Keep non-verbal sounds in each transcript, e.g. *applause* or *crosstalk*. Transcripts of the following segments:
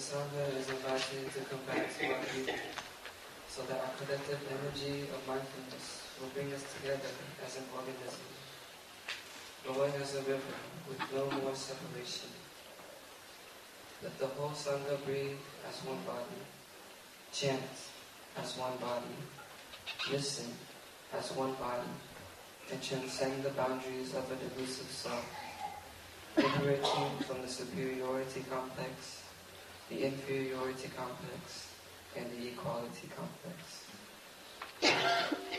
Sangha is invited to come back to our people so that our collective energy of mindfulness will bring us together as an organism, flowing as a river with no more separation. Let the whole Sangha breathe as one body, chant as one body, listen as one body, and transcend the boundaries of a delusive self, liberating from the superiority complex, the inferiority complex, and the equality complex. *laughs*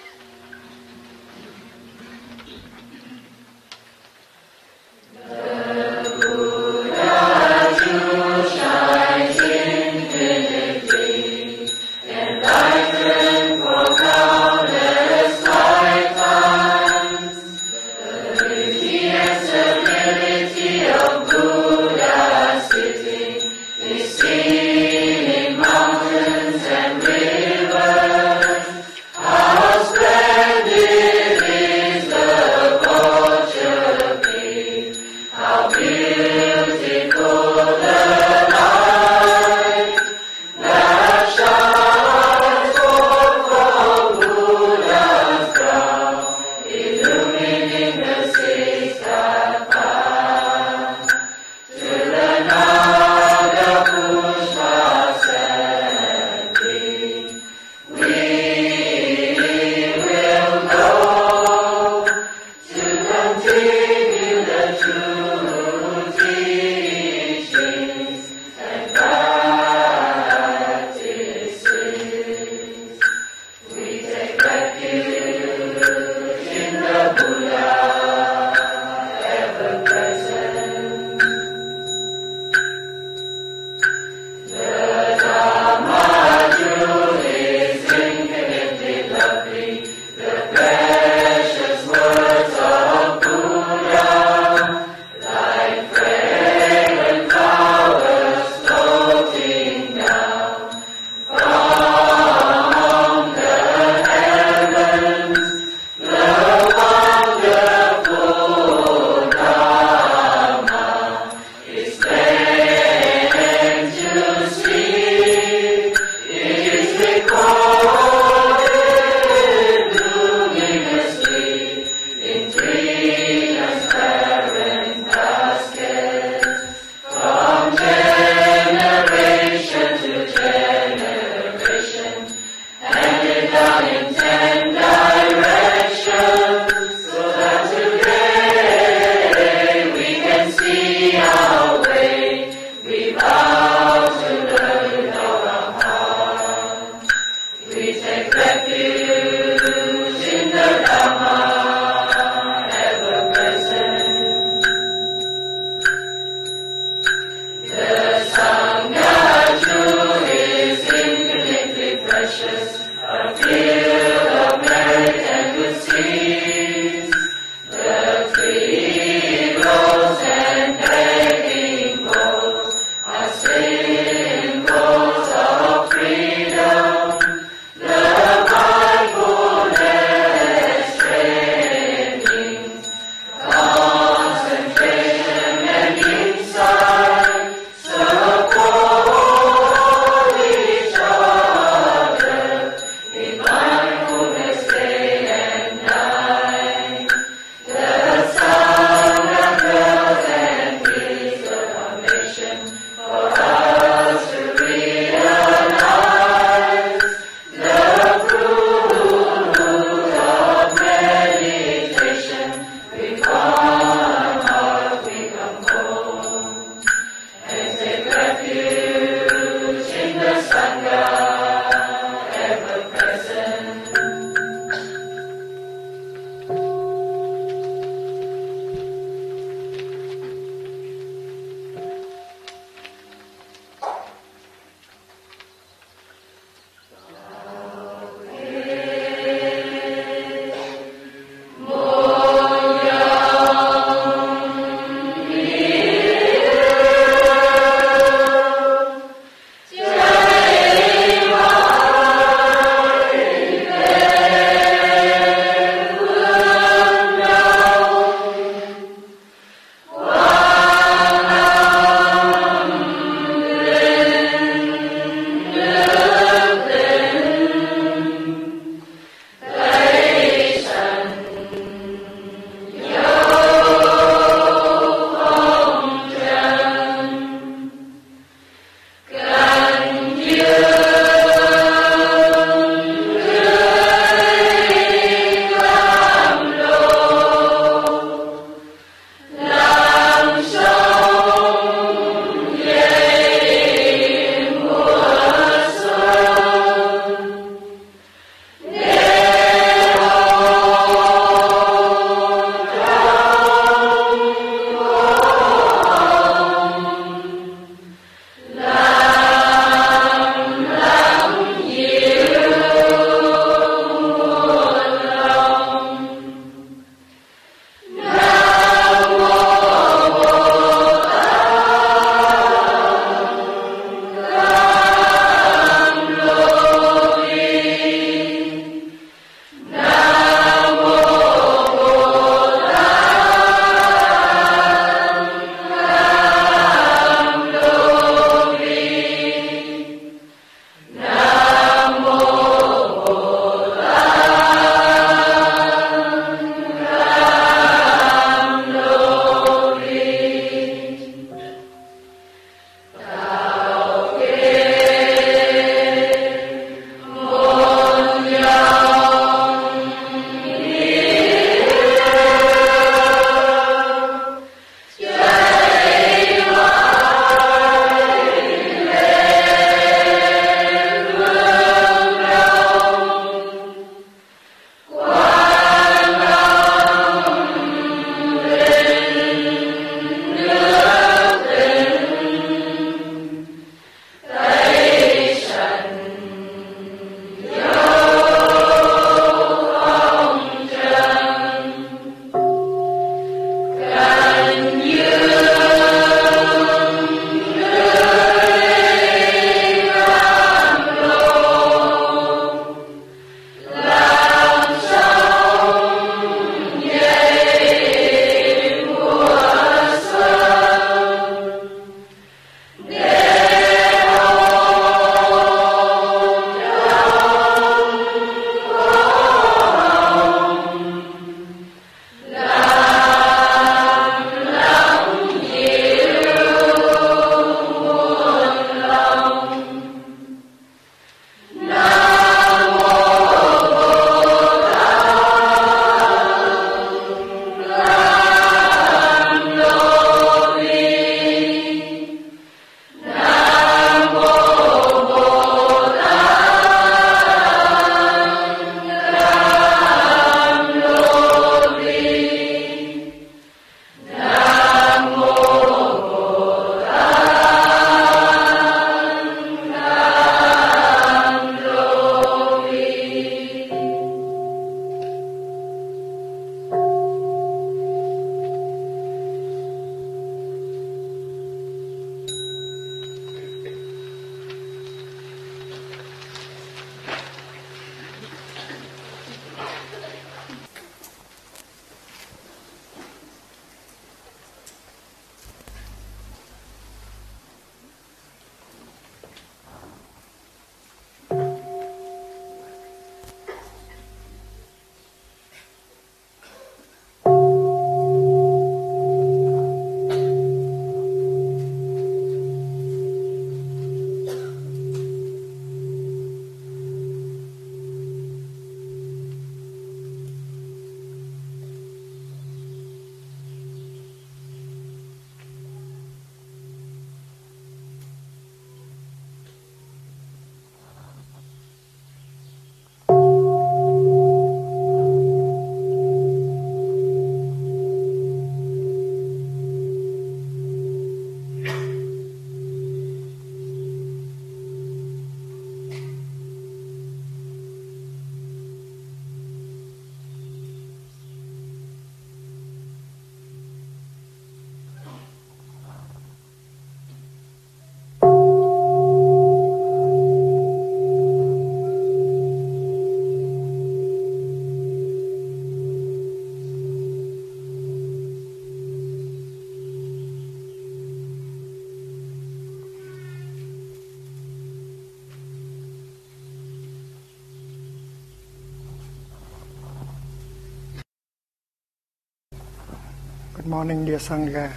Sangha.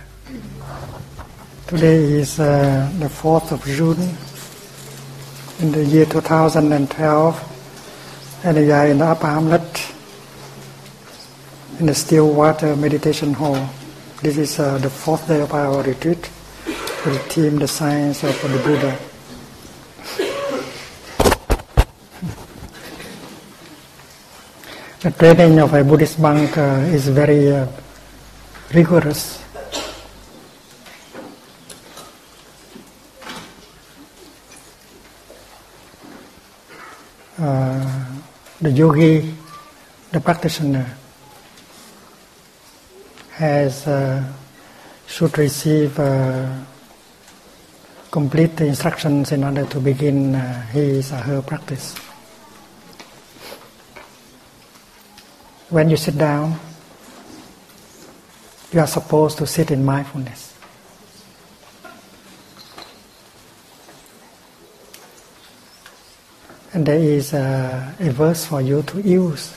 Today is uh, the 4th of June in the year 2012, and we are in the upper hamlet in the still water meditation hall. This is uh, the fourth day of our retreat with the theme The Science of the Buddha. The training of a Buddhist monk uh, is very uh, rigorous. Uh, the yogi, the practitioner, has uh, should receive uh, complete instructions in order to begin uh, his or her practice. When you sit down, you are supposed to sit in mindfulness. And there is a, a verse for you to use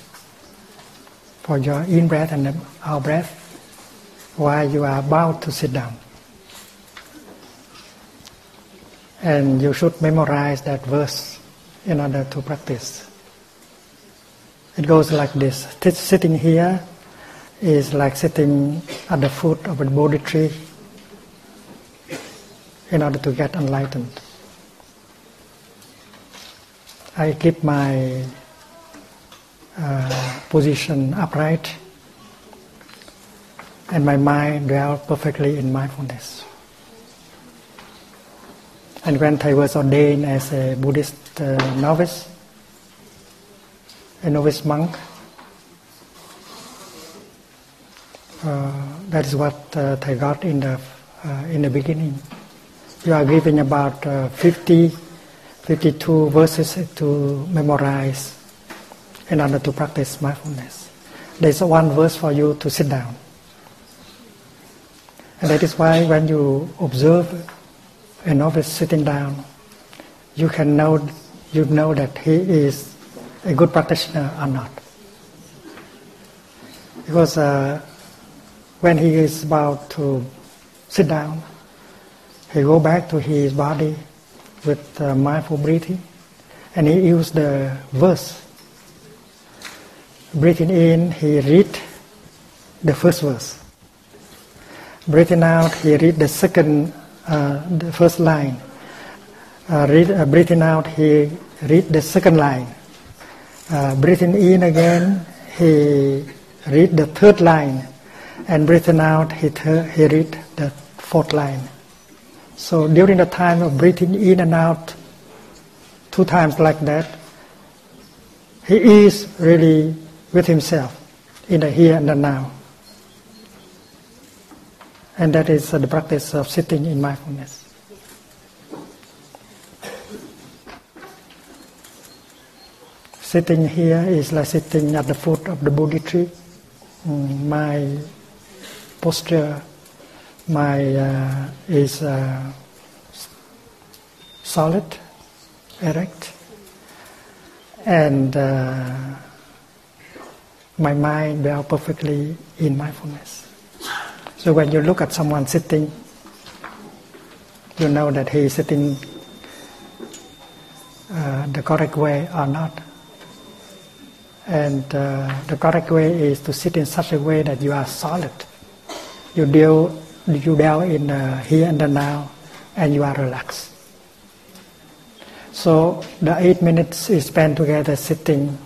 for your in breath and out breath while you are about to sit down. And you should memorize that verse in order to practice. It goes like this sitting here is like sitting at the foot of a Bodhi tree in order to get enlightened. I keep my uh, position upright and my mind dwells perfectly in mindfulness. And when I was ordained as a Buddhist uh, novice, a novice monk, Uh, that is what uh, I got in the uh, in the beginning. You are given about uh, 50, 52 verses to memorize in order to practice mindfulness. There is one verse for you to sit down. And that is why when you observe a novice sitting down, you can know you know that he is a good practitioner or not. Because uh, when he is about to sit down, he go back to his body with uh, mindful breathing, and he use the verse. Breathing in, he read the first verse. Breathing out, he read the second, uh, the first line. Uh, read, uh, breathing out, he read the second line. Uh, breathing in again, he read the third line and breathing out, he, he read the fourth line. So during the time of breathing in and out, two times like that, he is really with himself in the here and the now. And that is uh, the practice of sitting in mindfulness. Sitting here is like sitting at the foot of the Bodhi tree. Mm, my posture my uh, is uh, solid, erect, and uh, my mind well perfectly in mindfulness. So when you look at someone sitting, you know that he is sitting uh, the correct way or not. And uh, the correct way is to sit in such a way that you are solid you deal you deal in the here and the now, and you are relaxed. So the eight minutes is spent together sitting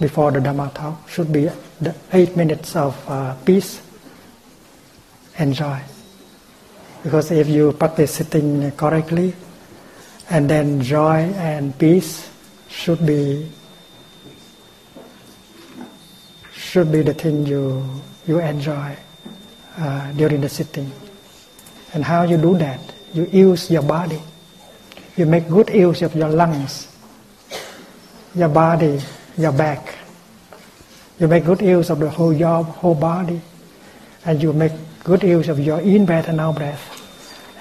before the Dhamma talk should be the eight minutes of uh, peace and joy. Because if you practice sitting correctly, and then joy and peace should be should be the thing you you enjoy uh, during the sitting. And how you do that? You use your body. You make good use of your lungs, your body, your back. You make good use of the whole your whole body, and you make good use of your in breath and out breath,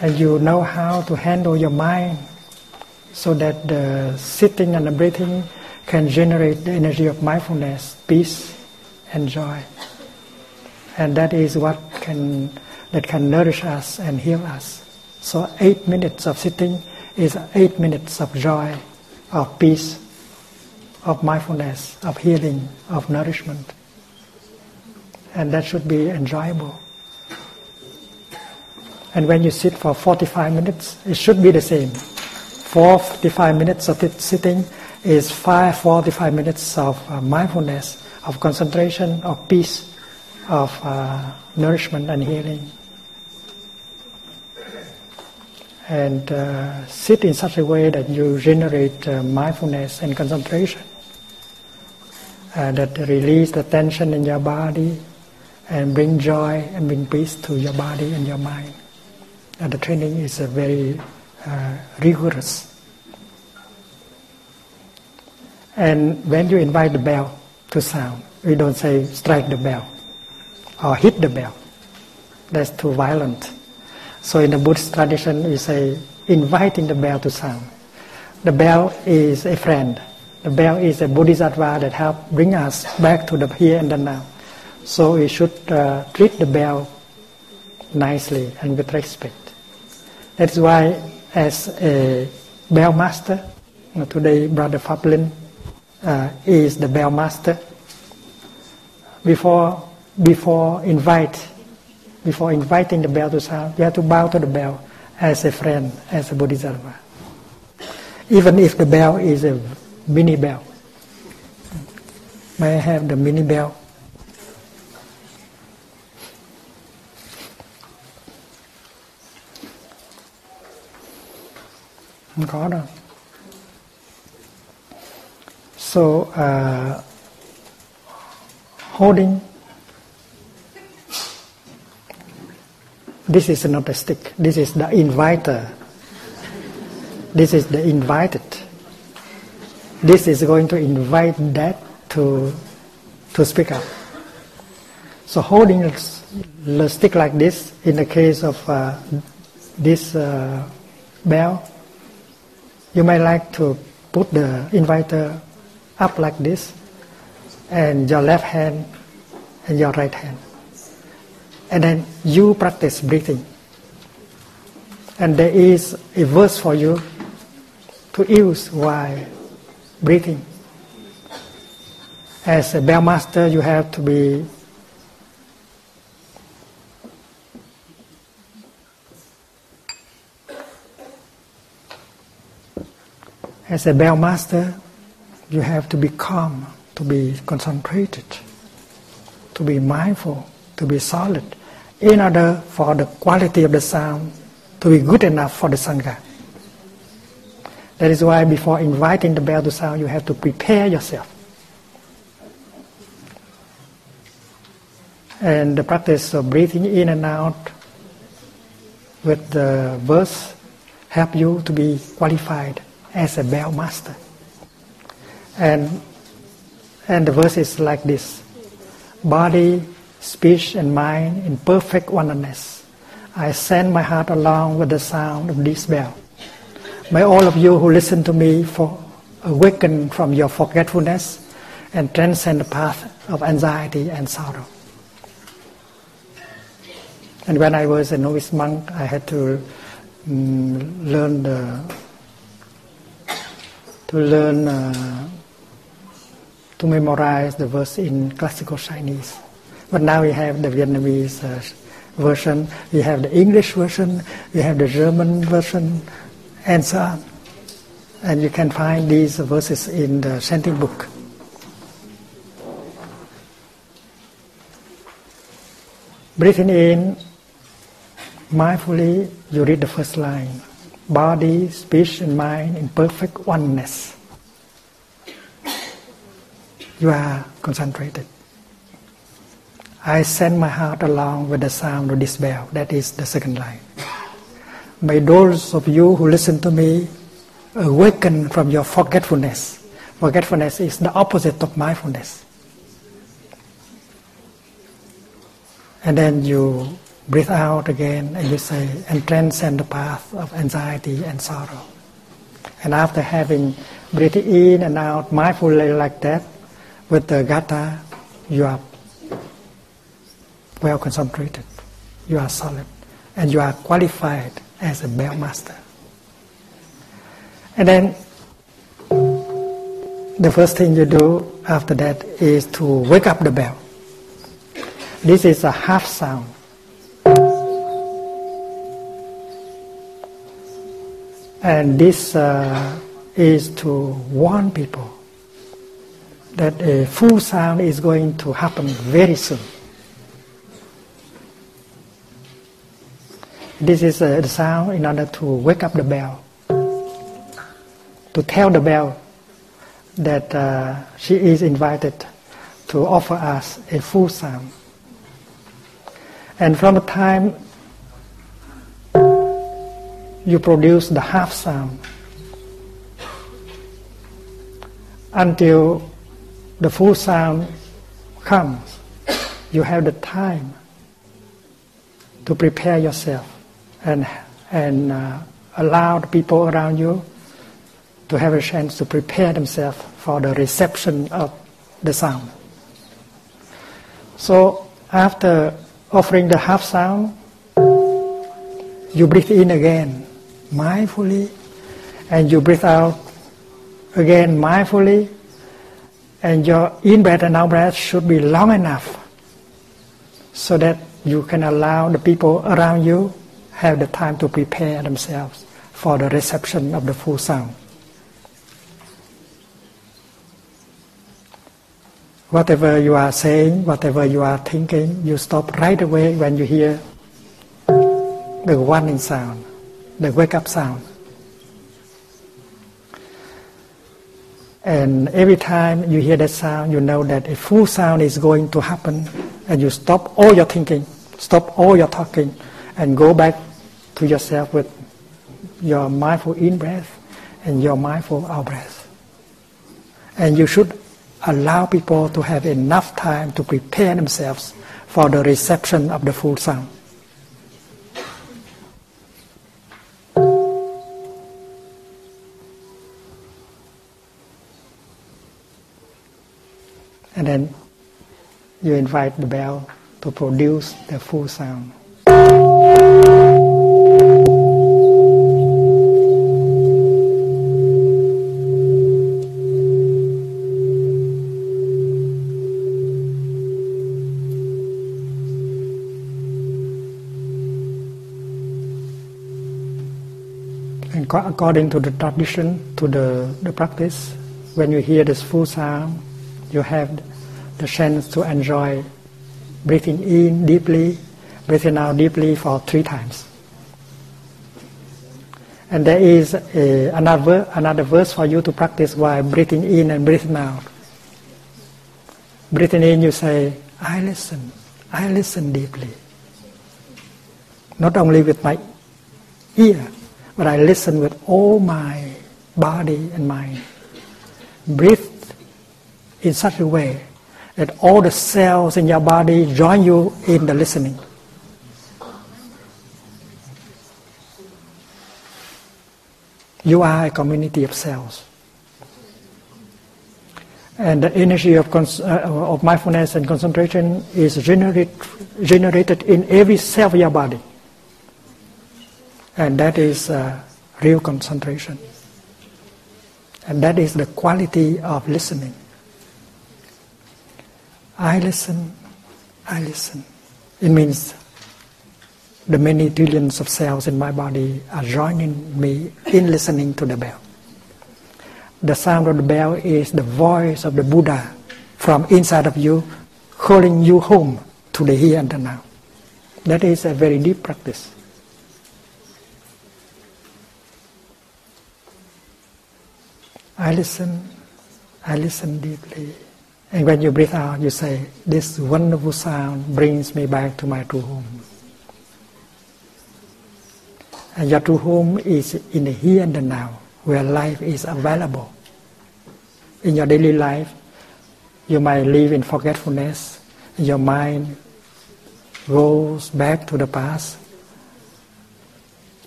and you know how to handle your mind, so that the sitting and the breathing can generate the energy of mindfulness, peace, and joy. And that is what can that can nourish us and heal us. So eight minutes of sitting is eight minutes of joy, of peace, of mindfulness, of healing, of nourishment. And that should be enjoyable. And when you sit for 45 minutes, it should be the same. 45 minutes of sitting is 5 45 minutes of uh, mindfulness, of concentration, of peace, of uh, nourishment and healing. And uh, sit in such a way that you generate uh, mindfulness and concentration, uh, that release the tension in your body and bring joy and bring peace to your body and your mind. And the training is very uh, rigorous. And when you invite the bell to sound, we don't say strike the bell or hit the bell. That's too violent. So in the Buddhist tradition, we say inviting the bell to sound. The bell is a friend. The bell is a bodhisattva that help bring us back to the here and the now. So we should uh, treat the bell nicely and with respect. That's why, as a bell master, today Brother Phap Linh uh, is the bell master. Before before invite before inviting the bell to sound, you have to bow to the bell as a friend, as a bodhisattva. Even if the bell is a mini bell. May I have the mini bell? Không có đâu. So uh, holding this is not a stick. This is the inviter. This is the invited. This is going to invite that to to speak up. So holding the stick like this, in the case of uh, this uh, bell, you may like to put the inviter up like this, and your left hand and your right hand. And then you practice breathing. And there is a verse for you to use while breathing. As a bell master, you have to be as a bell master, you have to be calm, to be concentrated, to be mindful, to be solid, in order for the quality of the sound to be good enough for the Sangha. That is why before inviting the bell to sound, you have to prepare yourself. And the practice of breathing in and out with the verse help you to be qualified as a bell master. And, and the verse is like this body, speech, and mind in perfect oneness. I send my heart along with the sound of this bell. May all of you who listen to me for awaken from your forgetfulness and transcend the path of anxiety and sorrow. And when I was a novice monk, I had to um, learn the to learn uh, to memorize the verse in classical Chinese. But now we have the Vietnamese uh, version, we have the English version, we have the German version, and so on. And you can find these verses in the chanting book. Breathing in, mindfully, you read the first line body, speech, and mind in perfect oneness you are concentrated. I send my heart along with the sound of this bell. That is the second line. May those of you who listen to me awaken from your forgetfulness. Forgetfulness is the opposite of mindfulness. And then you breathe out again and you say, and transcend the path of anxiety and sorrow. And after having breathed in and out mindfully like that, with the gatha, you are well concentrated. You are solid. And you are qualified as a bell master. And then the first thing you do after that is to wake up the bell. This is a half sound. And this uh, is to warn people that a full sound is going to happen very soon. This is uh, the sound in order to wake up the bell, to tell the bell that uh, she is invited to offer us a full sound. And from the time you produce the half sound until the full sound comes, you have the time to prepare yourself and, and uh, allow the people around you to have a chance to prepare themselves for the reception of the sound. So after offering the half sound, you breathe in again mindfully and you breathe out again mindfully and your in breath and out breath should be long enough so that you can allow the people around you have the time to prepare themselves for the reception of the full sound. Whatever you are saying, whatever you are thinking, you stop right away when you hear the warning sound, the wake up sound. And every time you hear that sound, you know that a full sound is going to happen, and you stop all your thinking, stop all your talking, and go back to yourself with your mindful in breath and your mindful out breath. And you should allow people to have enough time to prepare themselves for the reception of the full sound. And then you invite the bell to produce the full sound. According to the tradition, to the, the practice, when you hear this full sound, you have the chance to enjoy breathing in deeply, breathing out deeply for three times. And there is a, another, another verse for you to practice while breathing in and breathing out. Breathing in, you say, I listen, I listen deeply. Not only with my ear, but I listen with all my body and mind. Breathe in such a way that all the cells in your body join you in the listening. You are a community of cells. And the energy of, cons- uh, of mindfulness and concentration is generate, generated in every cell of your body. And that is uh, real concentration. And that is the quality of listening. I listen, I listen. It means the many trillions of cells in my body are joining me in listening to the bell. The sound of the bell is the voice of the Buddha from inside of you, calling you home to the here and the now. That is a very deep practice. I listen, I listen deeply. And when you breathe out, you say, This wonderful sound brings me back to my true home. And your true home is in the here and the now, where life is available. In your daily life, you might live in forgetfulness. Your mind goes back to the past,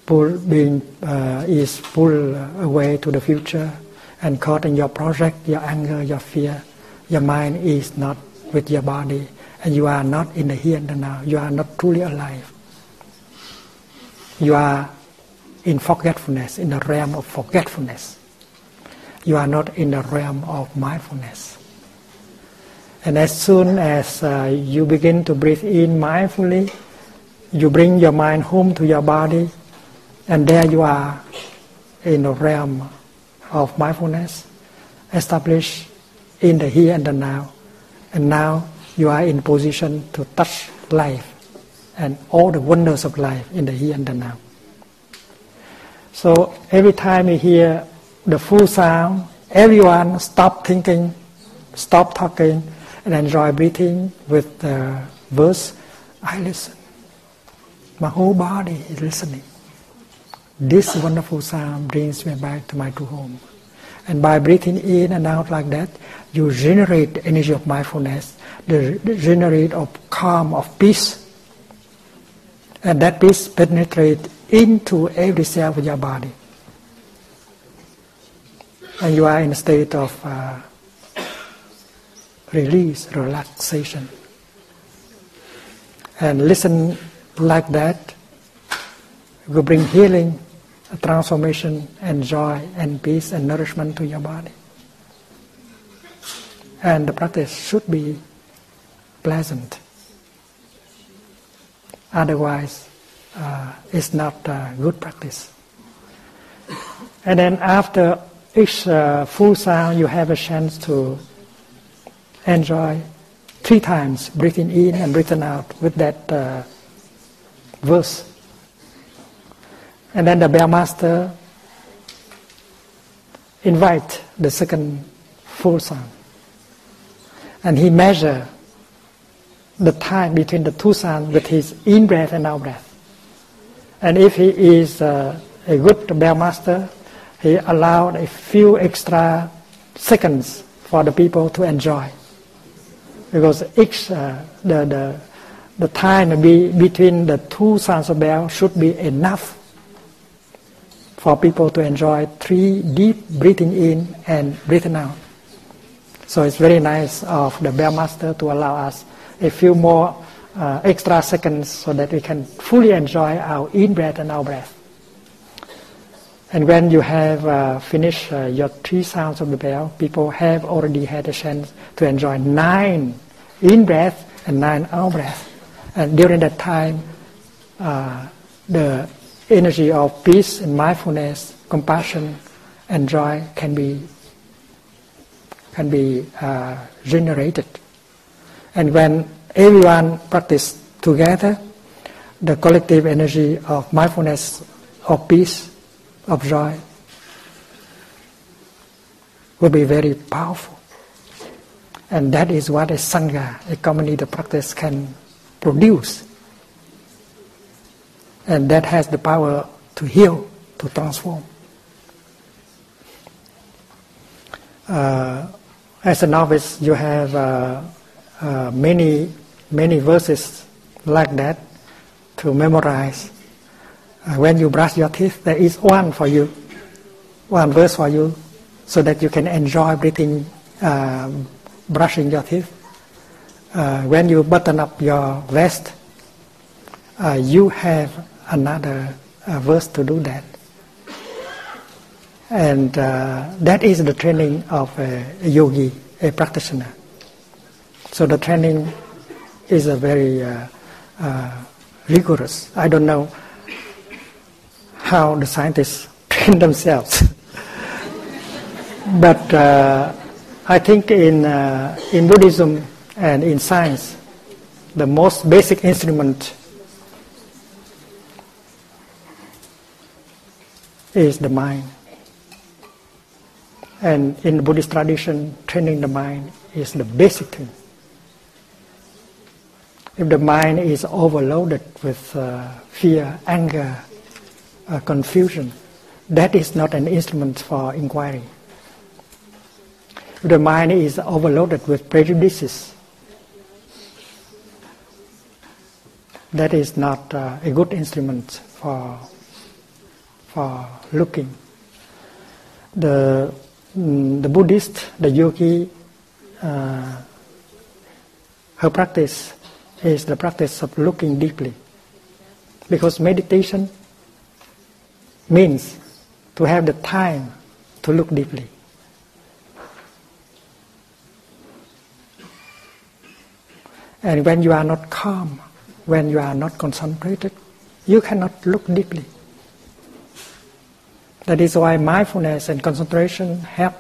pull, being, uh, is pulled away to the future, and caught in your project, your anger, your fear. Your mind is not with your body, and you are not in the here and the now. You are not truly alive. you are in forgetfulness, in the realm of forgetfulness. You are not in the realm of mindfulness. And as soon as uh, you begin to breathe in mindfully, you bring your mind home to your body, and there you are in the realm of mindfulness, established in the here and the now. And now you are in position to touch life and all the wonders of life in the here and the now. So every time you hear the full sound, everyone stop thinking, stop talking, and enjoy breathing with the verse, I listen. My whole body is listening. This wonderful sound brings me back to my true home. And by breathing in and out like that, you generate energy of mindfulness, the, the generate of calm, of peace. And that peace penetrates into every cell of your body. And you are in a state of uh, release, relaxation. And listen like that will bring healing, transformation, and joy, and peace, and nourishment to your body. And the practice should be pleasant. Otherwise, uh, it's not a good practice. And then after each uh, full sound, you have a chance to enjoy three times breathing in and breathing out with that uh, verse. And then the bell master invite the second full sound. And he measure the time between the two sounds with his in breath and out breath. And if he is uh, a good bell master, he allowed a few extra seconds for the people to enjoy. Because each, uh, the, the, the time be, between the two sounds of bell should be enough for people to enjoy three deep breathing in and breathing out. So it's very nice of the bell master to allow us a few more uh, extra seconds so that we can fully enjoy our in breath and out breath. And when you have uh, finished uh, your three sounds of the bell, people have already had a chance to enjoy nine in breath and nine out breath. And during that time, uh, the energy of peace and mindfulness, compassion, and joy can be can be uh, generated. And when everyone practice together, the collective energy of mindfulness, of peace, of joy will be very powerful. And that is what a Sangha, a community practice can produce. And that has the power to heal, to transform. Uh, as a novice, you have uh, uh, many many verses like that to memorize. Uh, when you brush your teeth, there is one for you, one verse for you, so that you can enjoy breathing, uh, brushing your teeth. Uh, when you button up your vest, uh, you have another uh, verse to do that. And uh, that is the training of a, a yogi, a practitioner. So the training is a very uh, uh, rigorous. I don't know how the scientists *laughs* train themselves, *laughs* but uh, I think in uh, in Buddhism and in science, the most basic instrument is the mind. And in the Buddhist tradition, training the mind is the basic thing. If the mind is overloaded with uh, fear, anger, uh, confusion, that is not an instrument for inquiry. If the mind is overloaded with prejudices, that is not uh, a good instrument for for looking. The mm, the Buddhist, the yogi, uh, her practice is the practice of looking deeply. Because meditation means to have the time to look deeply. And when you are not calm, when you are not concentrated, you cannot look deeply. That is why mindfulness and concentration help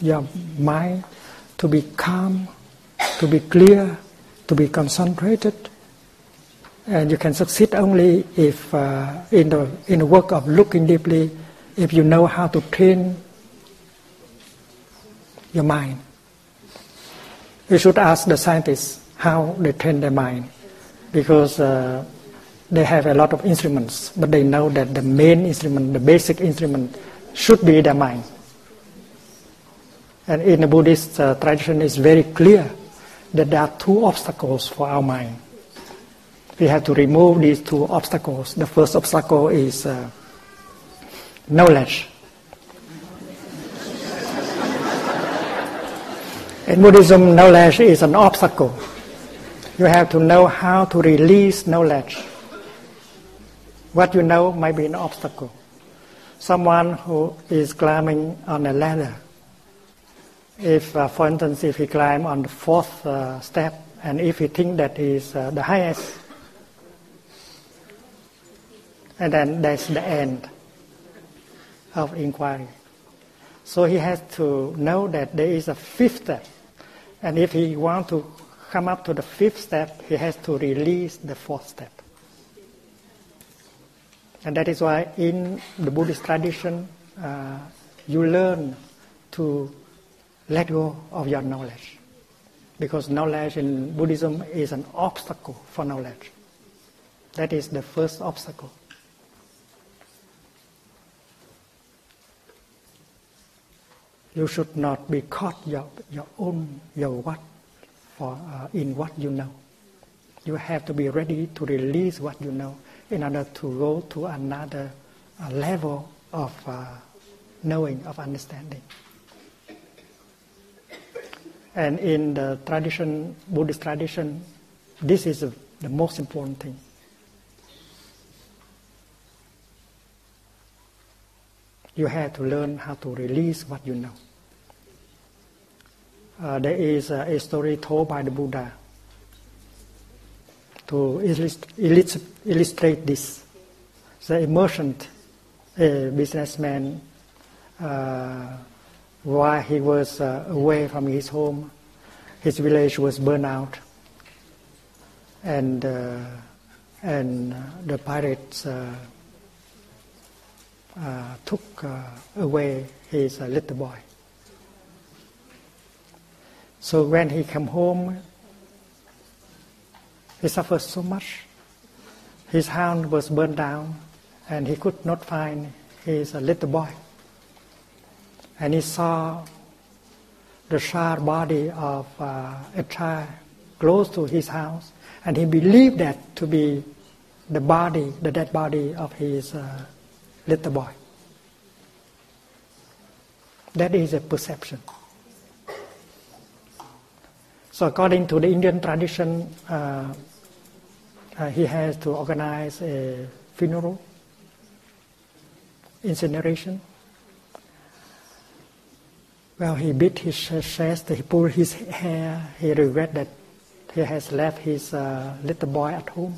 your mind to be calm, to be clear, to be concentrated. And you can succeed only if, uh, in, the, in the work of looking deeply, if you know how to train your mind. You should ask the scientists how they train their mind because uh, they have a lot of instruments, but they know that the main instrument, the basic instrument, should be their mind. And in the Buddhist uh, tradition, it's very clear that there are two obstacles for our mind. We have to remove these two obstacles. The first obstacle is uh, knowledge. *laughs* In Buddhism, knowledge is an obstacle. You have to know how to release knowledge. What you know might be an obstacle. Someone who is climbing on a ladder, if, uh, for instance, if he climbs on the fourth uh, step, and if he think that is uh, the highest, and then that's the end of inquiry. So he has to know that there is a fifth step, and if he wants to come up to the fifth step, he has to release the fourth step. And that is why in the Buddhist tradition, uh, you learn to let go of your knowledge. Because knowledge in Buddhism is an obstacle for knowledge. That is the first obstacle. You should not be caught your, your own, your what for, uh, in what you know. You have to be ready to release what you know in order to go to another uh, level of uh, knowing, of understanding. And in the tradition, Buddhist tradition, this is the most important thing. You have to learn how to release what you know. Uh, there is a, a, story told by the Buddha to illustrate this. The merchant, a businessman, uh, while he was uh, away from his home, his village was burned out, and uh, and the pirates uh, uh, took away his little boy. So when he came home, he suffered so much. His house was burned down, and he could not find his little boy. And he saw the charred body of uh, a child close to his house, and he believed that to be the body, the dead body of his uh, little boy. That is a perception. So according to the Indian tradition, uh, uh, he has to organize a funeral, incineration. Well, he beat his chest, he pulled his hair, he regret that he has left his uh, little boy at home.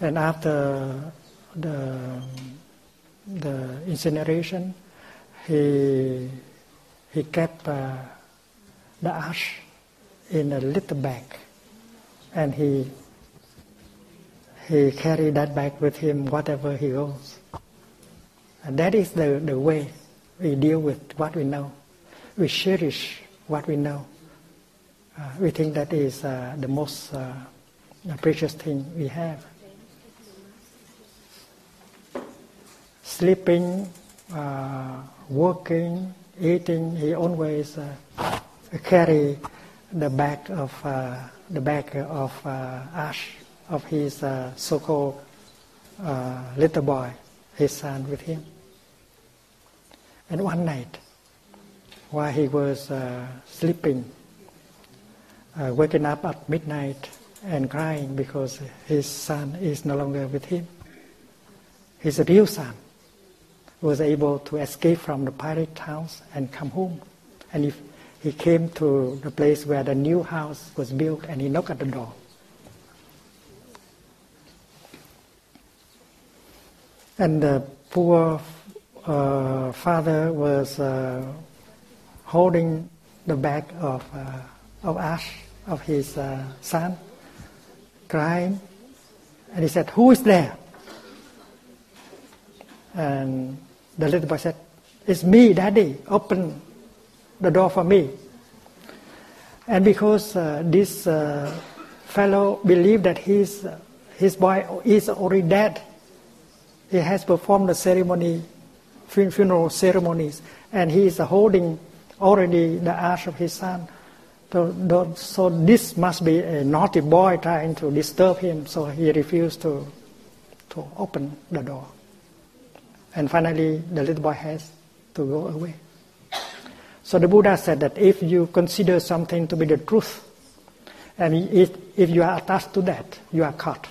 And after the, the incineration, he he kept uh, the ash in a little bag and he he carried that bag with him whatever he goes. And that is the, the way we deal with what we know. We cherish what we know. Uh, we think that is uh, the most uh, precious thing we have. Sleeping, uh, working, eating, he always uh, carry the back of uh, the bag of uh, ash of his uh, so-called uh, little boy, his son, with him. And one night, while he was uh, sleeping, waking up at midnight and crying because his son is no longer with him, his real son, was able to escape from the pirate towns and come home. And if he came to the place where the new house was built and he knocked at the door. And the poor uh, father was uh, holding the bag of, uh, of ash of his uh, son, crying. And he said, Who is there? And the little boy said, It's me, Daddy. Open the door for me. And because uh, this uh, fellow believed that his, his boy is already dead, he has performed the ceremony, funeral ceremonies, and he is holding already the ash of his son. So, so this must be a naughty boy trying to disturb him, so he refused to, to open the door. And finally, the little boy has to go away. So the Buddha said that if you consider something to be the truth, and if, if you are attached to that, you are caught.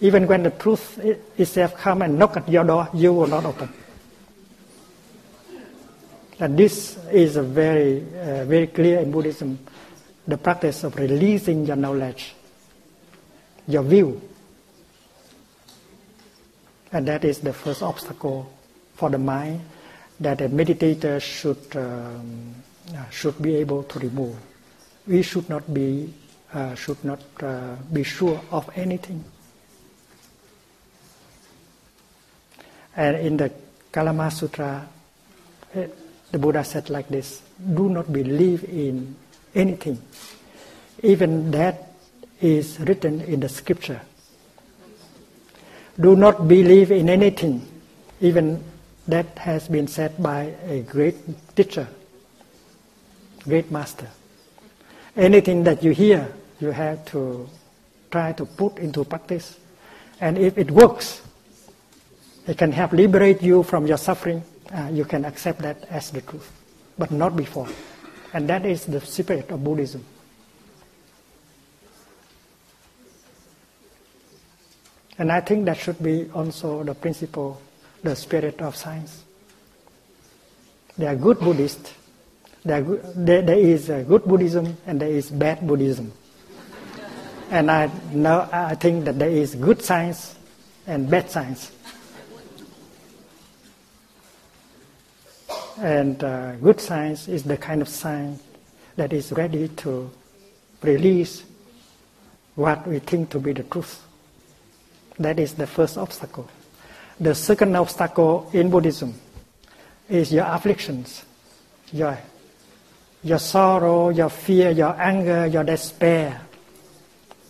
Even when the truth itself come and knock at your door, you will not open. And this is a very, uh, very clear in Buddhism, the practice of releasing your knowledge, your view. And that is the first obstacle for the mind that a meditator should, um, uh, should be able to remove. We should not be, uh, should not uh, be sure of anything. And in the Kalama Sutra, eh, the Buddha said like this do not believe in anything, even that is written in the scripture. Do not believe in anything, even that has been said by a great teacher, great master. Anything that you hear, you have to try to put into practice. And if it works, it can help liberate you from your suffering. Uh, you can accept that as the truth, but not before. And that is the spirit of Buddhism. And I think that should be also the principle, the spirit of science. There are good Buddhists. There, good, there, there is good Buddhism and there is bad Buddhism. and I know I think that there is good science and bad science. And uh, good science is the kind of science that is ready to release what we think to be the truth. That is the first obstacle. The second obstacle in Buddhism is your afflictions, your, your sorrow, your fear, your anger, your despair.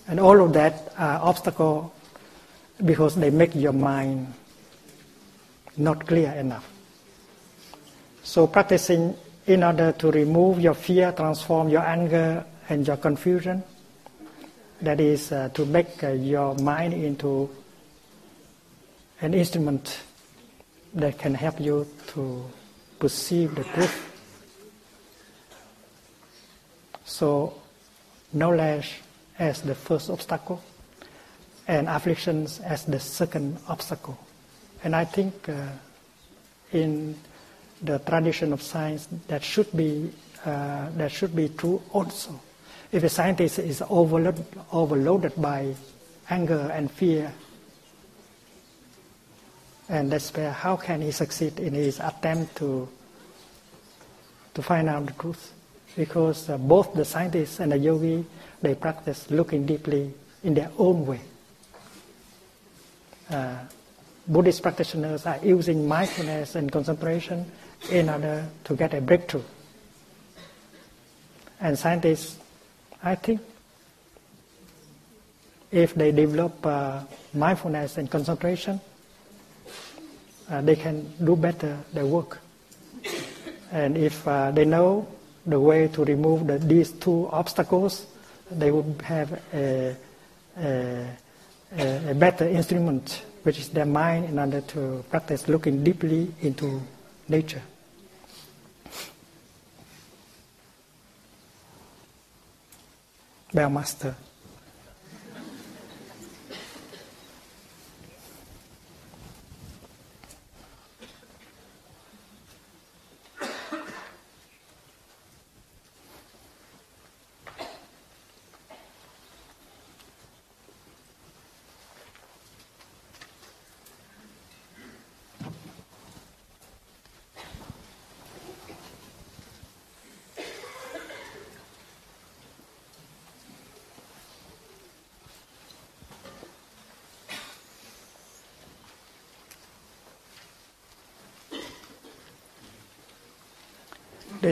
And all of that are obstacles because they make your mind not clear enough. So practicing in order to remove your fear, transform your anger and your confusion, that is uh, to make uh, your mind into an instrument that can help you to perceive the truth. So knowledge as the first obstacle and afflictions as the second obstacle. And I think uh, in the tradition of science that should be uh, that should be true also. If a scientist is overload, overloaded by anger and fear and despair, how can he succeed in his attempt to to find out the truth? Because uh, both the scientists and the yogi they practice looking deeply in their own way. Uh, Buddhist practitioners are using mindfulness and concentration in order to get a breakthrough. And scientists, I think, if they develop uh, mindfulness and concentration, uh, they can do better their work. And if uh, they know the way to remove the, these two obstacles, they would have a, a, a better instrument, which is their mind, in order to practice looking deeply into nature. Bellmaster.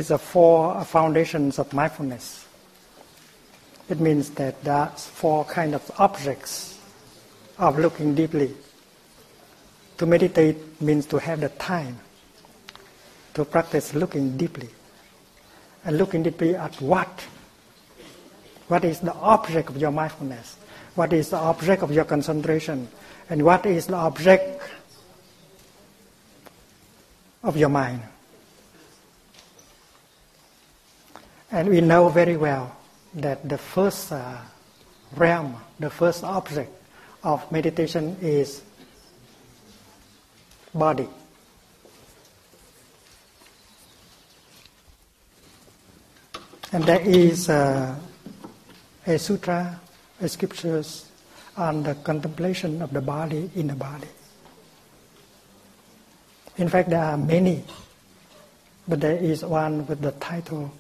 There's a four foundations of mindfulness. It means that there are four kind of objects of looking deeply. To meditate means to have the time to practice looking deeply. And looking deeply at what? What is the object of your mindfulness? What is the object of your concentration? And what is the object of your mind? And we know very well that the first uh, realm, the first object of meditation is body. And there is uh, a sutra, a scriptures on the contemplation of the body in the body. In fact, there are many, but there is one with the title,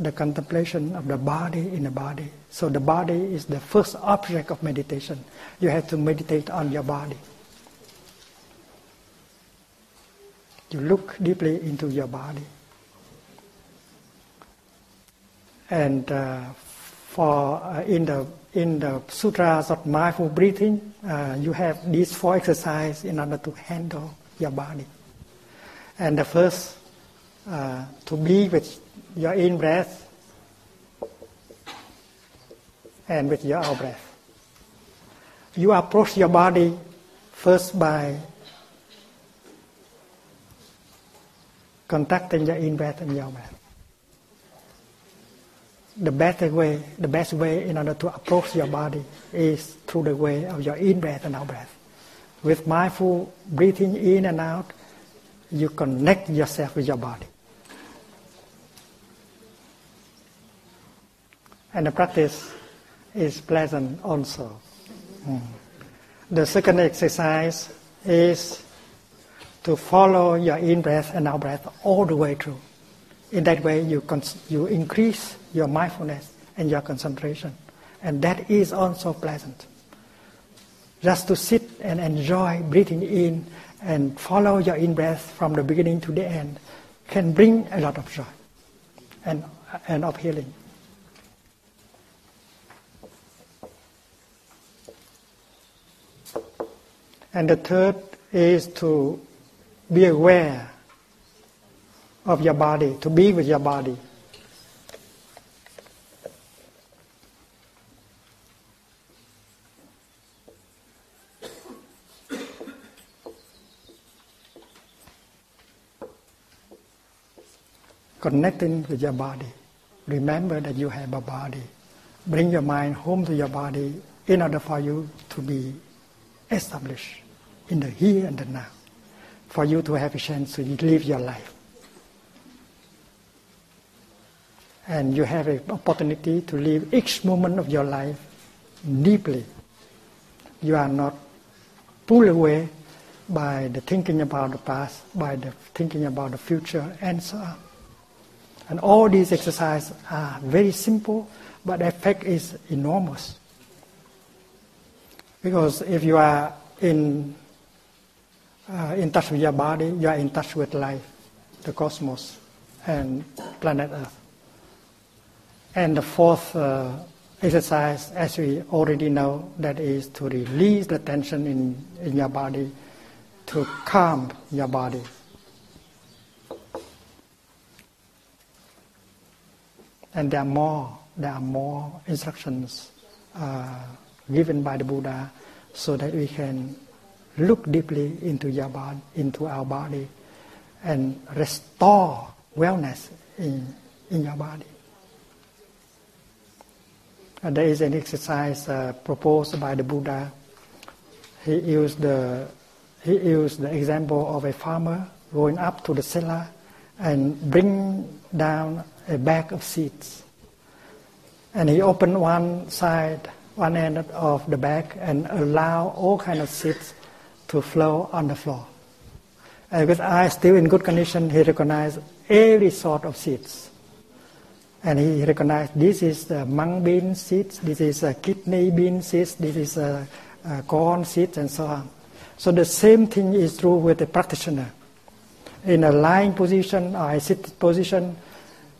The Contemplation of the Body in the Body. So the body is the first object of meditation. You have to meditate on your body. You look deeply into your body. And uh, for uh, in the in the sutras of mindful breathing, uh, you have these four exercises in order to handle your body. And the first, uh, to be with your in breath and with your out breath. You approach your body first by contacting your in breath and your out breath the better way, the best way in order to approach your body is through the way of your in breath and out breath. With mindful breathing in and out, you connect yourself with your body. And the practice is pleasant also. Mm. The second exercise is to follow your in breath and out breath all the way through. In that way, you, cons- you increase your mindfulness and your concentration. And that is also pleasant. Just to sit and enjoy breathing in and follow your in breath from the beginning to the end can bring a lot of joy and, and of healing. And the third is to be aware of your body, to be with your body. Connecting with your body. Remember that you have a body. Bring your mind home to your body in order for you to be established in the here and the now, for you to have a chance to live your life. and you have an opportunity to live each moment of your life deeply. You are not pulled away by the thinking about the past, by the thinking about the future, and so on. And all these exercises are very simple, but the effect is enormous. Because if you are in, uh, in touch with your body, you are in touch with life, the cosmos, and planet Earth. And the fourth uh, exercise, as we already know, that is to release the tension in, in your body, to calm your body. And there are more, there are more instructions uh, given by the Buddha so that we can look deeply into your body, into our body, and restore wellness in, in your body. And there is an exercise uh, proposed by the Buddha. He used the he used the example of a farmer going up to the cellar and bring down a bag of seeds. And he opened one side, one end of the bag, and allow all kind of seeds to flow on the floor. And with eyes still in good condition, he recognized every sort of seeds. And he recognized this is the mung bean seeds, this is a kidney bean seeds, this is a, a uh, corn seeds, and so on. So the same thing is true with the practitioner. In a lying position or a seated position,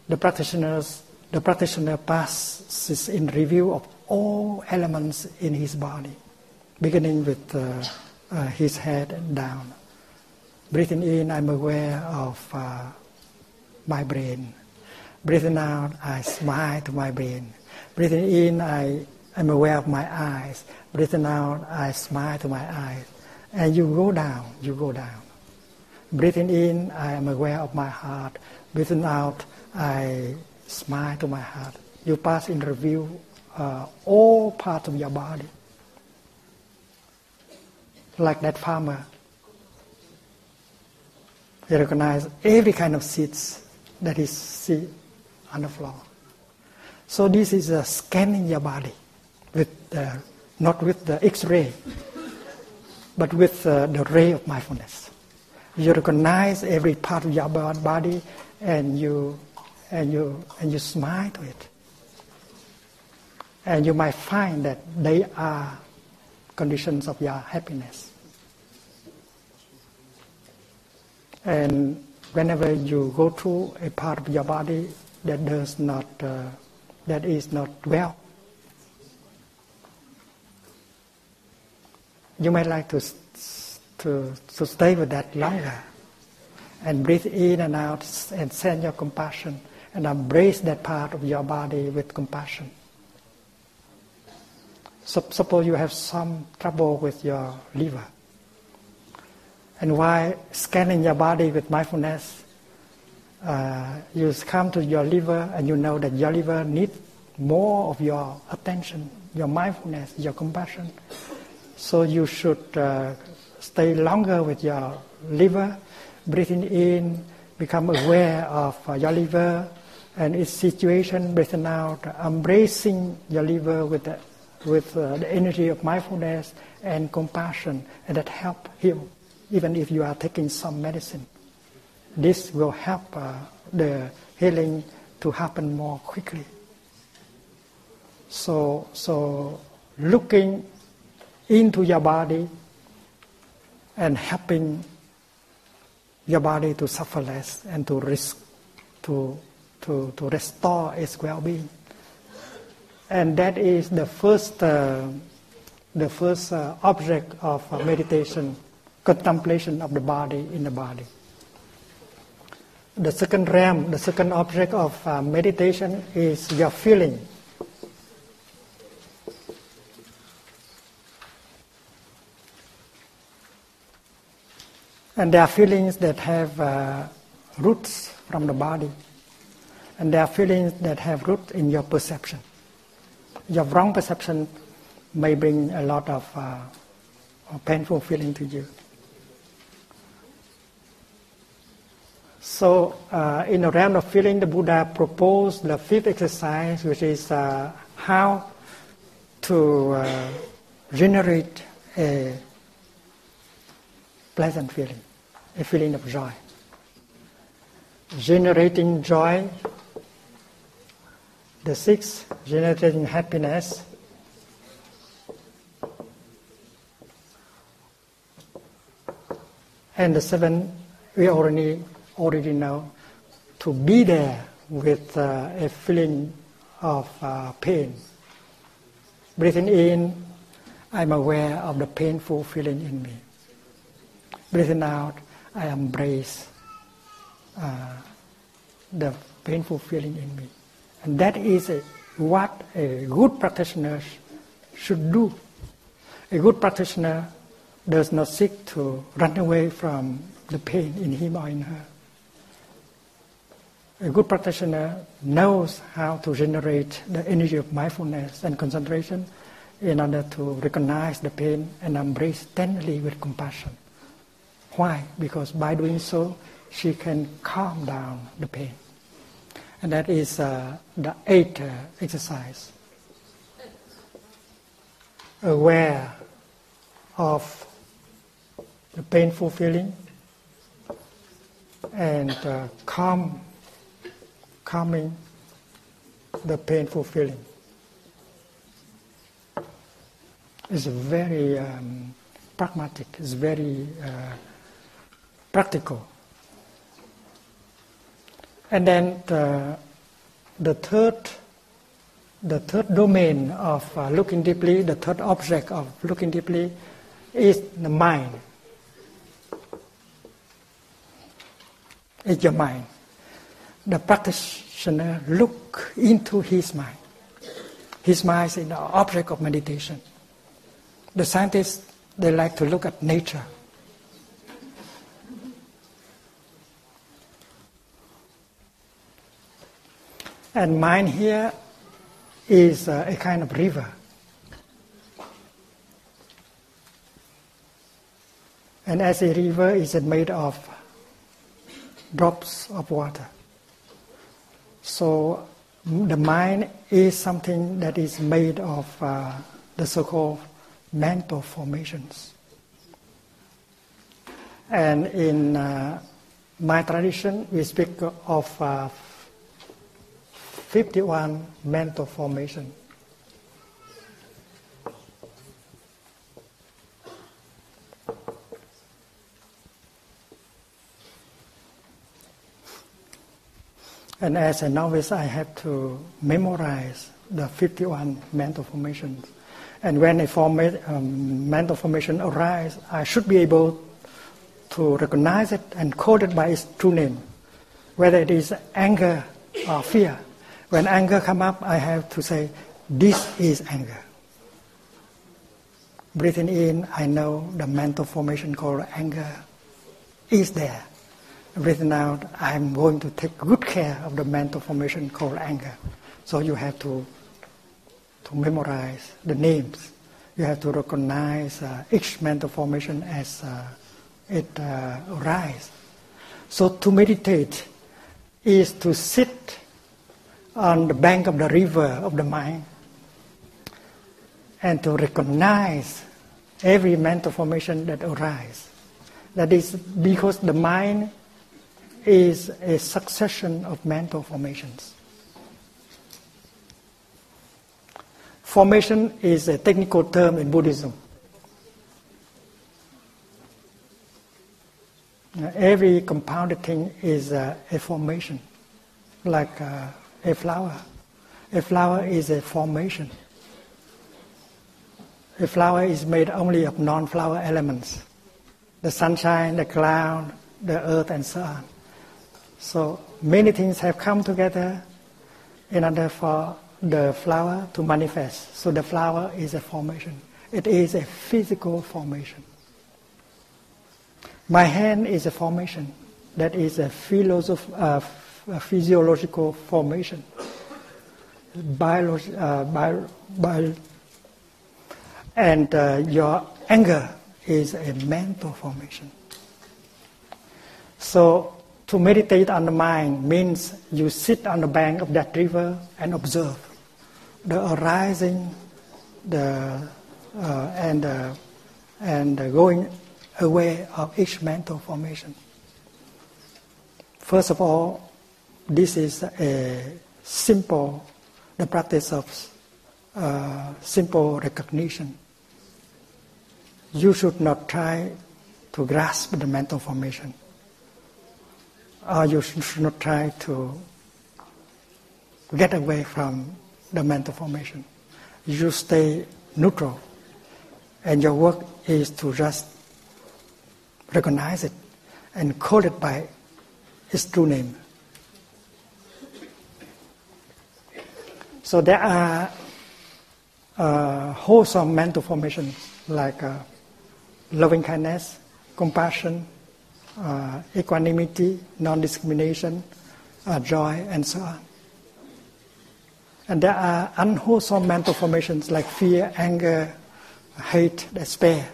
the practitioners, the practitioner passes in review of all elements in his body, beginning with uh, uh, his head down. Breathing in, I'm aware of uh, my brain. Breathing out, I smile to my brain. Breathing in, I am aware of my eyes. Breathing out, I smile to my eyes. And you go down, you go down. Breathing in, I am aware of my heart. Breathing out, I smile to my heart. You pass in review uh, all parts of your body. Like that farmer. He recognizes every kind of seeds that he see on the floor. So this is a scanning your body with uh, not with the X-ray, but with uh, the ray of mindfulness. You recognize every part of your body, and you and you and you smile to it. And you might find that they are conditions of your happiness. And whenever you go through a part of your body that does not uh, that is not well you might like to to to stay with that longer and breathe in and out and send your compassion and embrace that part of your body with compassion suppose you have some trouble with your liver and while scanning your body with mindfulness, uh, you come to your liver and you know that your liver needs more of your attention, your mindfulness, your compassion. So you should uh, stay longer with your liver, breathing in, become aware of uh, your liver and its situation, breathing out, embracing your liver with the, with uh, the energy of mindfulness and compassion, and that help him even if you are taking some medicine. This will help uh, the healing to happen more quickly. So, so looking into your body and helping your body to suffer less and to risk to, to, to restore its well-being. And that is the first, uh, the first uh, object of uh, meditation contemplation of the body in the body. The second realm, the second object of uh, meditation is your feeling. And there are feelings that have uh, roots from the body. And there are feelings that have roots in your perception. Your wrong perception may bring a lot of uh, painful feeling to you. So, uh, in the realm of feeling, the Buddha proposed the fifth exercise, which is uh, how to uh, generate a pleasant feeling, a feeling of joy. Generating joy, the sixth, generating happiness. And the seventh, we already already know, to be there with uh, a feeling of uh, pain. Breathing in, I'm aware of the painful feeling in me. Breathing out, I embrace uh, the painful feeling in me. And that is what a good practitioner should do. A good practitioner does not seek to run away from the pain in him or in her a good practitioner knows how to generate the energy of mindfulness and concentration in order to recognize the pain and embrace tenderly with compassion. Why? Because by doing so, she can calm down the pain. And that is uh, the eighth uh, exercise. Aware of the painful feeling and uh, calm calming the painful feeling. It's very um, pragmatic, it's very uh, practical. And then the, the third, the third domain of uh, looking deeply, the third object of looking deeply is the mind. It's your mind. The practitioner look into his mind. His mind is the object of meditation. The scientists they like to look at nature. And mind here is uh, a kind of river. And as a river is made of drops of water. So the mind is something that is made of uh, the so-called mental formations. And in uh, my tradition, we speak of uh, 51 mental formation. And as a novice, I have to memorize the 51 mental formations. And when a forma- um, mental formation arises, I should be able to recognize it and call it by its true name, whether it is anger or fear. When anger come up, I have to say, this is anger. Breathing in, I know the mental formation called anger is there. Breathing out, I'm going to take good care of the mental formation called anger. So you have to, to memorize the names. You have to recognize uh, each mental formation as uh, it uh, arises. So to meditate is to sit on the bank of the river of the mind and to recognize every mental formation that arises. That is because the mind is a succession of mental formations. Formation is a technical term in Buddhism. Every compounded thing is a, a formation, like uh, a flower. A flower is a formation. A flower is made only of non-flower elements, the sunshine, the cloud, the earth, and so on. So many things have come together in order for the flower to manifest. So the flower is a formation. It is a physical formation. My hand is a formation. That is a philosoph- uh, physiological formation. Biology, uh, bio, bio, and uh, your anger is a mental formation. So to meditate on the mind means you sit on the bank of that river and observe the arising, the uh, and uh, and going away of each mental formation. First of all, this is a simple, the practice of uh, simple recognition. You should not try to grasp the mental formation. Or you should not try to get away from the mental formation. You stay neutral. And your work is to just recognize it and call it by its true name. So there are uh, wholesome mental formations like uh, loving kindness, compassion, uh, equanimity, non-discrimination, uh, joy, and so on. And there are unwholesome mental formations like fear, anger, hate, despair.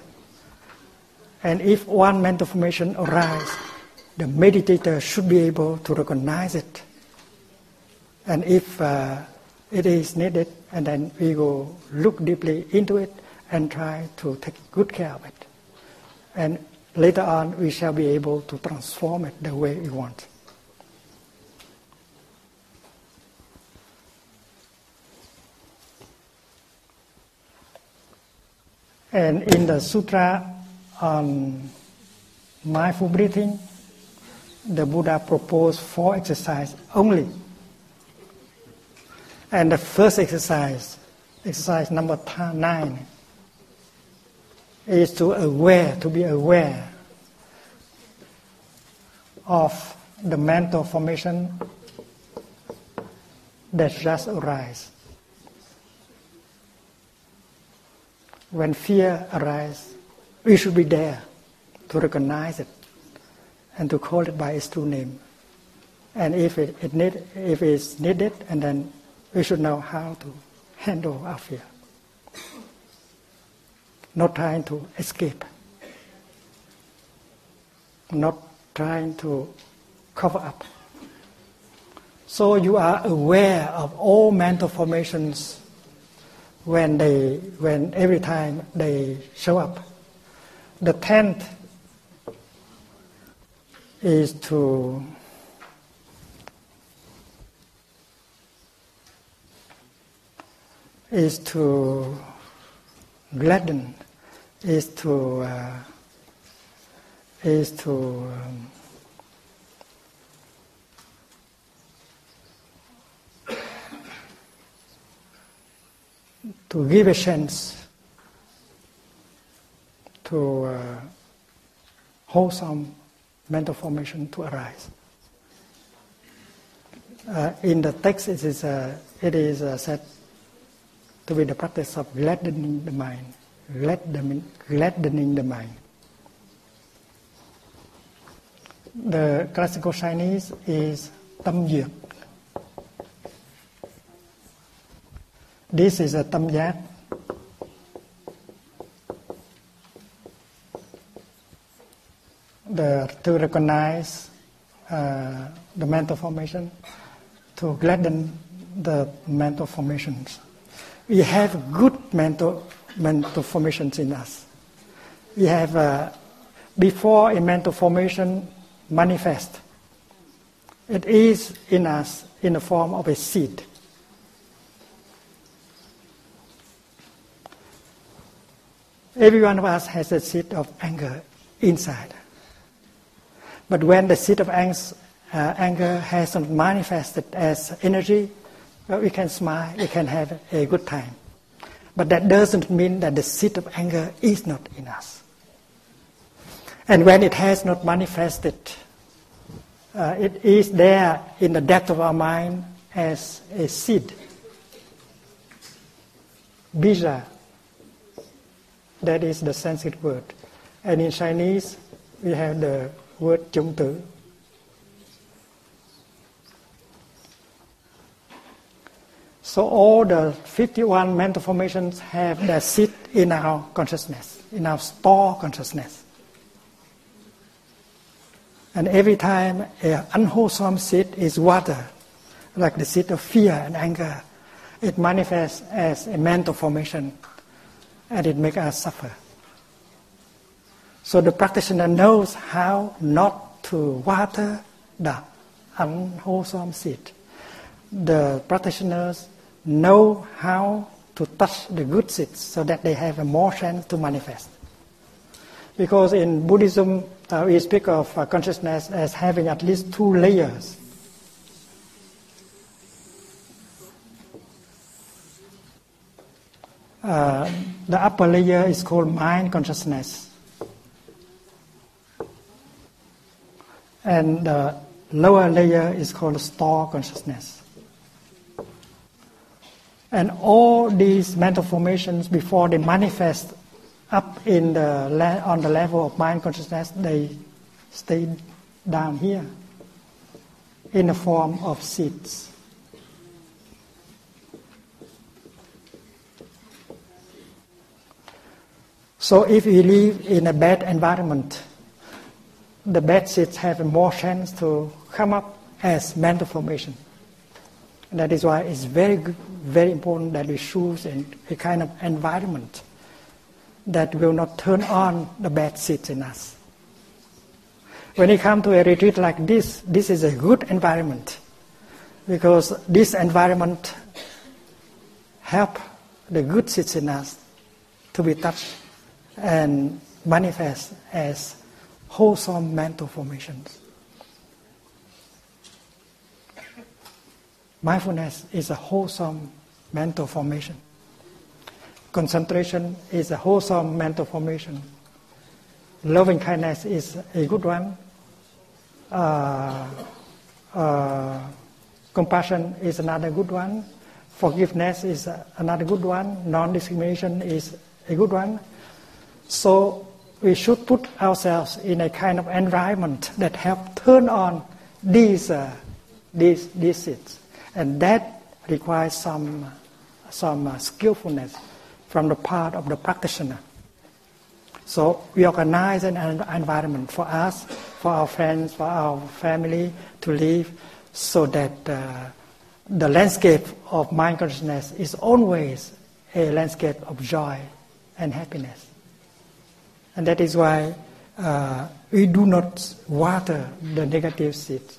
And if one mental formation arises, the meditator should be able to recognize it. And if uh, it is needed, and then we go look deeply into it and try to take good care of it. And later on, we shall be able to transform it the way we want. And in the sutra on mindful breathing, the Buddha proposed four exercises only And the first exercise, exercise number nine, is to aware, to be aware of the mental formation that just arise. When fear arises, we should be there to recognize it and to call it by its true name. And if it, it need, if it's needed, and then we should know how to handle our fear. Not trying to escape. Not trying to cover up. So you are aware of all mental formations when they when every time they show up. The tenth is to is to gladden, is to uh, is to um, to give a chance to uh, wholesome mental formation to arise. Uh, in the text, it is, uh, it is uh, said to be the practice of gladdening the mind, gladdening, gladdening the mind. The classical Chinese is tâm duyệt. This is a tâm giác. The, to recognize uh, the mental formation, to gladden the mental formations. We have good mental, mental formations in us. We have, uh, before a mental formation manifest, it is in us in the form of a seed. Every one of us has a seed of anger inside. But when the seed of anger, uh, anger hasn't manifested as energy, well, we can smile, we can have a good time. But that doesn't mean that the seed of anger is not in us. And when it has not manifested, uh, it is there in the depth of our mind as a seed. Bija, that is the Sanskrit word. And in Chinese, we have the word chủng tử. So all the 51 mental formations have their seat in our consciousness, in our store consciousness. And every time an unwholesome seed is water, like the seed of fear and anger, it manifests as a mental formation and it makes us suffer. So the practitioner knows how not to water the unwholesome seed. The practitioners know how to touch the good seeds so that they have a more chance to manifest. Because in Buddhism, uh, we speak of uh, consciousness as having at least two layers. Uh, the upper layer is called mind consciousness. And the lower layer is called store consciousness. And all these mental formations, before they manifest up in the on the level of mind consciousness, they stay down here in the form of seeds. So if we live in a bad environment, the bad seeds have more chance to come up as mental formation. That is why it's very, very important that we choose a kind of environment that will not turn on the bad seeds in us. When you come to a retreat like this, this is a good environment because this environment help the good seeds in us to be touched and manifest as wholesome mental formations. Mindfulness is a wholesome mental formation. Concentration is a wholesome mental formation. Loving kindness is a good one. Uh, uh, compassion is another good one. Forgiveness is another good one. Non discrimination is a good one. So we should put ourselves in a kind of environment that help turn on these, uh, these, these seeds. And that requires some, some uh, skillfulness from the part of the practitioner. So we organize an environment for us, for our friends, for our family to live so that uh, the landscape of mind consciousness is always a landscape of joy and happiness. And that is why uh, we do not water the negative seeds.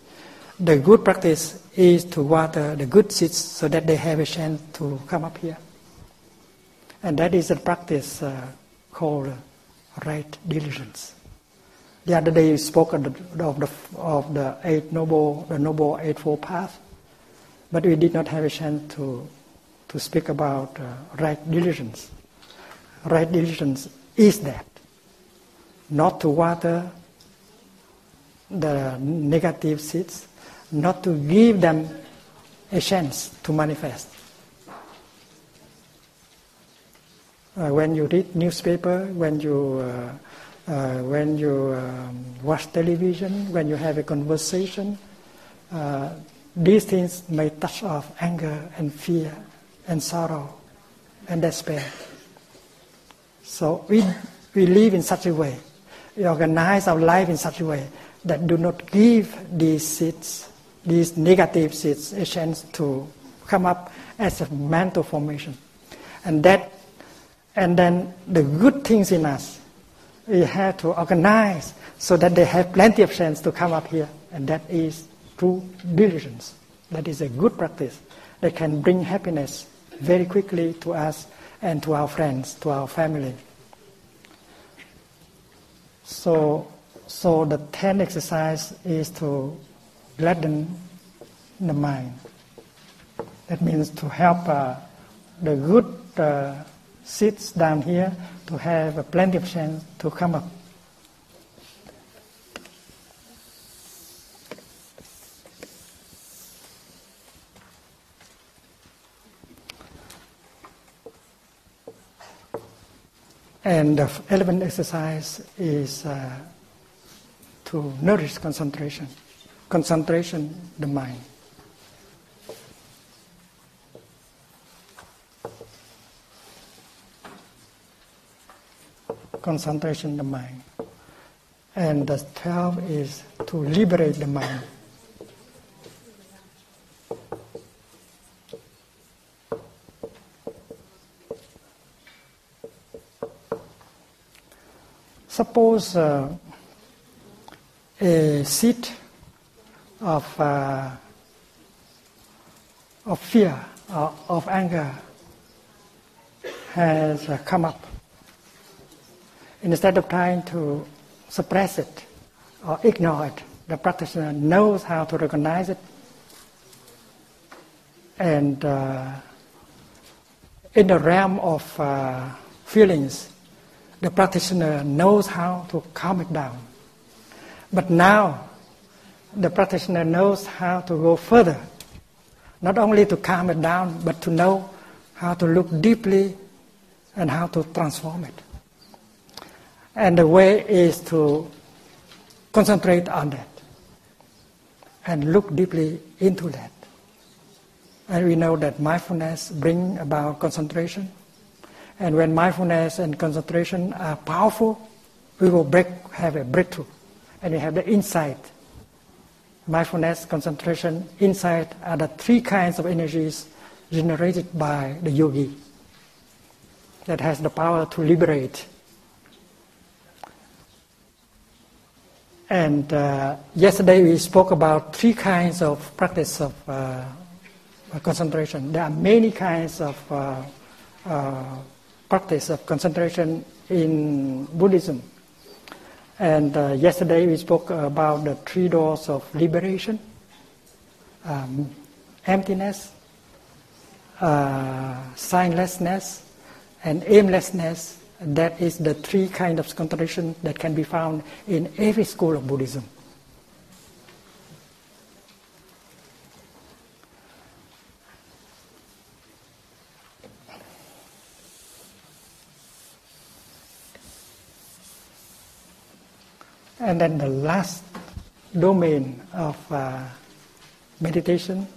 The good practice is to water the good seeds so that they have a chance to come up here. And that is a practice uh, called right diligence. The other day we spoke of the, of the, of the eight noble, the noble eightfold path, but we did not have a chance to, to speak about uh, right diligence. Right diligence is that not to water the negative seeds, not to give them a chance to manifest. Uh, when you read newspaper, when you uh, uh, when you um, watch television, when you have a conversation, uh, these things may touch off anger and fear and sorrow and despair. So we we live in such a way we organize our life in such a way that do not give these seeds, these negative chance to come up as a mental formation. And that, and then the good things in us, we have to organize so that they have plenty of chance to come up here. And that is true diligence. That is a good practice that can bring happiness very quickly to us and to our friends, to our family. So, so the ten exercise is to gladden the mind. That means to help uh, the good uh, seeds down here to have a plenty of chance to come up. And the eleventh exercise is uh, to nourish concentration. Concentration, the mind. Concentration, the mind. And the twelve is to liberate the mind. Suppose uh, a seed of, uh, of fear, or of anger has uh, come up. Instead of trying to suppress it or ignore it, the practitioner knows how to recognize it and uh, in the realm of uh, feelings, the practitioner knows how to calm it down. But now, the practitioner knows how to go further. Not only to calm it down, but to know how to look deeply and how to transform it. And the way is to concentrate on that and look deeply into that. And we know that mindfulness brings about concentration and when mindfulness and concentration are powerful, we will break, have a breakthrough. And we have the insight. Mindfulness, concentration, insight are the three kinds of energies generated by the yogi that has the power to liberate. And uh, yesterday we spoke about three kinds of practice of uh, concentration. There are many kinds of uh, uh practice of concentration in Buddhism. And uh, yesterday we spoke about the three doors of liberation. Um, emptiness, uh, signlessness, and aimlessness. That is the three kind of contradiction that can be found in every school of Buddhism. And then the last domain of uh, meditation,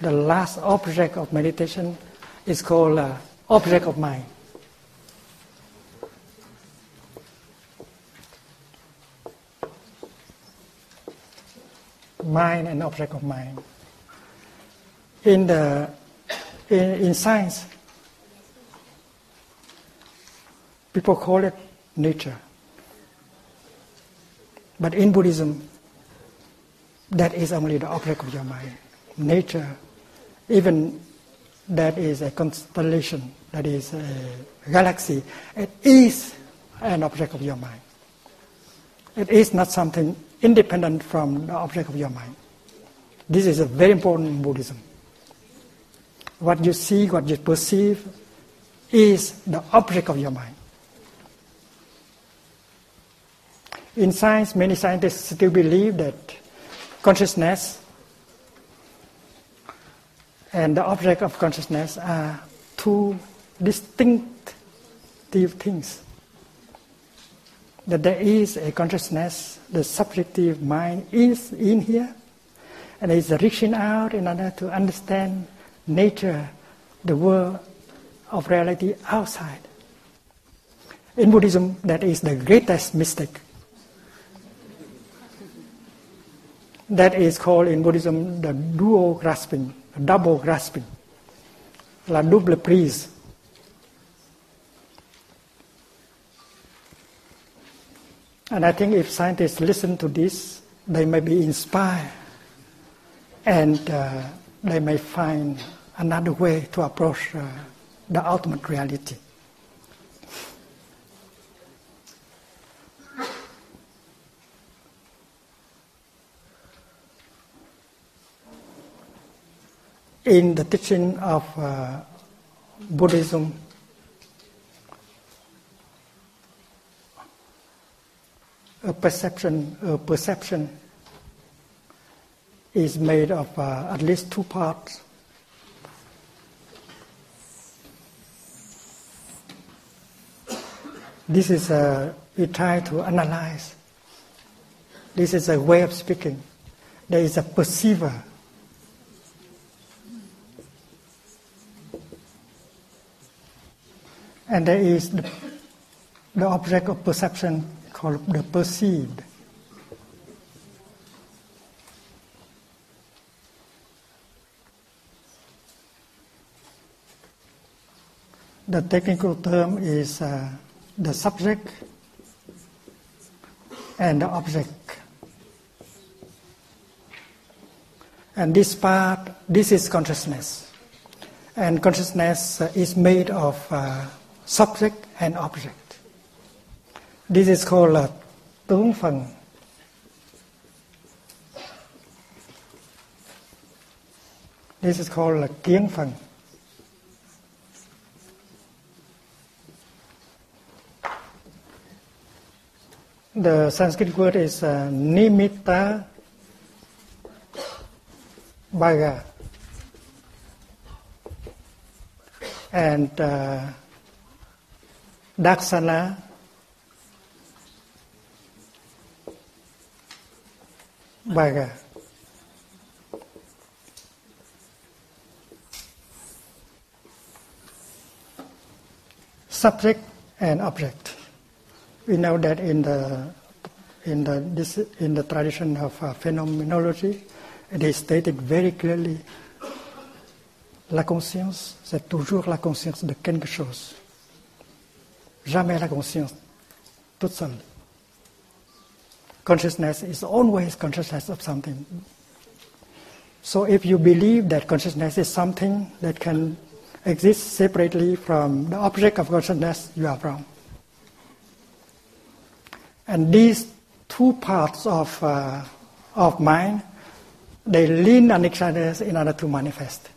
the last object of meditation is called uh, object of mind. Mind and object of mind. In the in, in science, people call it nature. But in Buddhism, that is only the object of your mind. Nature, even that is a constellation, that is a galaxy, it is an object of your mind. It is not something independent from the object of your mind. This is a very important in Buddhism. What you see, what you perceive, is the object of your mind. In science, many scientists still believe that consciousness and the object of consciousness are two distinctive things. That there is a consciousness, the subjective mind is in here, and is reaching out in order to understand nature, the world of reality outside. In Buddhism, that is the greatest mistake. That is called in Buddhism the dual grasping, double grasping, la double prise. And I think if scientists listen to this, they may be inspired and uh, they may find another way to approach uh, the ultimate reality. In the teaching of uh, Buddhism, a perception, a perception is made of uh, at least two parts. This is a, we try to analyze. This is a way of speaking. There is a perceiver And there is the, the object of perception called the perceived. The technical term is uh, the subject and the object. And this part, this is consciousness. And consciousness uh, is made of uh, subject and object. This is called tướng phần. This is called kiến phần. The Sanskrit word is uh, nimitta bhaga. And uh, Darsana Bhaga. Subject and object. We know that in the in the this, in the tradition of uh, phenomenology, it is stated very clearly. La conscience, c'est toujours la conscience de quelque chose. Jamais la conscience toute seule. Consciousness is always consciousness of something. So if you believe that consciousness is something that can exist separately from the object of consciousness, you are wrong. And these two parts of, uh, of mind, they lean on each other in order to manifest.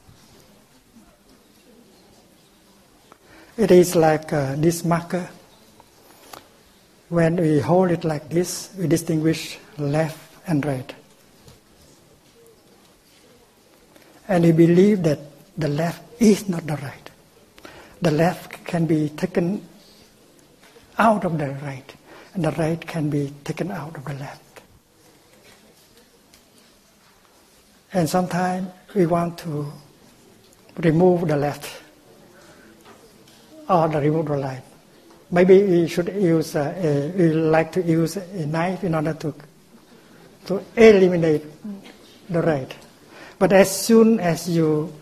It is like uh, this marker. When we hold it like this, we distinguish left and right. And we believe that the left is not the right. The left can be taken out of the right, and the right can be taken out of the left. And sometimes we want to remove the left or the the right. Maybe we should use, uh, a, we like to use a knife in order to, to eliminate the right. But as soon as you,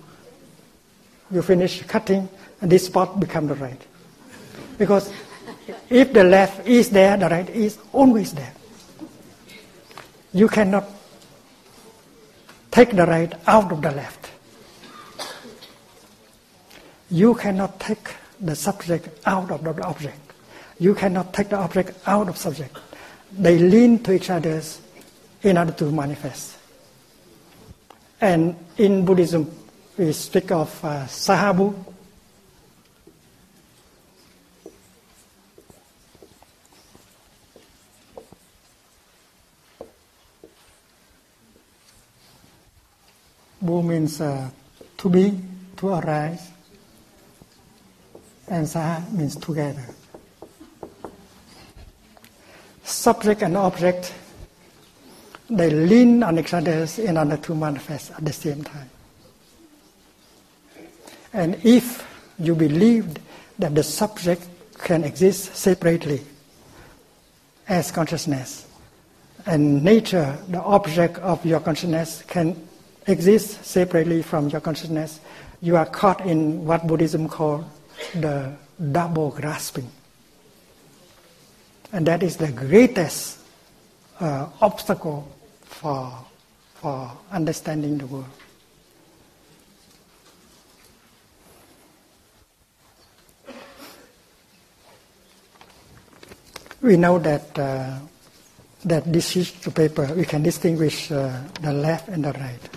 you finish cutting, this spot becomes the right. Because if the left is there, the right is always there. You cannot take the right out of the left. You cannot take the subject out of the object. You cannot take the object out of subject. They lean to each other in order to manifest. And in Buddhism, we speak of uh, sahabhu. Bhu means uh, to be, to arise, and Saha means together. Subject and object, they lean on each other in order to manifest at the same time. And if you believe that the subject can exist separately as consciousness, and nature, the object of your consciousness, can exist separately from your consciousness, you are caught in what Buddhism calls the double grasping. And that is the greatest uh, obstacle for, for understanding the world. We know that uh, that this sheet paper we can distinguish uh, the left and the right.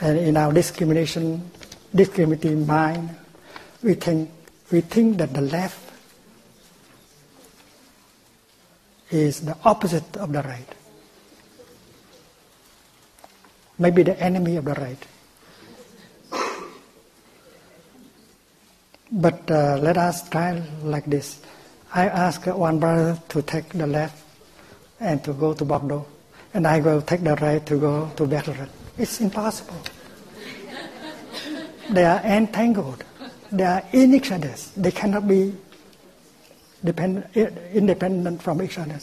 And in our discrimination, discriminating mind, we think, we think that the left is the opposite of the right. Maybe the enemy of the right. But uh, let us try like this. I ask one brother to take the left and to go to Bordeaux, and I will take the right to go to Berlin. It's impossible. they are entangled. They are in each other. They cannot be depend, independent from each other.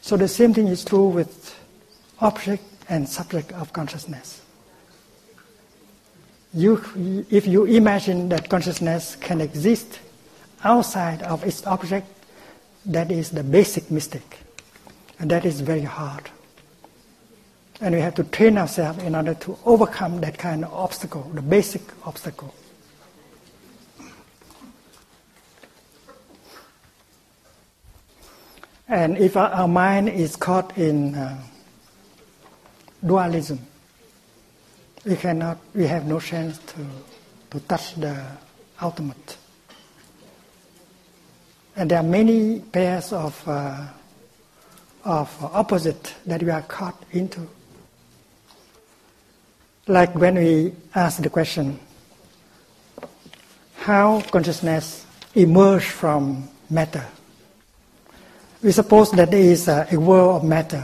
So the same thing is true with object and subject of consciousness. You, if you imagine that consciousness can exist outside of its object, that is the basic mistake. And that is very hard. And we have to train ourselves in order to overcome that kind of obstacle, the basic obstacle. And if our, mind is caught in uh, dualism, we cannot, we have no chance to, to touch the ultimate. And there are many pairs of, uh, of opposite that we are caught into. Like when we ask the question, how consciousness emerge from matter? We suppose that there is a, a world of matter,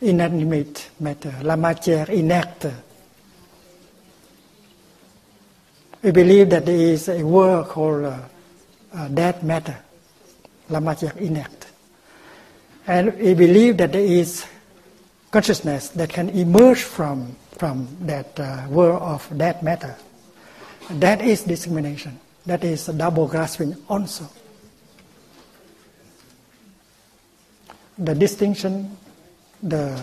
inanimate matter, la matière inerte. We believe that there is a world called uh, uh, dead matter, la matière inerte. And we believe that there is consciousness that can emerge from, from that uh, world of that matter. That is discrimination. That is double grasping also. The distinction, the,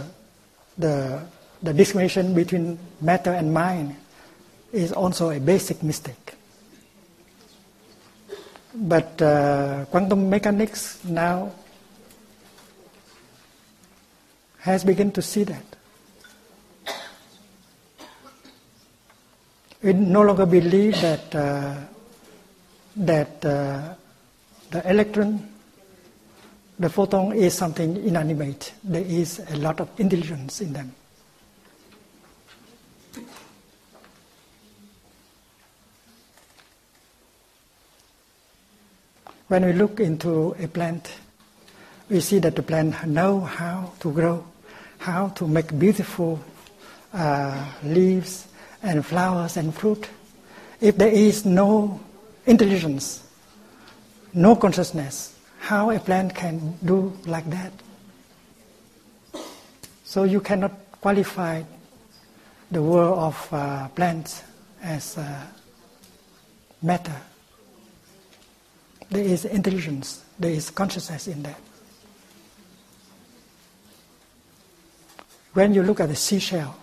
the, the discrimination between matter and mind is also a basic mistake. But uh, quantum mechanics now has begun to see that. We no longer believe that uh, that uh, the electron, the photon is something inanimate. There is a lot of intelligence in them. When we look into a plant, we see that the plant know how to grow, how to make beautiful uh, leaves and flowers and fruit. If there is no intelligence, no consciousness, how a plant can do like that? So you cannot qualify the world of uh, plants as uh, matter there is intelligence, there is consciousness in that. When you look at the seashell,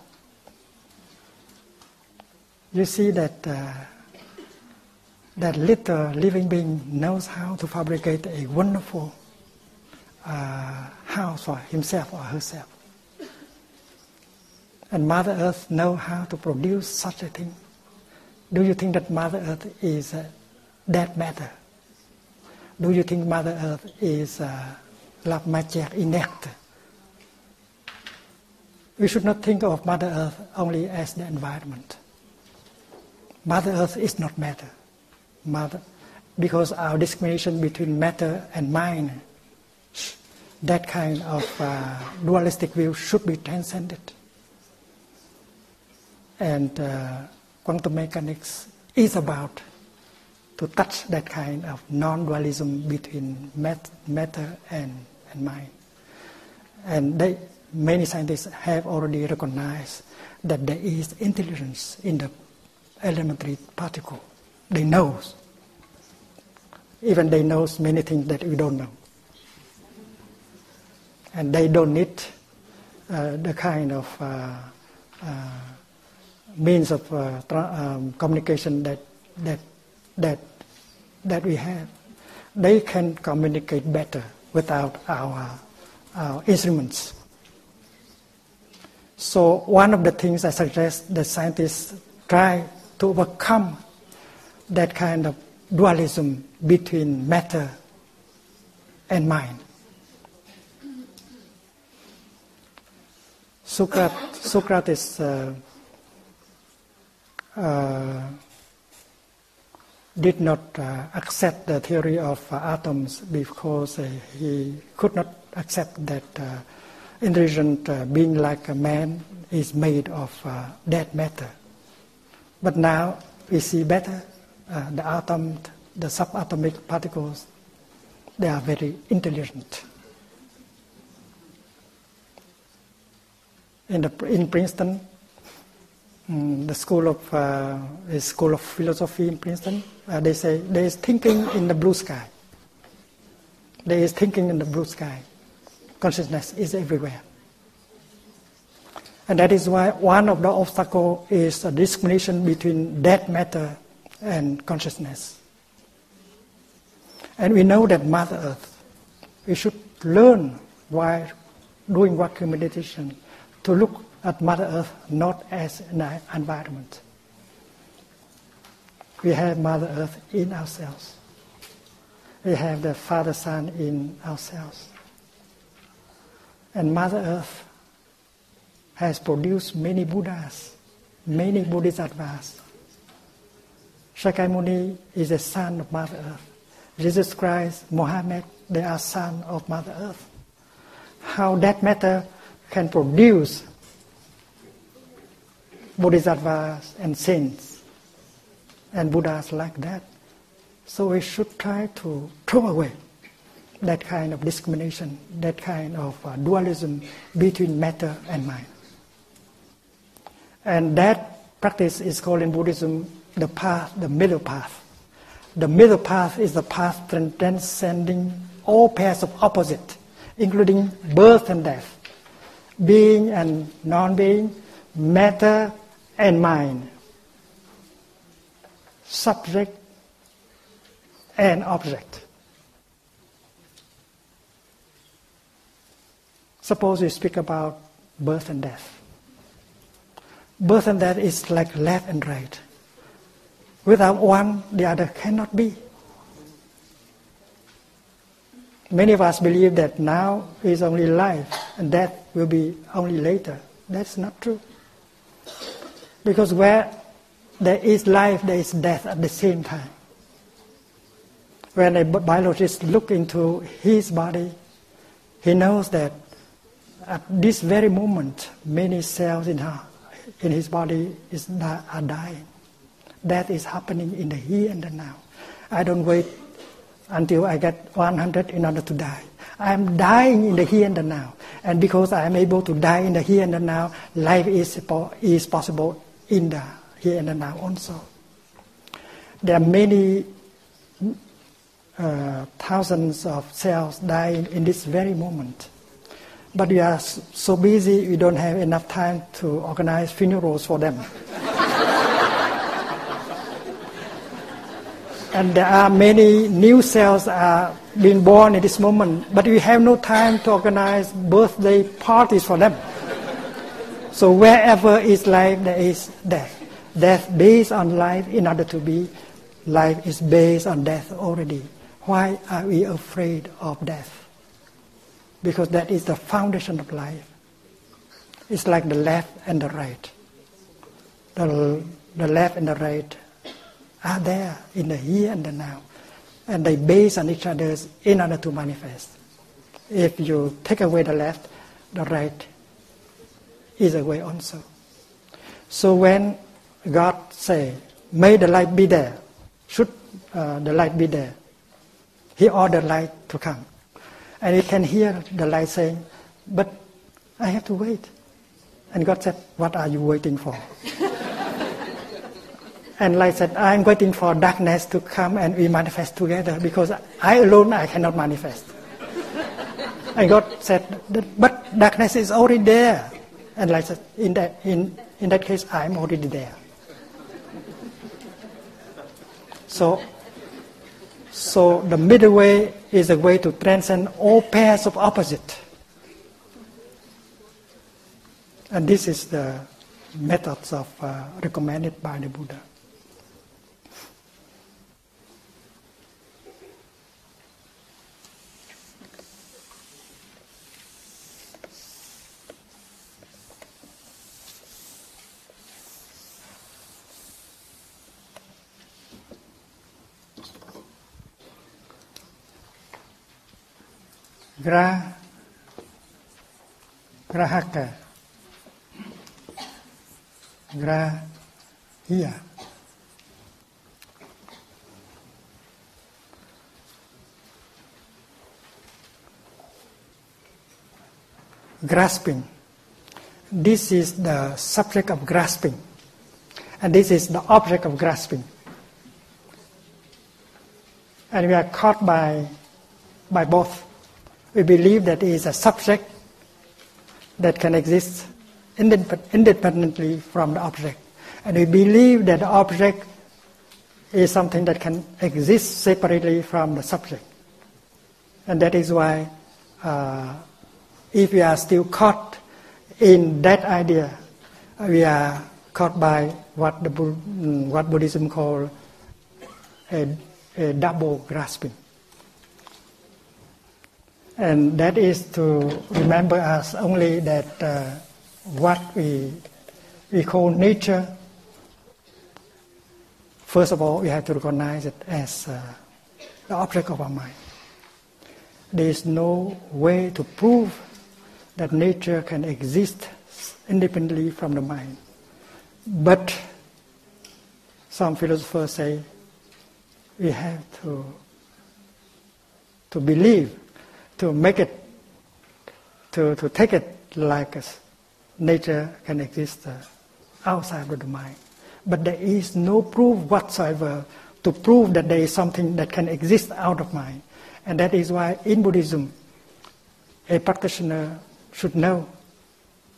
you see that uh, that little living being knows how to fabricate a wonderful uh, house for himself or herself. And Mother Earth knows how to produce such a thing. Do you think that Mother Earth is uh, matter? Do you think Mother Earth is uh, la matière inerte? We should not think of Mother Earth only as the environment. Mother Earth is not matter. Mother, because our discrimination between matter and mind, that kind of uh, dualistic view should be transcended. And uh, quantum mechanics is about to touch that kind of non-dualism between matter and, and mind. And they, many scientists have already recognized that there is intelligence in the elementary particle. They know. Even they know many things that we don't know. And they don't need uh, the kind of uh, uh, means of uh, um, communication that, that that, that we have, they can communicate better without our, our instruments. So one of the things I suggest that scientists try to overcome that kind of dualism between matter and mind. Socrates, Socrates uh, uh, did not uh, accept the theory of uh, atoms because uh, he could not accept that uh, intelligent uh, being like a man is made of uh, dead matter. But now we see better the atom, the subatomic particles, they are very intelligent. In, the, in Princeton, Mm, the school of uh, the school of philosophy in Princeton. Uh, they say there is thinking in the blue sky. There is thinking in the blue sky. Consciousness is everywhere. And that is why one of the obstacles is a discrimination between dead matter and consciousness. And we know that Mother Earth, we should learn while doing vacuum meditation to look at Mother Earth not as an environment. We have Mother Earth in ourselves. We have the Father Sun in ourselves. And Mother Earth has produced many Buddhas, many Bodhisattvas. Shakyamuni is a son of Mother Earth. Jesus Christ, Mohammed, they are sons of Mother Earth. How that matter can produce bodhisattvas and saints and Buddhas like that. So we should try to throw away that kind of discrimination, that kind of uh, dualism between matter and mind. And that practice is called in Buddhism the path, the middle path. The middle path is the path transcending all pairs of opposite, including birth and death, being and non-being, matter and mind, subject and object. Suppose we speak about birth and death. Birth and death is like left and right. Without one, the other cannot be. Many of us believe that now is only life and death will be only later. That's not true. Because where there is life, there is death at the same time. When a biologist look into his body, he knows that at this very moment, many cells in, her, in his body is, are dying. That is happening in the here and the now. I don't wait until I get 100 in order to die. I am dying in the here and the now. And because I am able to die in the here and the now, life is, is possible in the here and the now also. There are many uh, thousands of cells dying in this very moment. But we are so busy, we don't have enough time to organize funerals for them. *laughs* and there are many new cells are being born at this moment, but we have no time to organize birthday parties for them. so wherever is life, there is death. Death based on life in order to be, life is based on death already. Why are we afraid of death? Because that is the foundation of life. It's like the left and the right. The, the left and the right are there in the here and the now, and they base on each other in order to manifest. If you take away the left, the right is away also. So when God say, "May the light be there," should uh, the light be there? He ordered light to come. And he can hear the light saying, But I have to wait. And God said, What are you waiting for? *laughs* and light said, I'm waiting for darkness to come and we manifest together because I alone I cannot manifest. *laughs* and God said, But darkness is already there. And light said, In that, in, in that case, I'm already there. *laughs* So so the middle way is a way to transcend all pairs of opposite. And this is the methods of uh, recommended by the Buddha. Gra grahaka. Grahya grasping. This is the subject of grasping. And this is the object of grasping. And we are caught by by both we believe that it is a subject that can exist independently from the object. And we believe that the object is something that can exist separately from the subject. And that is why, uh, if we are still caught in that idea, we are caught by what, the, what Buddhism calls a, a double grasping. And that is to remember us only that uh, what we, we call nature, first of all, we have to recognize it as uh, the object of our mind. There is no way to prove that nature can exist independently from the mind. But some philosophers say we have to, to believe to make it, to, to take it like nature can exist uh, outside of the mind. But there is no proof whatsoever to prove that there is something that can exist out of mind. And that is why in Buddhism, a practitioner should know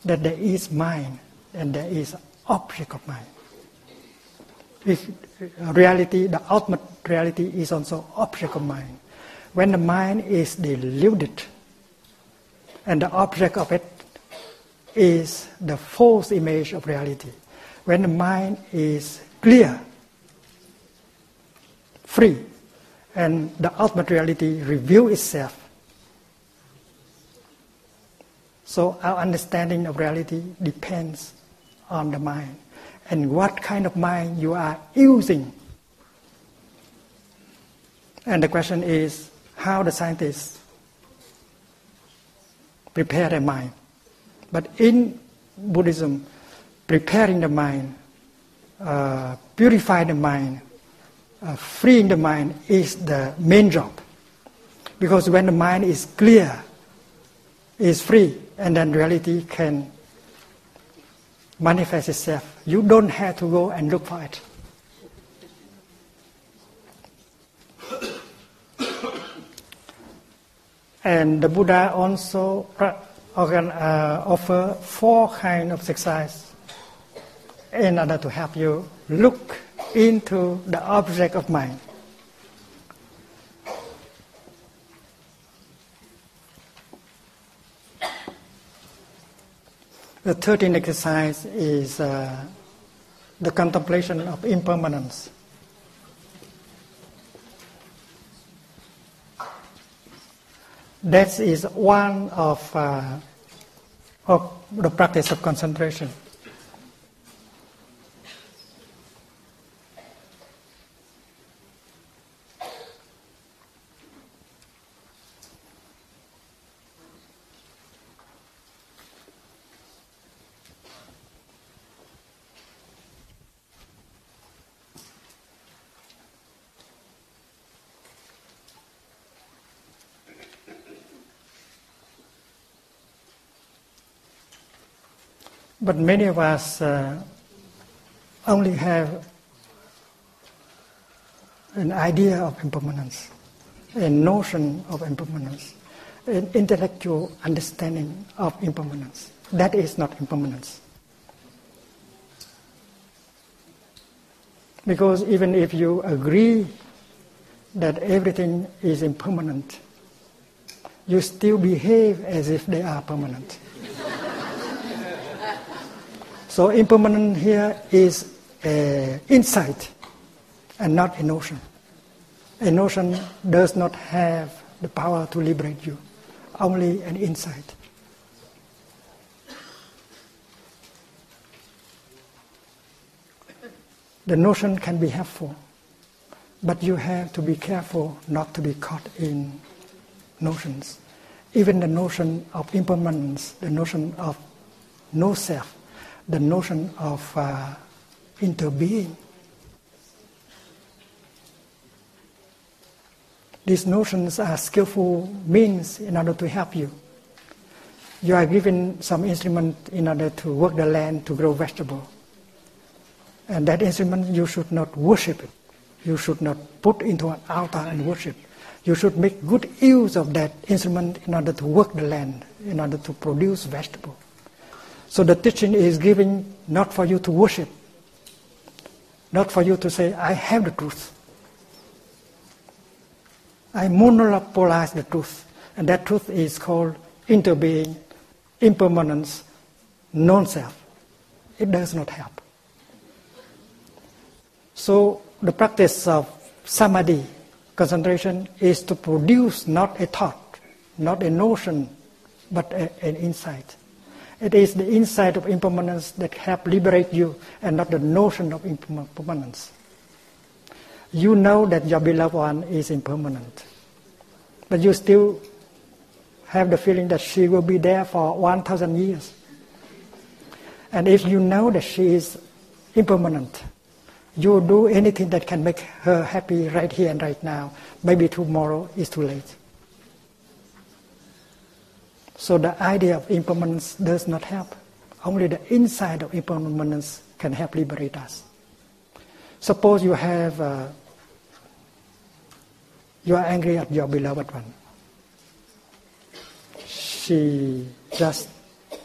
that there is mind and there is object of mind. If reality, the ultimate reality is also object of mind. When the mind is deluded, and the object of it is the false image of reality. When the mind is clear, free, and the ultimate reality reveals itself. So our understanding of reality depends on the mind and what kind of mind you are using. And the question is how the scientists prepare their mind. But in Buddhism, preparing the mind, uh, purifying the mind, uh, freeing the mind is the main job. Because when the mind is clear, is free, and then reality can manifest itself. You don't have to go and look for it. And the Buddha also uh, offer four kind of exercise in order to help you look into the object of mind. The 13th exercise is uh, the contemplation of impermanence. That is one of, uh, of the practice of concentration. But many of us uh, only have an idea of impermanence, a notion of impermanence, an intellectual understanding of impermanence. That is not impermanence. Because even if you agree that everything is impermanent, you still behave as if they are permanent. So impermanent here is an insight and not a notion. A notion does not have the power to liberate you, only an insight. The notion can be helpful, but you have to be careful not to be caught in notions. Even the notion of impermanence, the notion of no self, the notion of uh, interbeing. These notions are skillful means in order to help you. You are given some instrument in order to work the land to grow vegetable. And that instrument you should not worship it. You should not put into an altar and worship. You should make good use of that instrument in order to work the land, in order to produce vegetable. So the teaching is given not for you to worship, not for you to say, I have the truth. I monopolize the truth. And that truth is called interbeing, impermanence, non self. It does not help. So the practice of samadhi, concentration, is to produce not a thought, not a notion, but a, an insight. It is the insight of impermanence that help liberate you and not the notion of impermanence. You know that your beloved one is impermanent, but you still have the feeling that she will be there for 1,000 years. And if you know that she is impermanent, you will do anything that can make her happy right here and right now. Maybe tomorrow is too late. So the idea of impermanence does not help. Only the insight of impermanence can help liberate us. Suppose you have, uh, you are angry at your beloved one. She just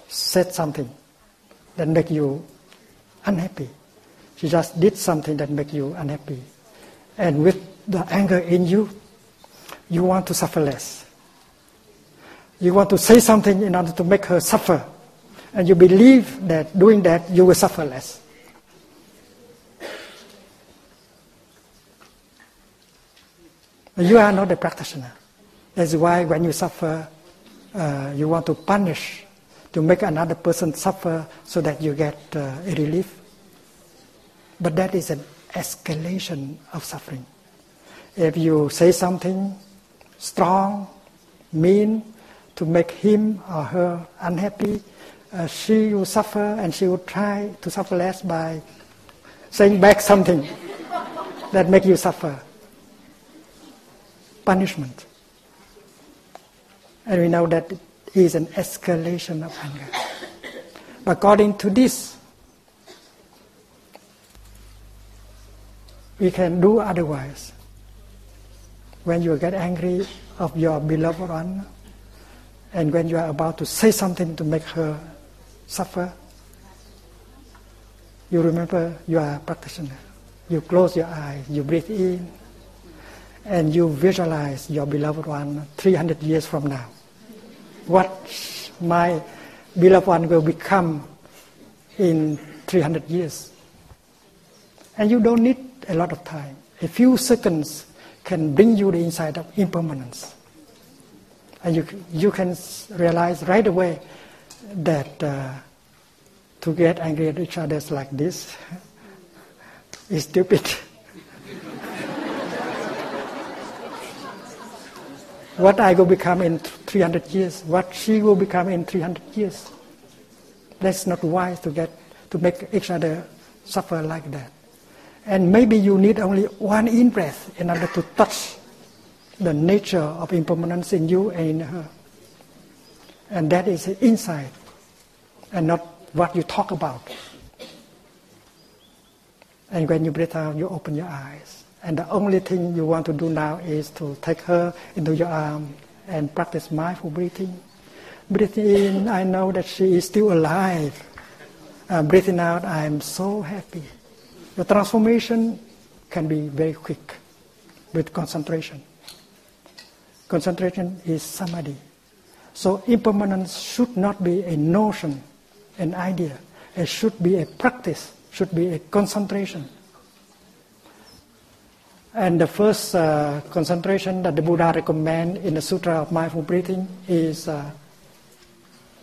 said something that make you unhappy. She just did something that make you unhappy. And with the anger in you, you want to suffer less. You want to say something in order to make her suffer. And you believe that doing that you will suffer less. You are not a practitioner. That's why when you suffer, uh, you want to punish, to make another person suffer so that you get uh, a relief. But that is an escalation of suffering. If you say something strong, mean, to make him or her unhappy, uh, she will suffer and she will try to suffer less by saying back something that make you suffer. Punishment. And we know that it is an escalation of anger. But according to this, we can do otherwise. When you get angry of your beloved one, and when you are about to say something to make her suffer, you remember you are a practitioner. You close your eyes, you breathe in, and you visualize your beloved one 300 years from now. What my beloved one will become in 300 years. And you don't need a lot of time. A few seconds can bring you the insight of impermanence. And you, you can realize right away that uh, to get angry at each other like this *laughs* is stupid. *laughs* what I will become in 300 years, what she will become in 300 years. That's not wise to get to make each other suffer like that. And maybe you need only one in breath in order to touch the nature of impermanence in you and in her. And that is insight and not what you talk about. And when you breathe out, you open your eyes. And the only thing you want to do now is to take her into your arm and practice mindful breathing. Breathing in, I know that she is still alive. Uh, breathing out, I am so happy. The transformation can be very quick with concentration. Concentration is samadhi. So impermanence should not be a notion, an idea. It should be a practice, should be a concentration. And the first uh, concentration that the Buddha recommends in the Sutra of Mindful Breathing is uh,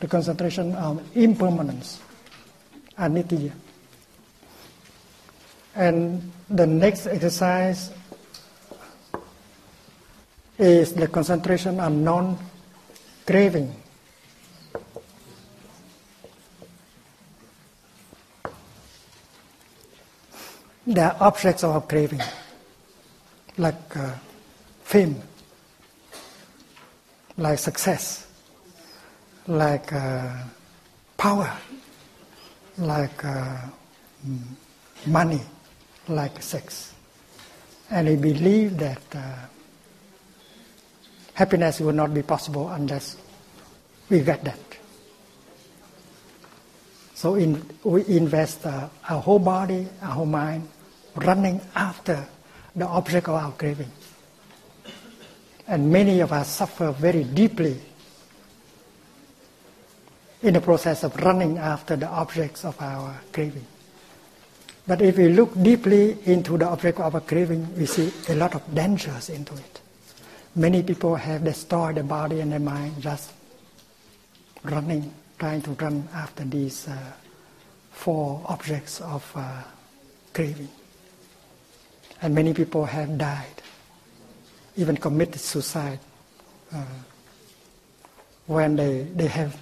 the concentration on impermanence, anicca. And the next exercise is the concentration on non craving. There are objects of craving, like uh, fame, like success, like uh, power, like uh, money, like sex. And I believe that uh, happiness will not be possible unless we get that. So in, we invest uh, our whole body, our whole mind, running after the object of our craving. And many of us suffer very deeply in the process of running after the objects of our craving. But if we look deeply into the object of our craving, we see a lot of dangers into it. Many people have destroyed their body and their mind just running, trying to run after these uh, four objects of uh, craving. And many people have died, even committed suicide uh, when they, they have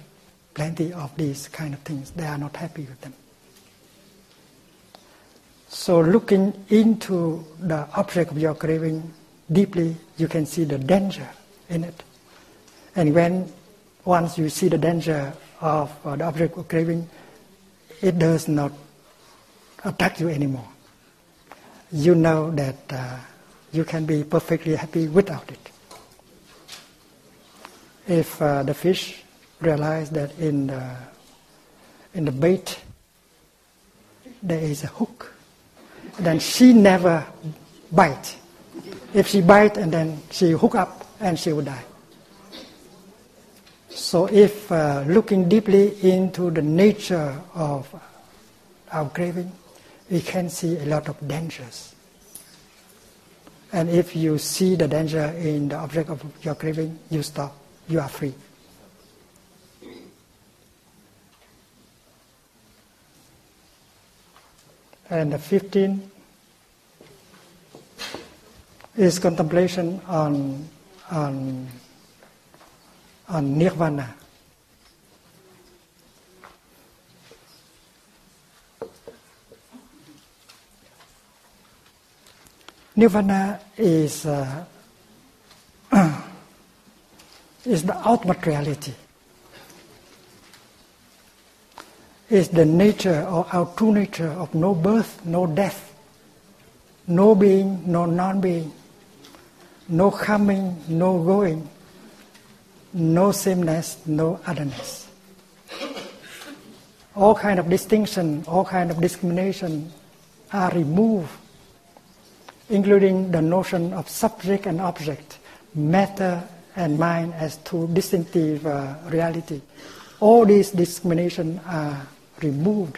plenty of these kind of things. They are not happy with them. So looking into the object of your craving deeply, you can see the danger in it. And when once you see the danger of uh, the object of craving, it does not attack you anymore. You know that uh, you can be perfectly happy without it. If uh, the fish realize that in the, in the bait there is a hook, then she never bite. If she bite and then she hook up and she will die. So if uh, looking deeply into the nature of our craving, we can see a lot of dangers. And if you see the danger in the object of your craving, you stop. You are free. And the 15 is contemplation on, on, on nirvana. Nirvana is, uh, *clears throat* is the ultimate reality. Is the nature or our true nature of no birth, no death, no being, no non-being, no coming, no going, no sameness, no otherness. All kind of distinction, all kind of discrimination are removed including the notion of subject and object, matter and mind as two distinctive uh, reality. All these discriminations are removed.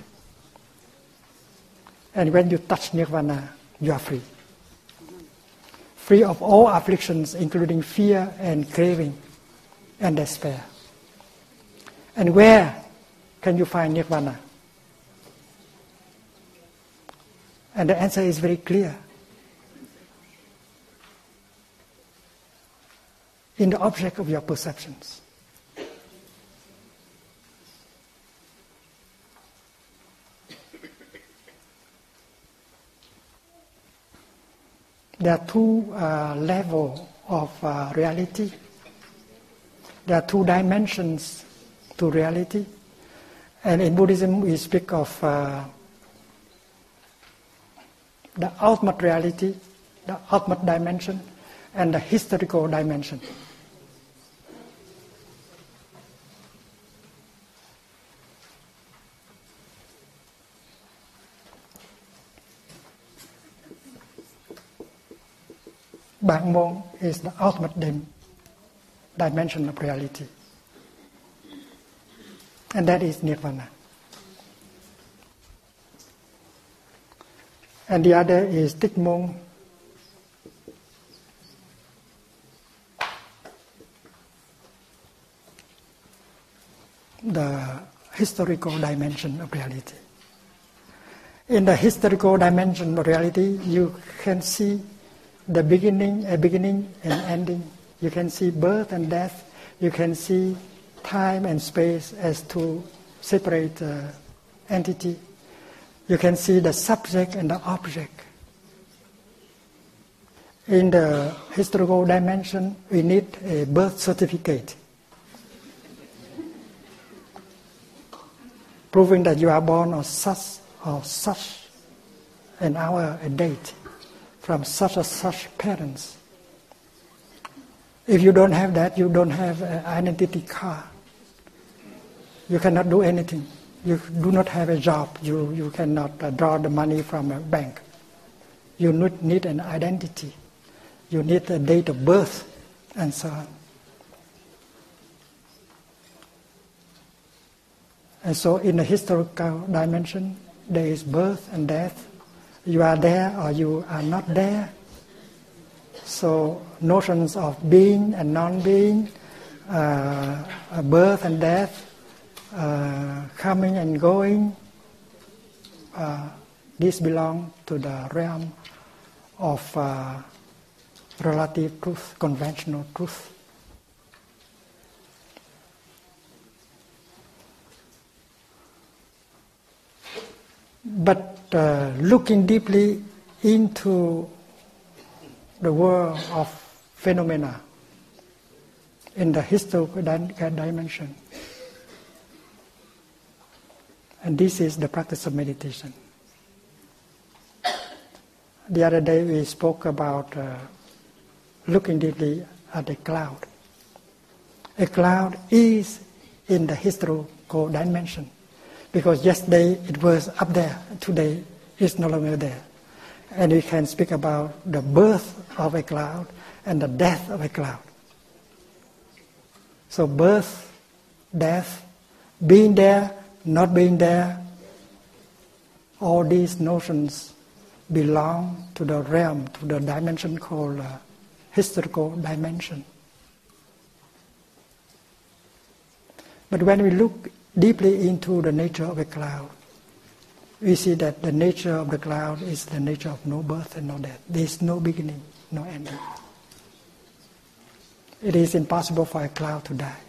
And when you touch nirvana, you are free. Free of all afflictions, including fear and craving and despair. And where can you find nirvana? And the answer is very clear in the object of your perceptions. There are two uh, levels of uh, reality. There are two dimensions to reality. And in Buddhism, we speak of uh, the ultimate reality, the ultimate dimension, and the historical dimension. Bangmon is the ultimate dim dimension of reality. And that is nirvana. And the other is tích môn, the historical dimension of reality. In the historical dimension of reality, you can see the beginning, a beginning and ending. You can see birth and death. You can see time and space as two separate uh, entity. You can see the subject and the object. In the historical dimension, we need a birth certificate proving that you are born on such or such an hour, a date from such and such parents. If you don't have that, you don't have an identity card. You cannot do anything. You do not have a job. You, you cannot uh, draw the money from a bank. You need, need an identity. You need a date of birth and so on. And so, in the historical dimension, there is birth and death, you are there or you are not there. So notions of being and non-being, uh, birth and death, uh, coming and going, uh, these belong to the realm of uh, relative truth, conventional truth. But uh, looking deeply into the world of phenomena in the historical dimension. And this is the practice of meditation. The other day we spoke about uh, looking deeply at a cloud. A cloud is in the historical dimension because yesterday it was up there, today it's no longer there. and we can speak about the birth of a cloud and the death of a cloud. So, birth, death, being there, not being there, all these notions belong to the realm, to the dimension called uh, historical dimension. But when we look deeply into the nature of a cloud, we see that the nature of the cloud is the nature of no birth and no death. There is no beginning, no ending. It is impossible for a cloud to die.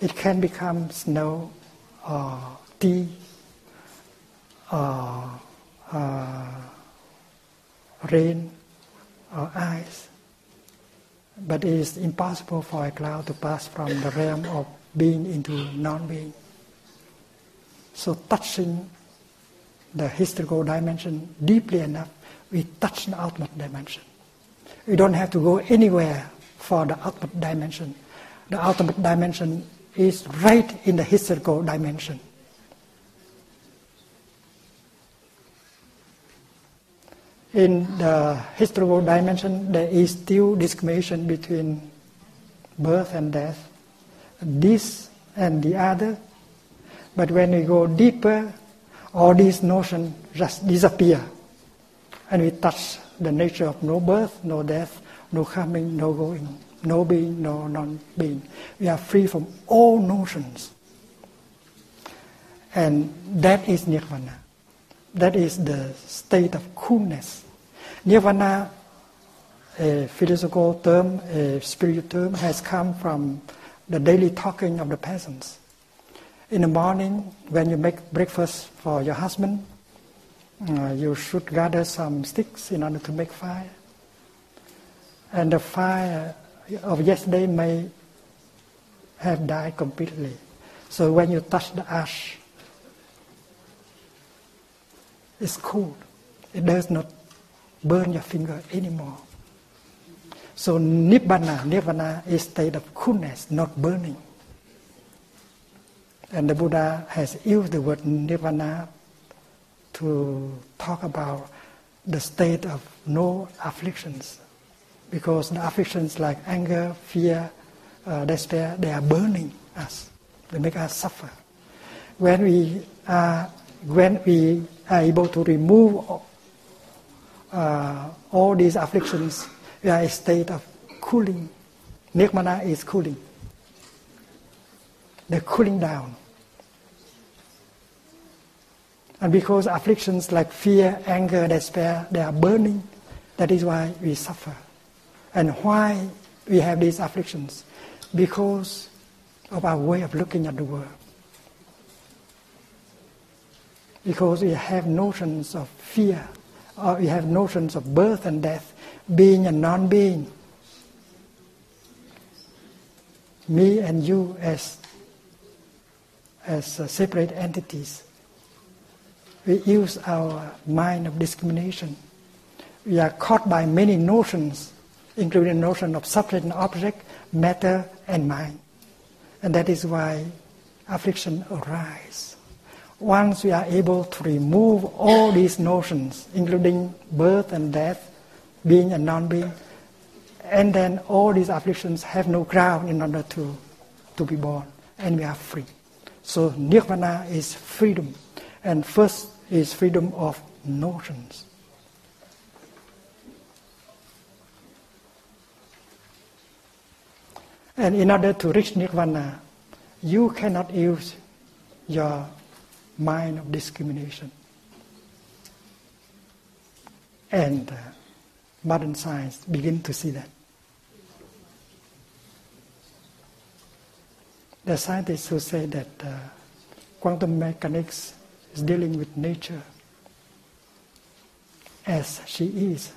It can become snow or tea or uh, rain or ice. But it is impossible for a cloud to pass from the realm of being into non being. So, touching the historical dimension deeply enough, we touch the ultimate dimension. We don't have to go anywhere for the ultimate dimension. The ultimate dimension is right in the historical dimension. In the historical dimension, there is still discrimination between birth and death, this and the other. But when we go deeper, all these notions just disappear. And we touch the nature of no birth, no death, no coming, no going, no being, no non being. We are free from all notions. And that is nirvana. That is the state of coolness. Nirvana, a philosophical term, a spiritual term, has come from the daily talking of the peasants. In the morning, when you make breakfast for your husband, uh, you should gather some sticks in order to make fire. And the fire of yesterday may have died completely. So when you touch the ash, it's cool. It does not burn your finger anymore. So nibbana, nirvana is state of coolness, not burning. And the Buddha has used the word nirvana to talk about the state of no afflictions. Because the afflictions like anger, fear, uh, despair, they are burning us. They make us suffer. When we are, when we are able to remove uh, all these afflictions, we are in a state of cooling. Nirvana is cooling. The cooling down. And because afflictions like fear, anger, despair, they are burning, that is why we suffer. And why we have these afflictions? Because of our way of looking at the world. Because we have notions of fear, or we have notions of birth and death, being and non being. Me and you as, as uh, separate entities. We use our mind of discrimination. We are caught by many notions, including the notion of subject and object, matter and mind. And that is why affliction arises. Once we are able to remove all these notions, including birth and death, being and non-being, and then all these afflictions have no ground in order to, to be born, and we are free. So nirvana is freedom. And first is freedom of notions. And in order to reach nirvana, you cannot use your mind of discrimination. And uh, modern science begin to see that. The scientists who say that uh, quantum mechanics is dealing with nature as she is.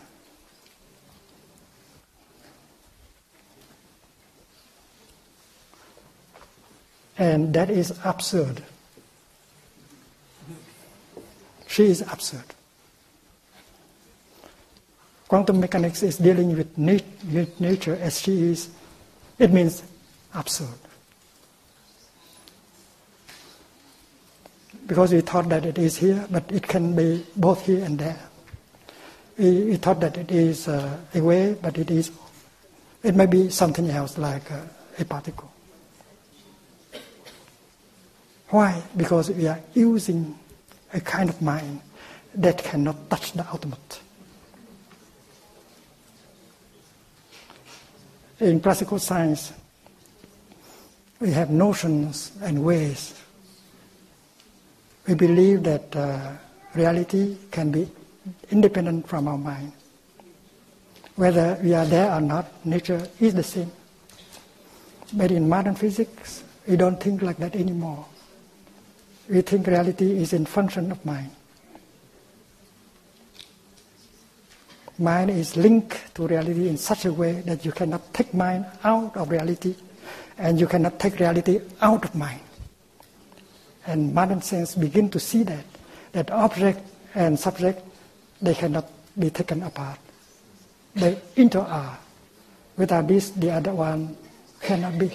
And that is absurd. She is absurd. Quantum mechanics is dealing with, nat- with nature as she is. It means absurd. Because we thought that it is here, but it can be both here and there. we, we thought that it is uh, a wave, but it is, it may be something else like uh, a particle. Why? Because we are using a kind of mind that cannot touch the ultimate. In classical science, we have notions and ways. We believe that uh, reality can be independent from our mind. Whether we are there or not, nature is the same. But in modern physics, we don't think like that anymore. We think reality is in function of mind. Mind is linked to reality in such a way that you cannot take mind out of reality and you cannot take reality out of mind. And modern science begin to see that, that object and subject, they cannot be taken apart. They inter-are. Without this, the other one cannot be.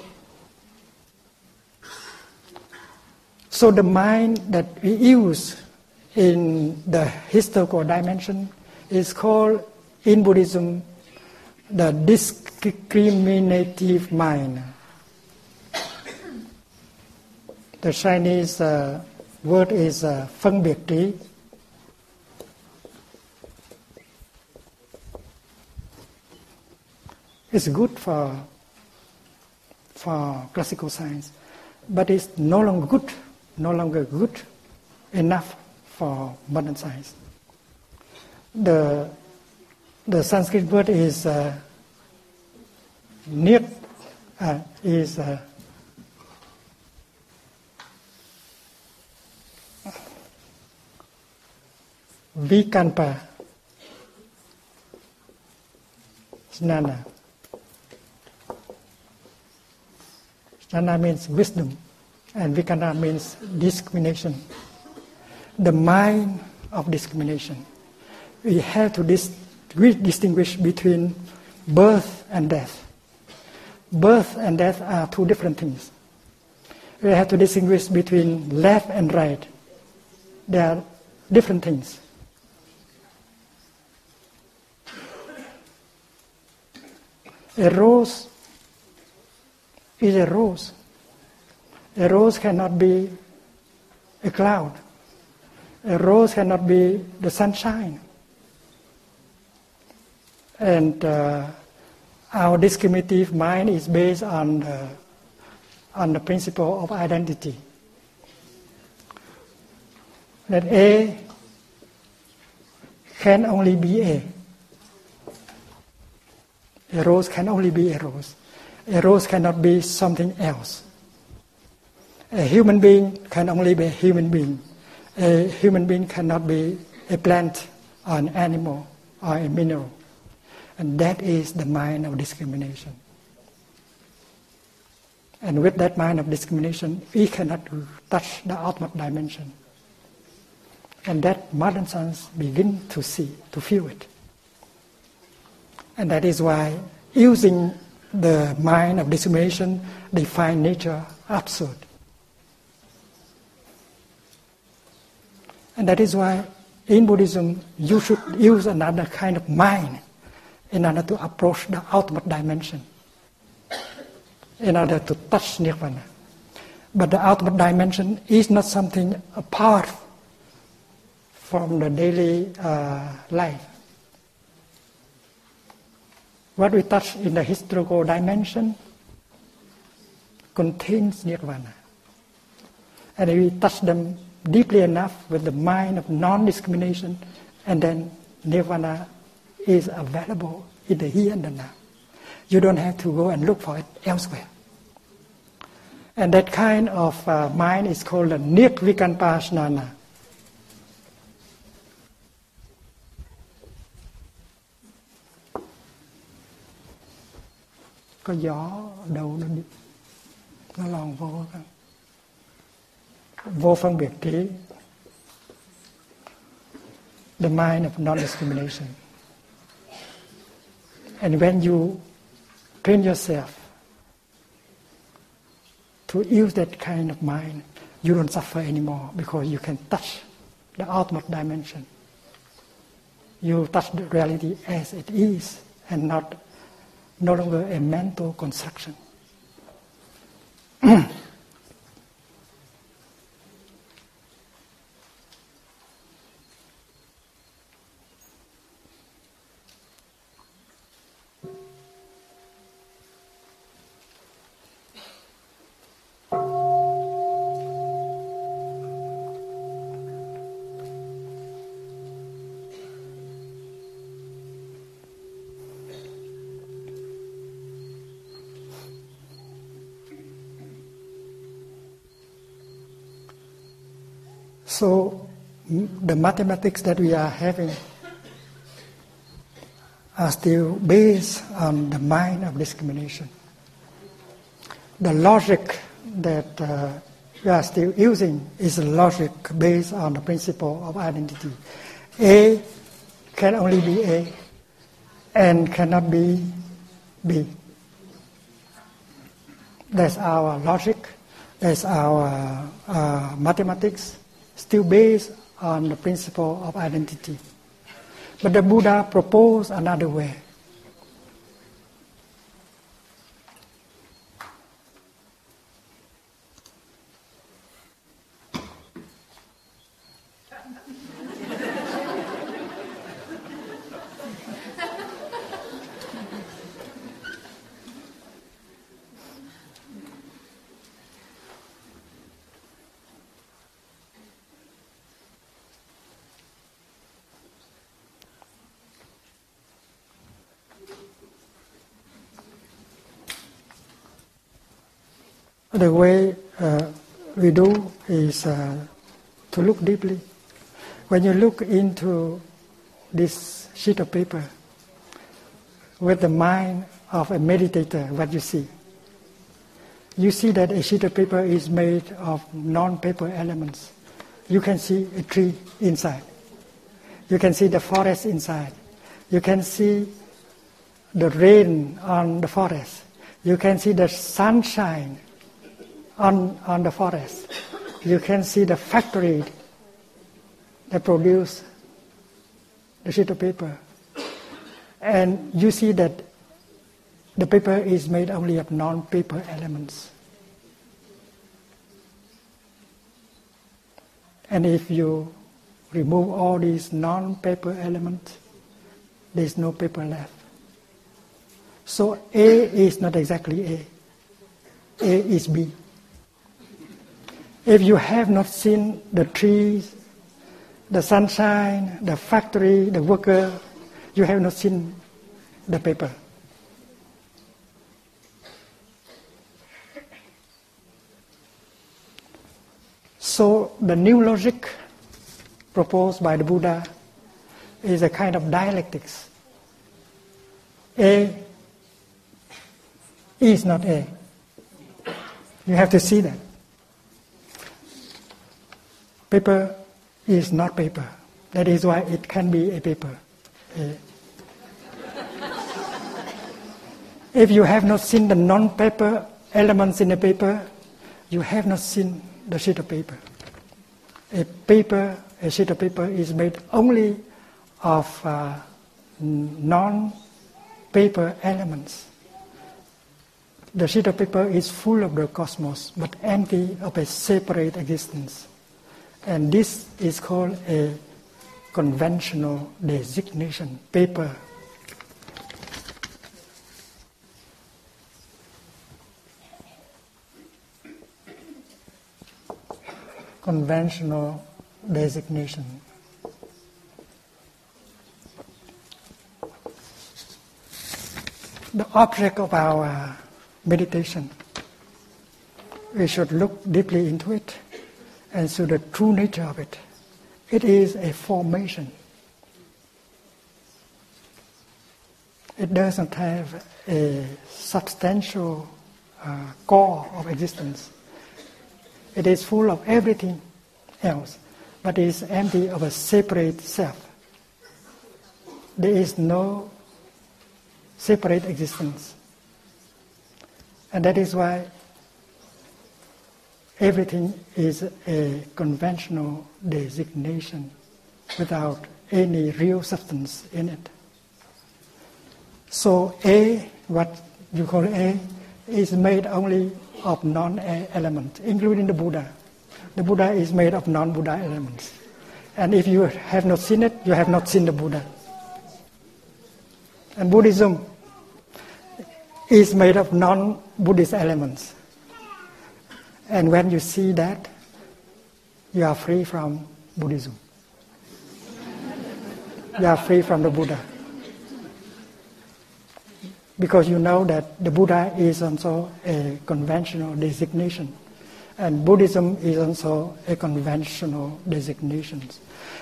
So the mind that we use in the historical dimension is called in Buddhism the discriminative mind. The Chinese uh, word is uh, phân biệt trí. It's good for for classical science, but it's no longer good, no longer good enough for modern science. The the Sanskrit word is uh, uh, is uh, Vikalpa. Snana. Snana means wisdom, and Vikalpa means discrimination. The mind of discrimination. We have to dis- distinguish between birth and death. Birth and death are two different things. We have to distinguish between left and right. They are different things. A rose is a rose. A rose cannot be a cloud. A rose cannot be the sunshine. And uh, our discriminative mind is based on the, on the principle of identity. That A can only be A. A rose can only be a rose. A rose cannot be something else. A human being can only be a human being. A human being cannot be a plant or an animal or a mineral. And that is the mind of discrimination. And with that mind of discrimination, we cannot touch the ultimate dimension. And that modern science begin to see, to feel it. And that is why using the mind of discrimination, they find nature absurd. And that is why in Buddhism, you should use another kind of mind in order to approach the ultimate dimension, in order to touch nirvana. But the ultimate dimension is not something apart from the daily uh, life. What we touch in the historical dimension contains nirvana. And if we touch them deeply enough with the mind of non discrimination, and then nirvana is available in the here and the now. You don't have to go and look for it elsewhere. And that kind of uh, mind is called the Nirvikalpa có gió đâu nó đi. Nó lòng vô vô phân biệt trí the mind of non-discrimination. And when you train yourself to use that kind of mind you don't suffer anymore because you can touch the ultimate dimension. You touch the reality as it is and not no longer a mental construction. *clears throat* mathematics that we are having are still based on the mind of discrimination. The logic that uh, we are still using is a logic based on the principle of identity. A can only be A and cannot be B. That's our logic, that's our uh, mathematics, still based on the principle of identity. But the Buddha proposed another way. The way uh, we do is uh, to look deeply. When you look into this sheet of paper with the mind of a meditator, what you see? You see that a sheet of paper is made of non paper elements. You can see a tree inside, you can see the forest inside, you can see the rain on the forest, you can see the sunshine on, on the forest. You can see the factory that produce the sheet of paper. And you see that the paper is made only of non-paper elements. And if you remove all these non-paper elements, there's no paper left. So A is not exactly A. A is B. If you have not seen the trees, the sunshine, the factory, the worker, you have not seen the paper. So the new logic proposed by the Buddha is a kind of dialectics. A is not A. You have to see that. Paper is not paper. That is why it can be a paper. if you have not seen the non-paper elements in the paper, you have not seen the sheet of paper. A paper, a sheet of paper is made only of uh, non-paper elements. The sheet of paper is full of the cosmos, but empty of a separate existence. And this is called a conventional designation paper. Conventional designation. The object of our meditation, we should look deeply into it and so the true nature of it. It is a formation. It doesn't have a substantial uh, core of existence. It is full of everything else, but it is empty of a separate self. There is no separate existence. And that is why everything is a conventional designation. without any real substance in it. So A, what you call A, is made only of non-A elements, including the Buddha. The Buddha is made of non-Buddha elements. And if you have not seen it, you have not seen the Buddha. And Buddhism is made of non-Buddhist elements. And when you see that, you are free from Buddhism. you are free from the Buddha. Because you know that the Buddha is also a conventional designation. And Buddhism is also a conventional designation.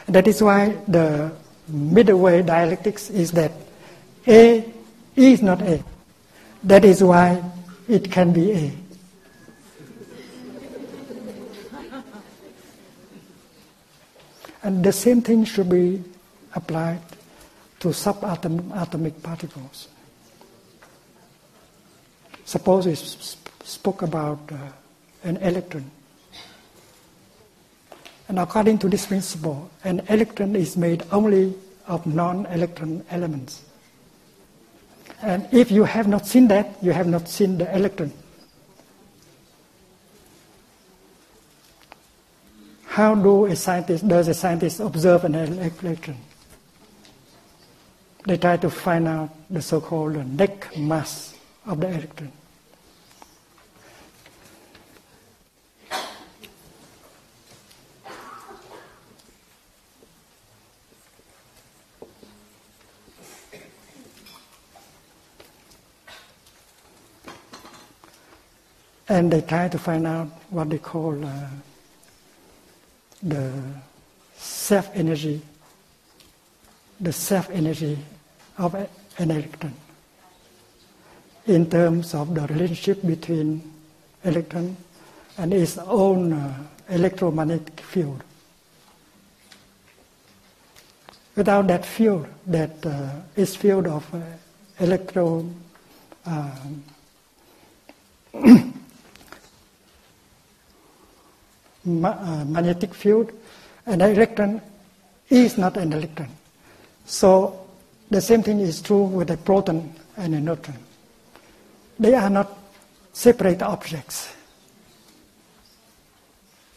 That is why the middle way dialectics is that A is not A. That is why it can be A. And the same thing should be applied to subatomic particles. Suppose we spoke about uh, an electron. And according to this principle, an electron is made only of non electron elements. And if you have not seen that, you have not seen the electron. How do a scientist, does a scientist observe an electron? They try to find out the so-called naked mass of the electron. and they try to find out what they call uh, the self energy, the self energy of an electron in terms of the relationship between electron and its own uh, electromagnetic field. Without that field, that uh, its field of uh, electro *clears throat* um, uh, magnetic field, an electron is not an electron. So the same thing is true with a proton and a neutron. They are not separate objects.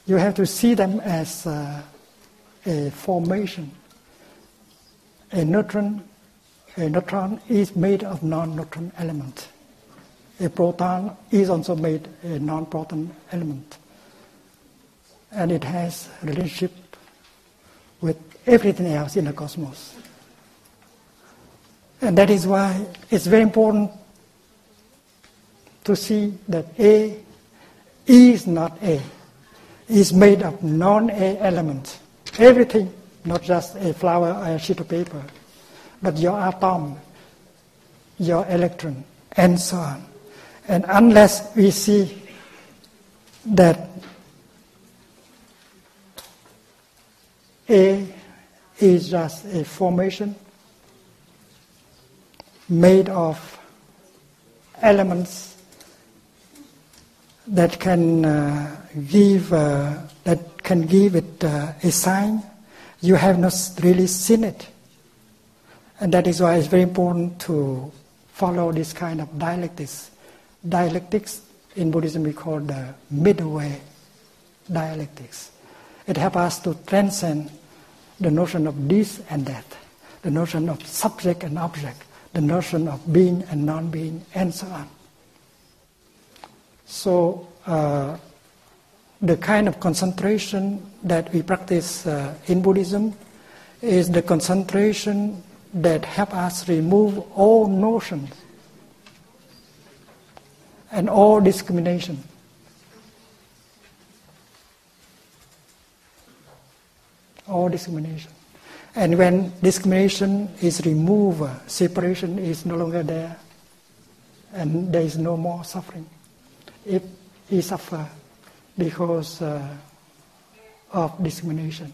You have to see them as uh, a formation. A neutron, a neutron is made of non-neutron element. A proton is also made a non-proton element and it has relationship with everything else in the cosmos. And that is why it's very important to see that A is not A. It's made of non-A elements. Everything, not just a flower or a sheet of paper, but your atom, your electron, and so on. And unless we see that A is just a formation made of elements that can uh, give uh, that can give it uh, a sign. You have not really seen it, and that is why it's very important to follow this kind of dialectics. Dialectics in Buddhism we call the middle way dialectics. It helps us to transcend the notion of this and that, the notion of subject and object, the notion of being and non being, and so on. So, uh, the kind of concentration that we practice uh, in Buddhism is the concentration that help us remove all notions and all discrimination. All discrimination. And when discrimination is removed, separation is no longer there, and there is no more suffering. If he suffer because uh, of discrimination,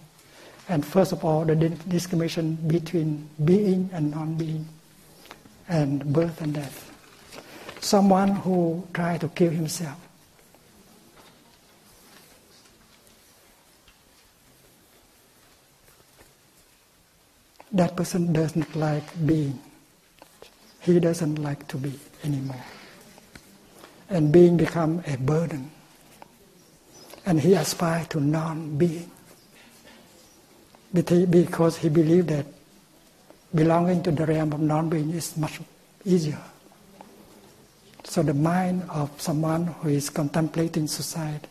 and first of all, the discrimination between being and non-being, and birth and death. Someone who tried to kill himself that person doesn't like being. He doesn't like to be anymore. And being become a burden. And he aspires to non-being. Because he believes that belonging to the realm of non-being is much easier. So the mind of someone who is contemplating suicide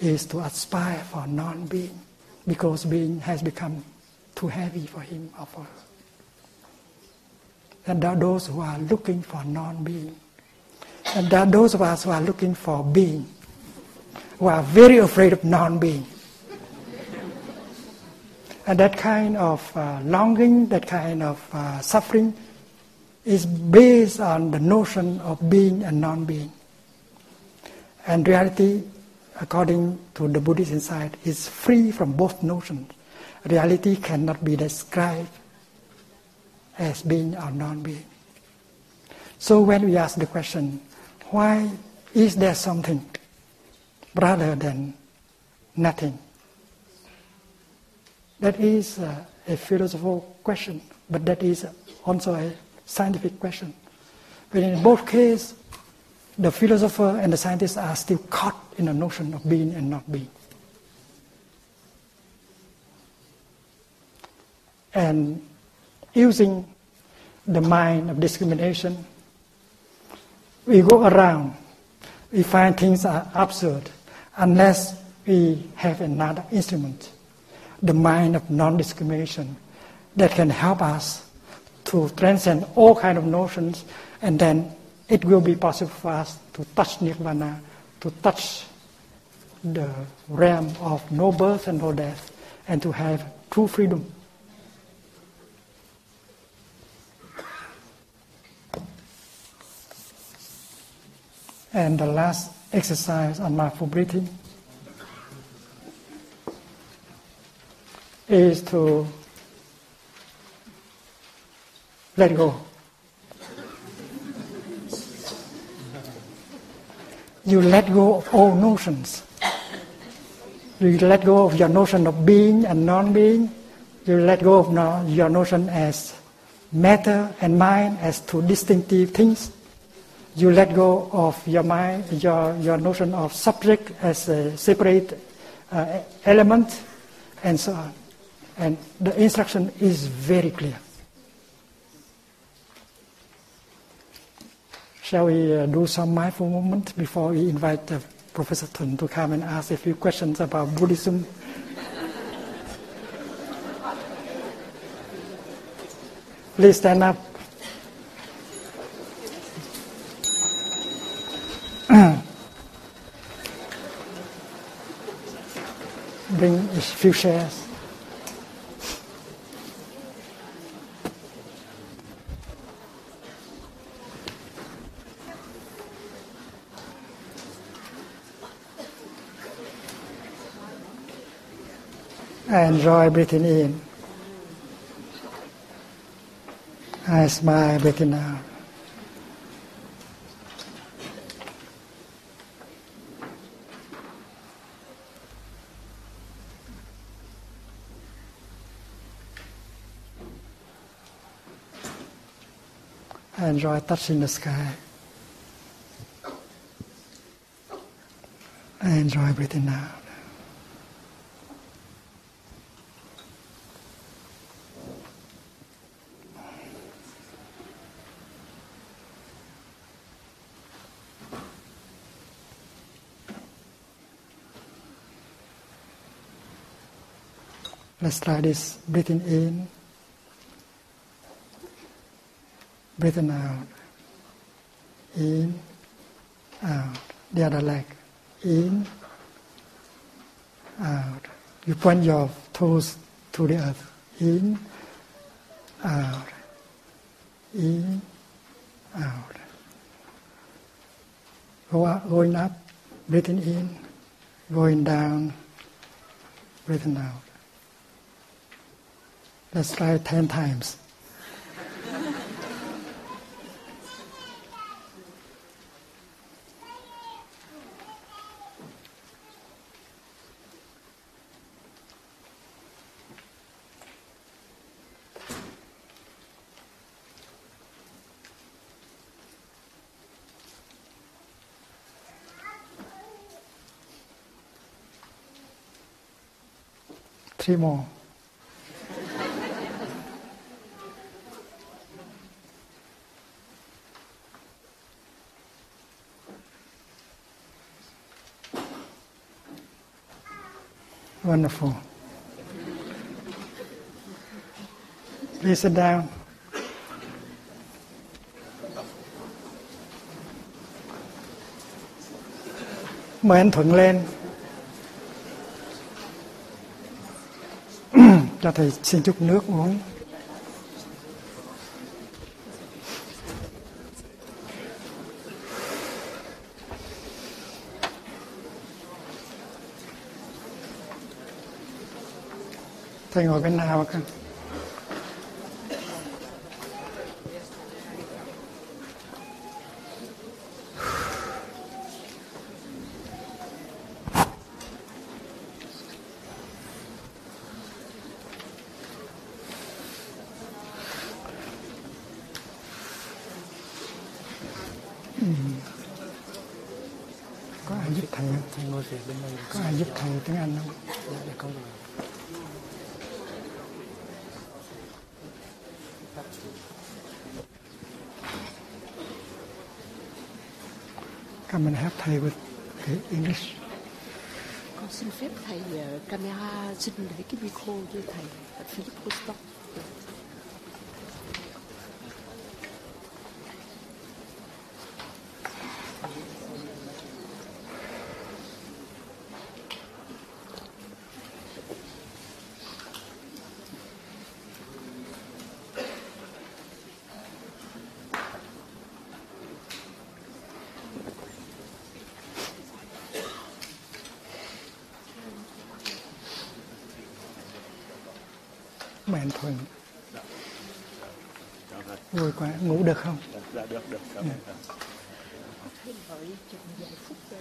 is to aspire for non-being because being has become too heavy for him or for her. And there are those who are looking for non-being. And there are those of us who are looking for being, who are very afraid of non-being. and that kind of uh, longing, that kind of uh, suffering is based on the notion of being and non-being. And reality, according to the Buddhist insight, is free from both notions. Reality cannot be described as being or non-being. So when we ask the question, why is there something rather than nothing? That is a, a philosophical question, but that is also a scientific question. But in both cases, the philosopher and the scientist are still caught in the notion of being and not being. And using the mind of discrimination, we go around, we find things are absurd unless we have another instrument, the mind of non-discrimination, that can help us to transcend all kind of notions, and then it will be possible for us to touch nirvana, to touch the realm of no birth and no death, and to have true freedom. And the last exercise on mindful breathing is to let go. You let go of all notions. You let go of your notion of being and non-being. You let go of your notion as matter and mind as two distinctive things. You let go of your mind, your, your notion of subject as a separate uh, element, and so on. And the instruction is very clear. Shall we uh, do some mindful moment before we invite uh, Professor Thuan to come and ask a few questions about Buddhism? *laughs* Please stand up. Bring a few chairs. I enjoy breathing in. I smile, breathing out. Enjoy touching the sky. I Enjoy breathing out. Let's try this. Breathing in, breathing out. In, out. The other leg. In, out. You point your toes to the earth. In, out. In, out. Go up, going up, breathing in, going down, breathing out. Let's try 10 times. Three. Wonderful. Please sit down. Mời anh Thuận lên. Cho thầy xin chút nước uống. Thầy ngồi bên nào các Có ai giúp thầy không? Thầy ngồi phía bên này. Có ai giúp thầy tiếng Anh không? Dạ, được không rồi. Come and help thầy with the English. Con xin phép thầy uh, camera xin để cái micro cho thầy Philip Rostock. Mẹ anh Thuận. Vui quá, ngủ được không? Dạ được, được, cảm ơn. Vài phút ờ,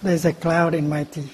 There's a cloud in my tea.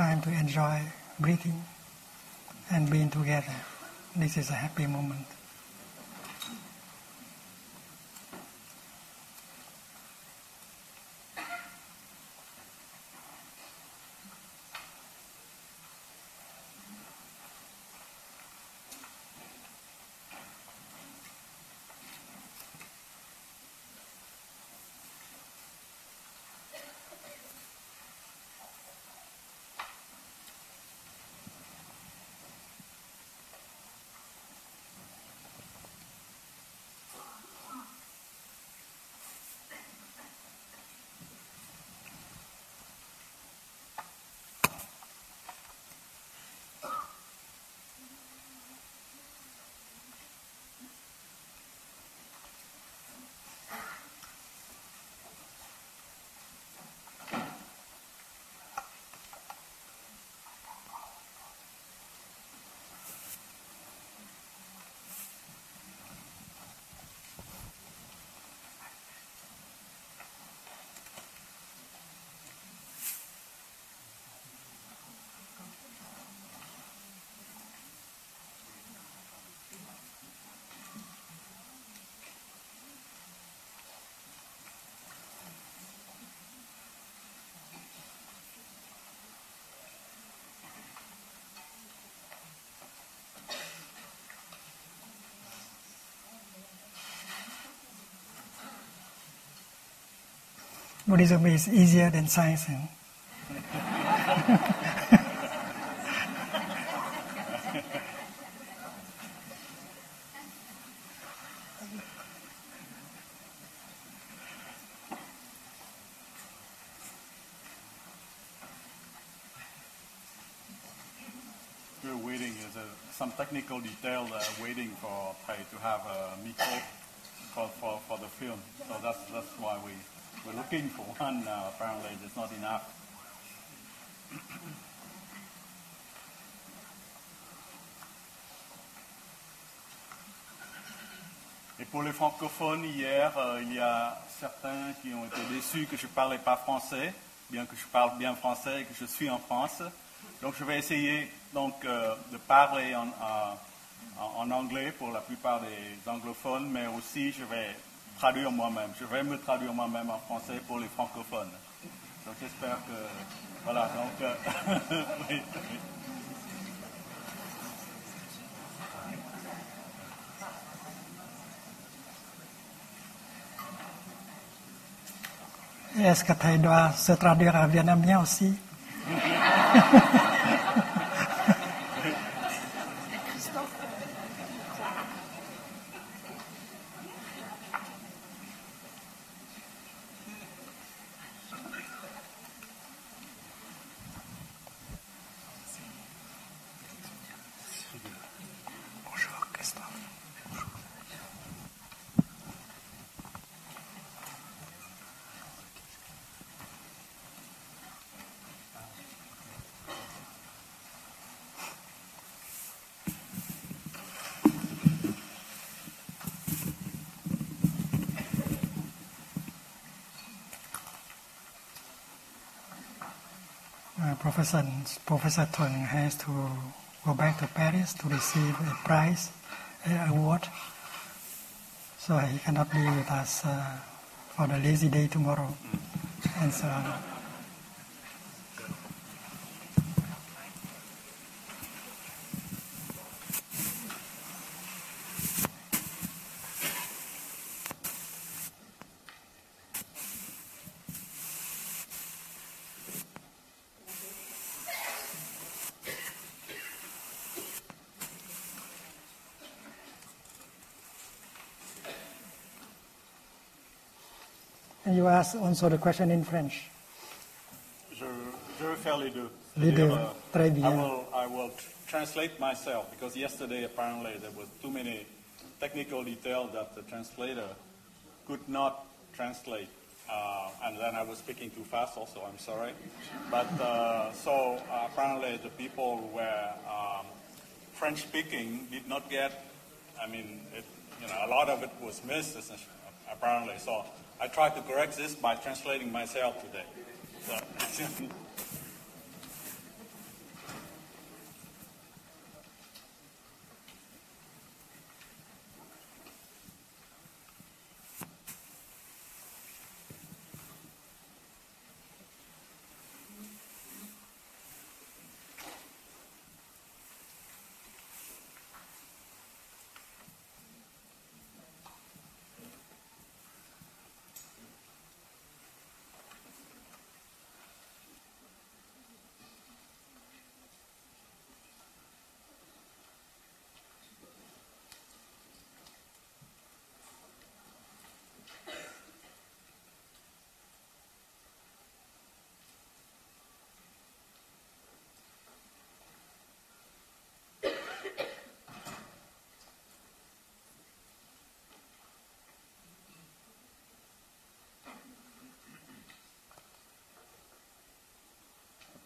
Time to enjoy breathing and being together. This is a happy moment. Buddhism is easier than science. We're waiting. Some technical detail uh, waiting for to have a micro for, for, for the film. So that's, that's why we, we're looking for one now. Apparently, there's not enough. Et pour les francophones, hier, euh, il y a certains qui ont été déçus que je ne parlais pas français, bien que je parle bien français et que je suis en France. Donc je vais essayer donc, euh, de parler en- en anglais pour la plupart des anglophones, mais aussi je vais traduire moi-même. Je vais me traduire moi-même en français pour les francophones. Donc j'espère que... Voilà, donc... euh, *laughs* oui, oui. Est-ce que Thaï doit se traduire en vietnamien aussi? *laughs* Professor Professor has to go back to Paris to receive a prize, a award. So he cannot be with us uh, for the lazy day tomorrow, and so on. Ask also the question in French. Je, je vais faire les deux. Les deux. euh, Très I will, I will translate myself because yesterday apparently there was too many technical details that the translator could not translate. Uh, and then I was speaking too fast also, I'm sorry. But uh, so uh, apparently the people who were um, French speaking did not get, I mean, it, you know, a lot of it was missed essentially, apparently. So I tried to correct this by translating myself today. So, *laughs*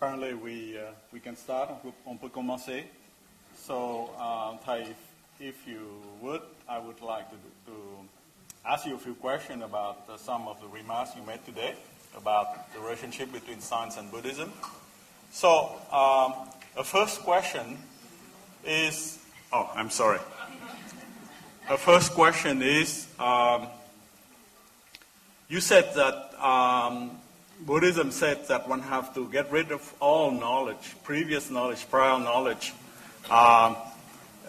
apparently we, uh, we can start. On peut, commencer. So, uh, Thai, if, if you would, I would like to, to ask you a few questions about uh, some of the remarks you made today about the relationship between science and Buddhism. So, um, the first question is oh, I'm sorry. The first question is um, you said that um, Buddhism said that one have to get rid of all knowledge, previous knowledge, prior knowledge, um,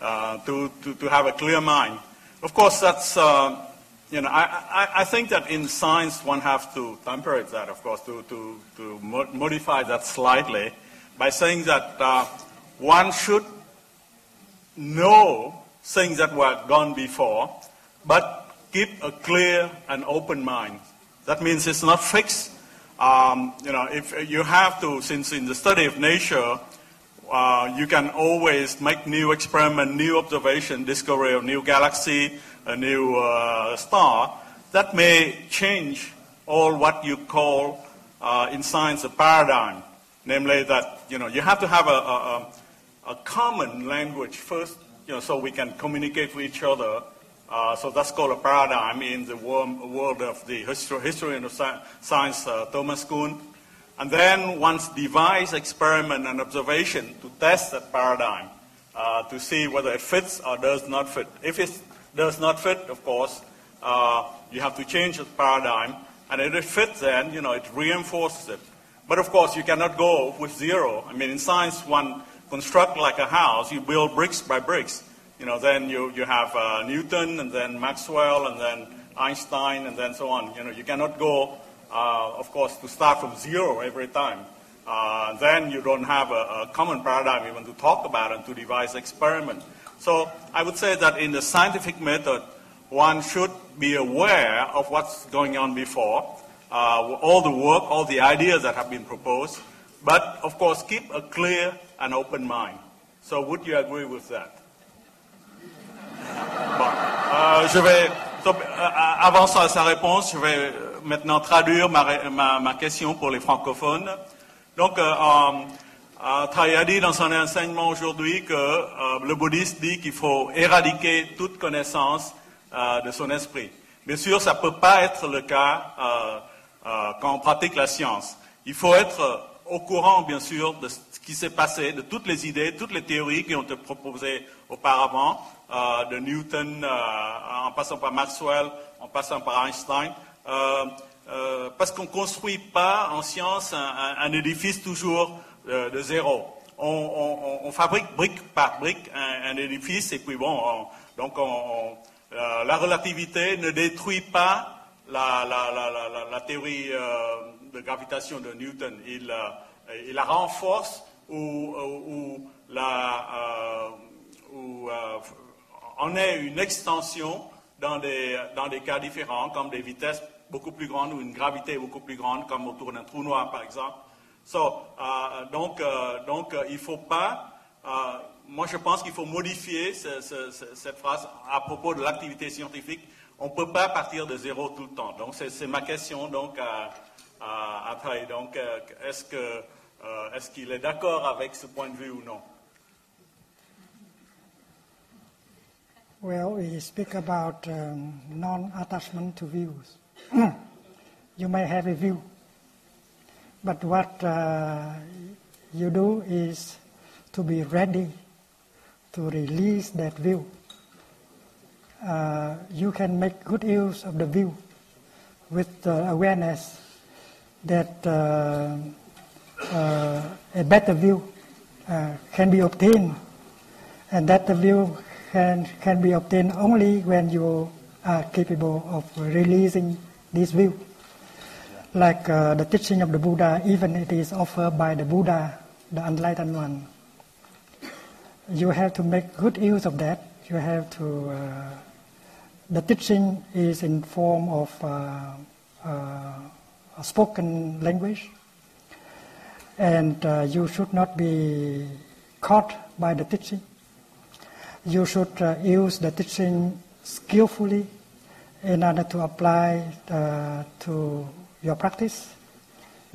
uh, to, to, to have a clear mind. Of course, that's, uh, you know, I, I, I think that in science one has to temper that, of course, to, to, to modify that slightly by saying that uh, one should know things that were gone before, but keep a clear and open mind. That means it's not fixed. Um, you know, if you have to, since in the study of nature, uh, you can always make new experiment, new observation, discovery of new galaxy, a new uh, star. That may change all what you call uh, in science a paradigm. Namely, that you know you have to have a, a, a common language first, you know, so we can communicate with each other. Uh, so that's called a paradigm in the world, of the history, of science, uh, Thomas Kuhn. And then once devise experiment and observation to test that paradigm uh, to see whether it fits or does not fit. If it does not fit, of course, uh, you have to change the paradigm. And if it fits, then you know it reinforces it. But of course, you cannot go with zero. I mean, in science, one construct like a house, you build bricks by bricks. You know, then you, you have uh, Newton and then Maxwell and then Einstein and then so on. You know, you cannot go, uh, of course, to start from zero every time. Uh, then you don't have a, a, common paradigm even to talk about and to devise experiment. So I would say that in the scientific method, one should be aware of what's going on before, uh, all the work, all the ideas that have been proposed, but of course keep a clear and open mind. So would you agree with that? Euh, je vais, donc, euh, avant sa, réponse, je vais maintenant traduire ma, ma, question pour les francophones. Donc, euh, euh, a dit dans son enseignement aujourd'hui que euh, le bouddhiste dit qu'il faut éradiquer toute connaissance euh, de son esprit. Bien sûr, ça ne peut pas être le cas euh, quand on pratique la science. Il faut être au courant, bien sûr, de ce qui s'est passé, de toutes les idées, toutes les théories qui ont été proposées auparavant, euh, de Newton, euh, en passant par Maxwell, en passant par Einstein, euh, parce qu'on ne construit pas en science un, édifice toujours de zéro. On, fabrique brique par brique un, édifice et puis bon, on, donc la relativité ne détruit pas la, théorie de gravitation de Newton. Il, la renforce ou, on est une extension dans des, dans des cas différents, comme des vitesses beaucoup plus grandes ou une gravité beaucoup plus grande, comme autour d'un trou noir, par exemple. So, euh, donc, donc il ne faut pas. moi, je pense qu'il faut modifier ce, ce, cette phrase à propos de l'activité scientifique. On ne peut pas partir de zéro tout le temps. Donc, c'est ma question donc, à, à, Donc, est-ce euh, qu'il est d'accord avec ce point de vue ou non? Well, we speak about um, non-attachment to views. *clears throat* you may have a view, but what uh, you do is to be ready to release that view. Uh, you can make good use of the view with the awareness that uh, uh, a better view uh, can be obtained, and that the view can can be obtained only when you are capable of releasing this view. Like uh, the teaching of the Buddha, even it is offered by the Buddha, the enlightened one. You have to make good use of that. You have to. Uh, the teaching is in form of uh, uh, spoken language and uh, you should not be caught by the teaching. You should uh, use the teaching skillfully in order to apply uh, to your practice.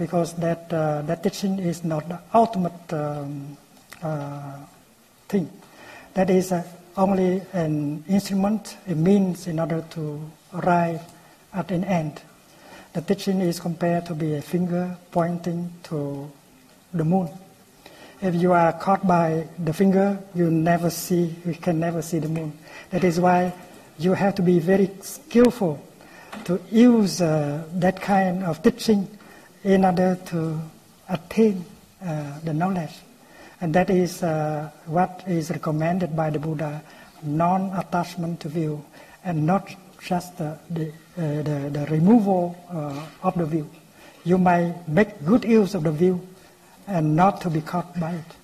because that, uh, that teaching is not the ultimate um, uh, thing. That is uh, only an instrument, a means in order to arrive at an end. The teaching is compared to be a finger pointing to the moon. If you are caught by the finger, you never see, you can never see the moon. That is why you have to be very skillful to use uh, that kind of teaching in order to attain uh, the knowledge. And that is uh, what is recommended by the Buddha non attachment to view, and not just the, the, uh, the, the, removal uh, of the view. You might make good use of the view and not to be caught by it.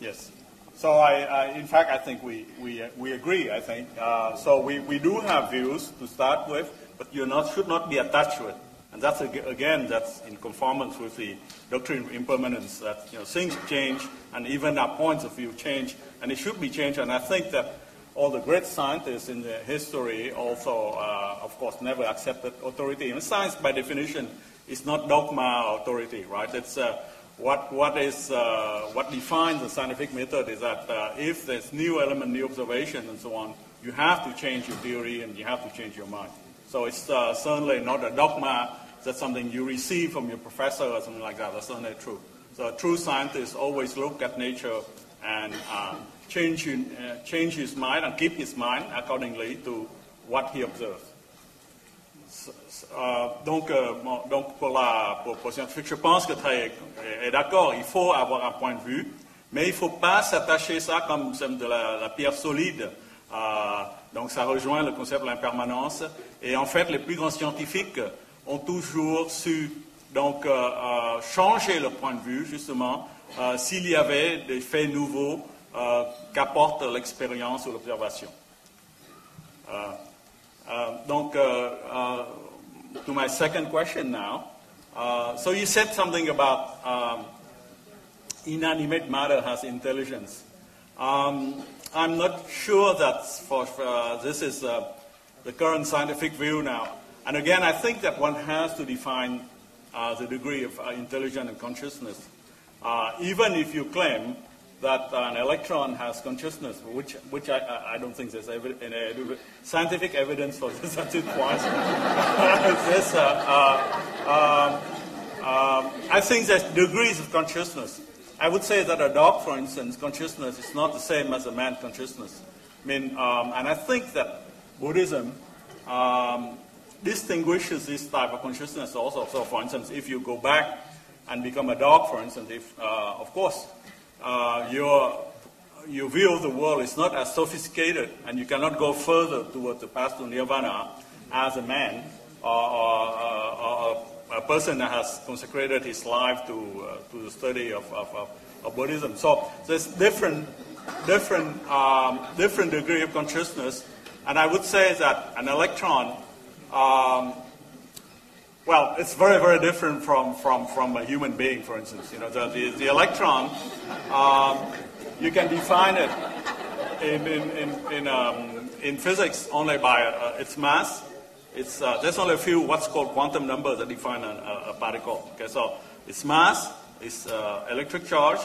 Yes. So, I, I, in fact, I think we, we, we agree, I think. Uh, so, we, we do have views to start with, but you not, should not be attached to it. And that's, again, that's in conformance with the doctrine of impermanence, that you know, things change and even our points of view change, and it should be changed. And I think that all the great scientists in the history also, uh, of course, never accepted authority. And science, by definition, is not dogma authority, right? It's uh, what, what, is, uh, what defines the scientific method is that uh, if there's new element, new observation, and so on, you have to change your theory and you have to change your mind. So it's uh, certainly not a dogma that's something you receive from your professor or something like that. That's certainly true. So a true scientist always look at nature and um, change, uh, change his mind and keep his mind accordingly to what he observes. Euh, donc, euh, donc pour la pour, scientifique, je pense que Trey est, d'accord, il faut avoir un point de vue, mais il ne faut pas s'attacher ça comme de la, pierre solide. Euh, donc ça rejoint le concept de l'impermanence. Et en fait, les plus grands scientifiques ont toujours su donc changer leur point de vue, justement, s'il y avait des faits nouveaux qu'apporte l'expérience ou l'observation. donc, to my second question now. so you said something about um, inanimate matter has intelligence. Um, I'm not sure that for, for this is uh, the current scientific view now. And again, I think that one has to define uh, the degree of uh, intelligence and consciousness. Uh, even if you claim that an electron has consciousness, which, which I, I don't think there's evi- scientific evidence for *laughs* this at this point. *laughs* uh, uh, um, um, I think there's degrees of consciousness. I would say that a dog, for instance, consciousness is not the same as a man consciousness. I mean, um, and I think that Buddhism um, distinguishes this type of consciousness also. So, for instance, if you go back and become a dog, for instance, if, uh, of course, uh, your, your view of the world is not as sophisticated and you cannot go further towards the path to nirvana as a man or, or, or, or a person that has consecrated his life to, uh, to the study of, of, of, of, Buddhism. So there's different, different, um, different degree of consciousness. And I would say that an electron um, well, it's very, very different from, from, from a human being, for instance. You know, the, the, the electron, um, you can define it in, in, in, in, um, in physics only by uh, its mass. It's, uh, there's only a few what's called quantum numbers that define a, a particle. Okay, so its mass, its uh, electric charge,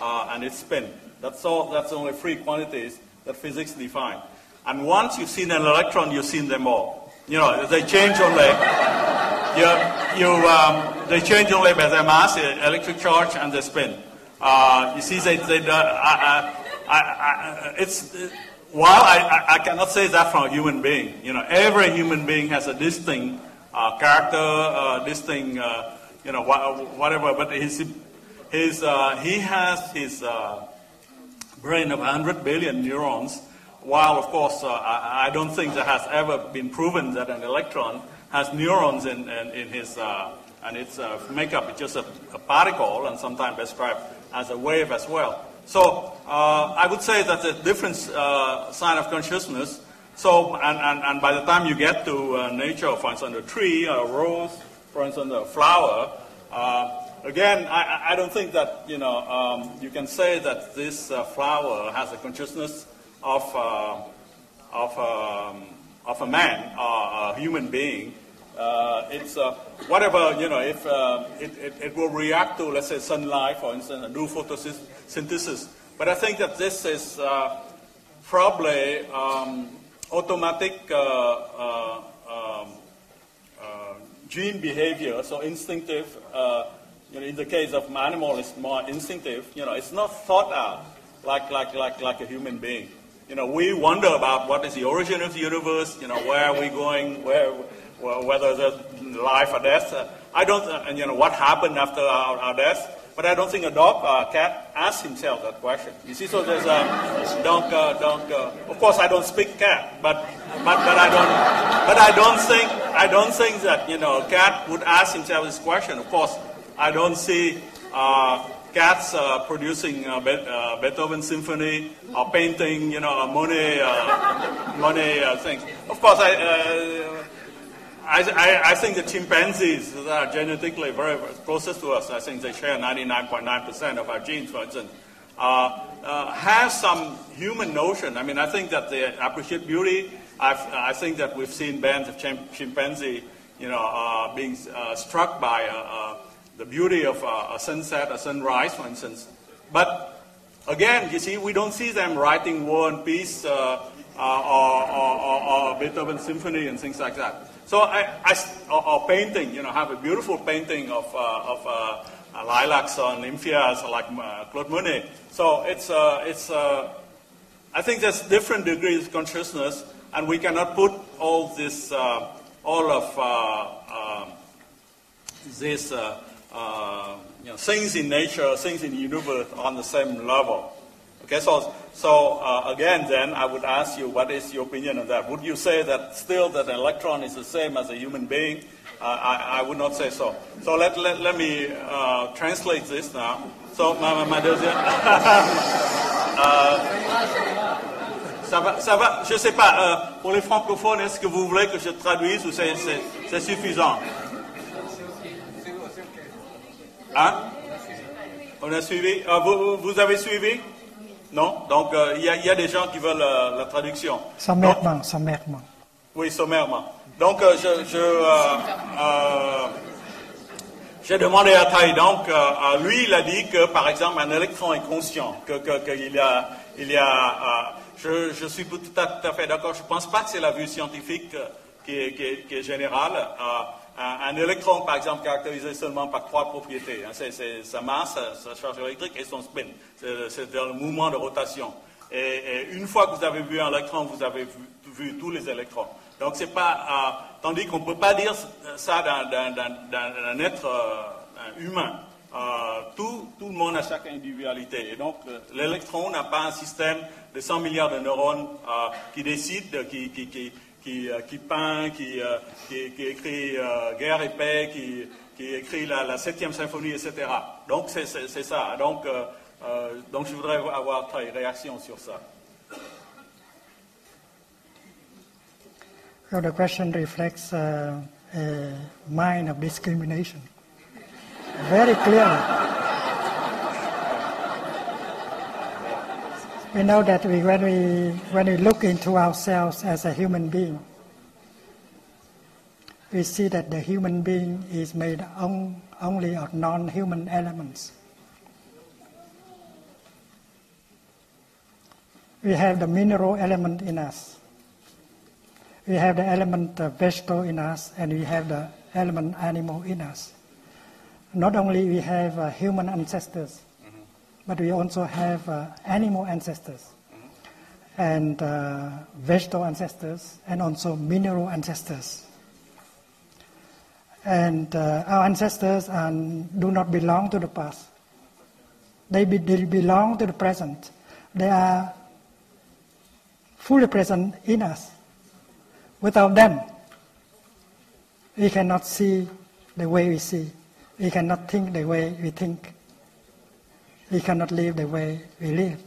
uh, and its spin. That's all. That's only three quantities that physics define. And once you've seen an electron, you've seen them all. You know, they change only. You, you, um, they change only by their mass, electric charge, and the spin. Uh, you see, they, they, uh, I, I, I, it's, while I, cannot say that from a human being, you know, every human being has a distinct uh, character, uh, distinct, uh, you know, whatever, but his, his, uh, he has his uh, brain of 100 billion neurons, while, of course, uh, I, I, don't think that has ever been proven that an electron has neurons in, in, in his, uh, and its uh, makeup is just a, a, particle and sometimes described as a wave as well. So uh, I would say that's a different uh, sign of consciousness. So, and, and, and by the time you get to uh, nature, for instance, a tree, a rose, for instance, a flower, again, I, I, don't think that, you know, um, you can say that this flower has a consciousness of, uh, of, um, of a man, a human being, uh, it's uh, whatever, you know, if uh, it, it, it, will react to, let's say, sunlight, for instance, and do photosynthesis. But I think that this is uh, probably um, automatic uh, uh, um, gene behavior, so instinctive. you know, in the case of animal, it's more instinctive. You know, it's not thought out like, like, like, like a human being. You know, we wonder about what is the origin of the universe, you know, where are we going, where, whether there's life or death. I don't, and you know, what happened after our, our death. But I don't think a dog or a cat asks himself that question. You see, so there's a don't, uh, don't. Uh, of course, I don't speak cat, but but but I don't. But I don't think I don't think that you know a cat would ask himself this question. Of course, I don't see. Uh, cats uh, producing uh, uh, Beethoven symphony or painting, you know, Monet, Monet things. Of course, I, I, I, think the chimpanzees are genetically very closest to us, I think they share 99.9% of our genes, for instance, uh, uh, have some human notion. I mean, I think that they appreciate beauty. I've, i think that we've seen bands of chim- chimpanzee, you know, uh, being struck by the beauty of a, a sunset, a sunrise, for instance. But again, you see, we don't see them writing War and Peace uh, uh, or, or, or, Beethoven Symphony and things like that. So I, I or, or, painting, you know, have a beautiful painting of, uh, of uh, lilacs or nymphéas like uh, Claude Monet. So it's, uh, it's I think there's different degrees of consciousness, and we cannot put all this, all of this uh, you know, things in nature, things in the universe on the same level. Okay, so, so uh, again, then I would ask you, what is your opinion on that? Would you say that still that an electron is the same as a human being? Uh, I, I, would not say so. So let, let, let me uh, translate this now. So, ma, ma deuxième. *laughs* ça va, ça va, je sais pas, euh, pour les francophones, est-ce que vous voulez que je traduise ou c'est suffisant? Hein On a suivi ah, vous, vous, avez suivi? Non? Donc, euh, il y, y, a des gens qui veulent euh, la traduction. Sommairement, sommairement. Oui, sommairement. Donc, euh, je... je j'ai demandé à Tai, donc, à lui, il a dit que, par exemple, un électron est conscient, qu'il que, que y a, il y a je, je, suis tout à, tout à fait d'accord. Je ne pense pas que c'est la vue scientifique qui est, qui est, qui est générale un, électron, par exemple, caractérisé seulement par trois propriétés. Hein, c'est sa masse, sa, charge électrique et son spin. C'est le mouvement de rotation. Et, une fois que vous avez vu un électron, vous avez vu, tous les électrons. Donc c'est pas, euh, tandis qu'on ne peut pas dire ça d'un être euh, humain. Euh, tout, le monde a chaque individualité. Et donc, l'électron n'a pas un système de 100 milliards de neurones qui décide, qui, qui, euh, qui peint, qui, euh, qui, qui écrit euh, Guerre et paix, qui, qui écrit la, la septième symphonie, etc. Donc c'est ça. Donc, donc je voudrais avoir ta réaction sur ça. So the question reflects uh, a mind of discrimination. Very clearly. We know that we, when, we, when we look into ourselves as a human being, we see that the human being is made on, only of non human elements. We have the mineral element in us. We have the element uh, vegetable in us, and we have the element animal in us. Not only we have uh, human ancestors, but we also have uh, animal ancestors and uh, vegetable ancestors and also mineral ancestors. And uh, our ancestors are, do not belong to the past. They, be, they belong to the present. They are fully present in us. Without them, we cannot see the way we see. We cannot think the way we think we cannot live the way we live.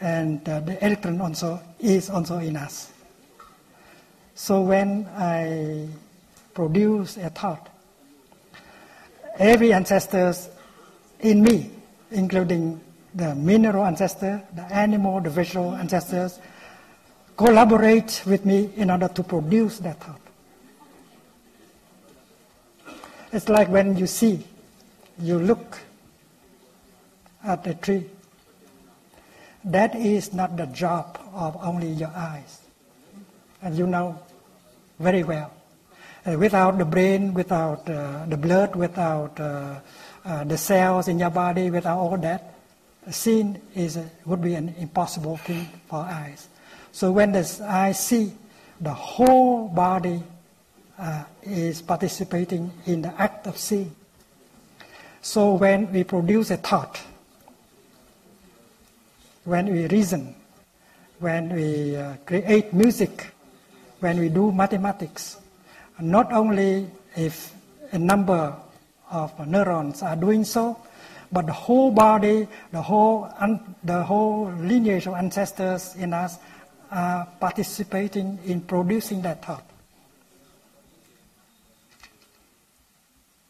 And uh, the electron also is also in us. So when I produce a thought, every ancestor in me, including the mineral ancestor, the animal, the vegetable ancestors, collaborate with me in order to produce that thought. It's like when you see, you look at a tree. That is not the job of only your eyes. And you know very well. Uh, without the brain, without uh, the blood, without uh, uh the cells in your body, without all that, seeing is a, would be an impossible thing for eyes. So when the eye see, the whole body uh, is participating in the act of seeing. So when we produce a thought, when we reason, when we uh, create music, when we do mathematics, not only if a number of neurons are doing so, but the whole body, the whole, the whole lineage of ancestors in us are participating in producing that thought.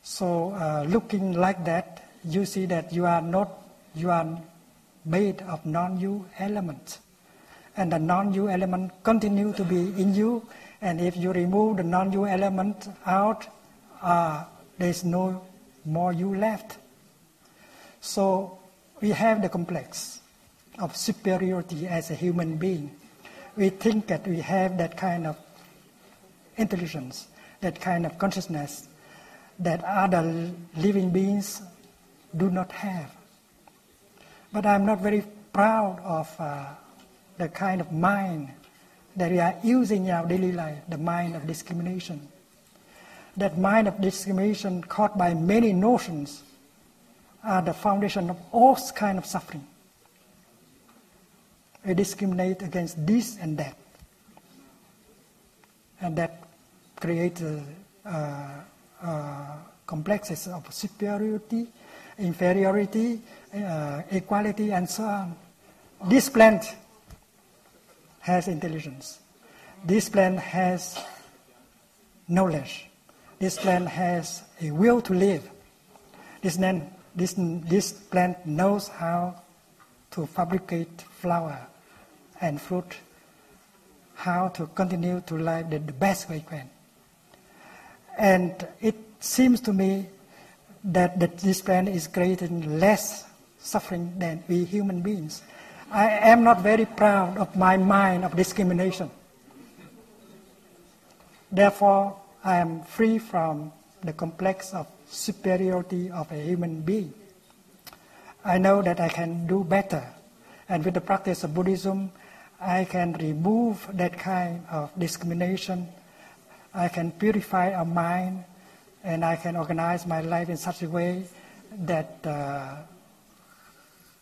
So uh, looking like that, you see that you are not, you are made of non-you elements. And the non-you element continue to be in you, and if you remove the non-you element out, uh, there's no more you left. So we have the complex of superiority as a human being. We think that we have that kind of intelligence, that kind of consciousness that other living beings do not have. But I'm not very proud of uh, the kind of mind that we are using in our daily life, the mind of discrimination. That mind of discrimination caused by many notions are the foundation of all kind of suffering. We discriminate against this and that. And that creates a, uh, uh, complexes of superiority, inferiority, uh, equality, and so on. This plant has intelligence. This plant has knowledge. This plant has a will to live. This, this, this plant knows how to fabricate flower and fruit, how to continue to live the, the best way can. And it seems to me that, that this plant is creating less suffering than we human beings. I am not very proud of my mind of discrimination. Therefore, I am free from the complex of superiority of a human being. I know that I can do better. And with the practice of Buddhism, I can remove that kind of discrimination. I can purify our mind and I can organize my life in such a way that uh,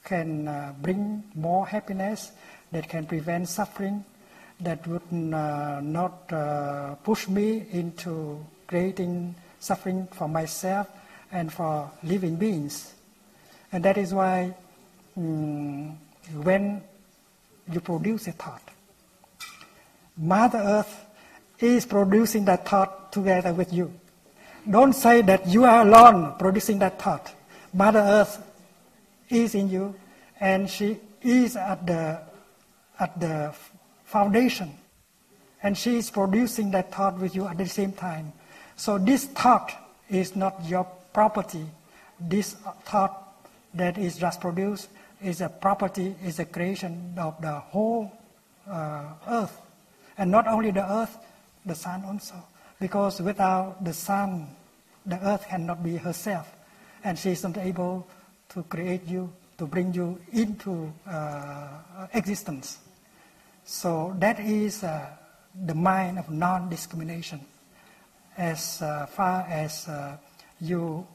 can uh, bring more happiness, that can prevent suffering, that would uh, not uh, push me into creating suffering for myself and for living beings. And that is why um, when you produce a thought, Mother Earth is producing that thought together with you. Don't say that you are alone producing that thought. Mother Earth is in you, and she is at the, at the foundation. And she is producing that thought with you at the same time. So this thought is not your property. This thought that is just produced is a property, is a creation of the whole uh, earth. And not only the earth, the sun also. Because without the sun, the earth cannot be herself. And she is not able to create you, to bring you into uh, existence. So that is uh, the mind of non-discrimination. As uh, far as uh, you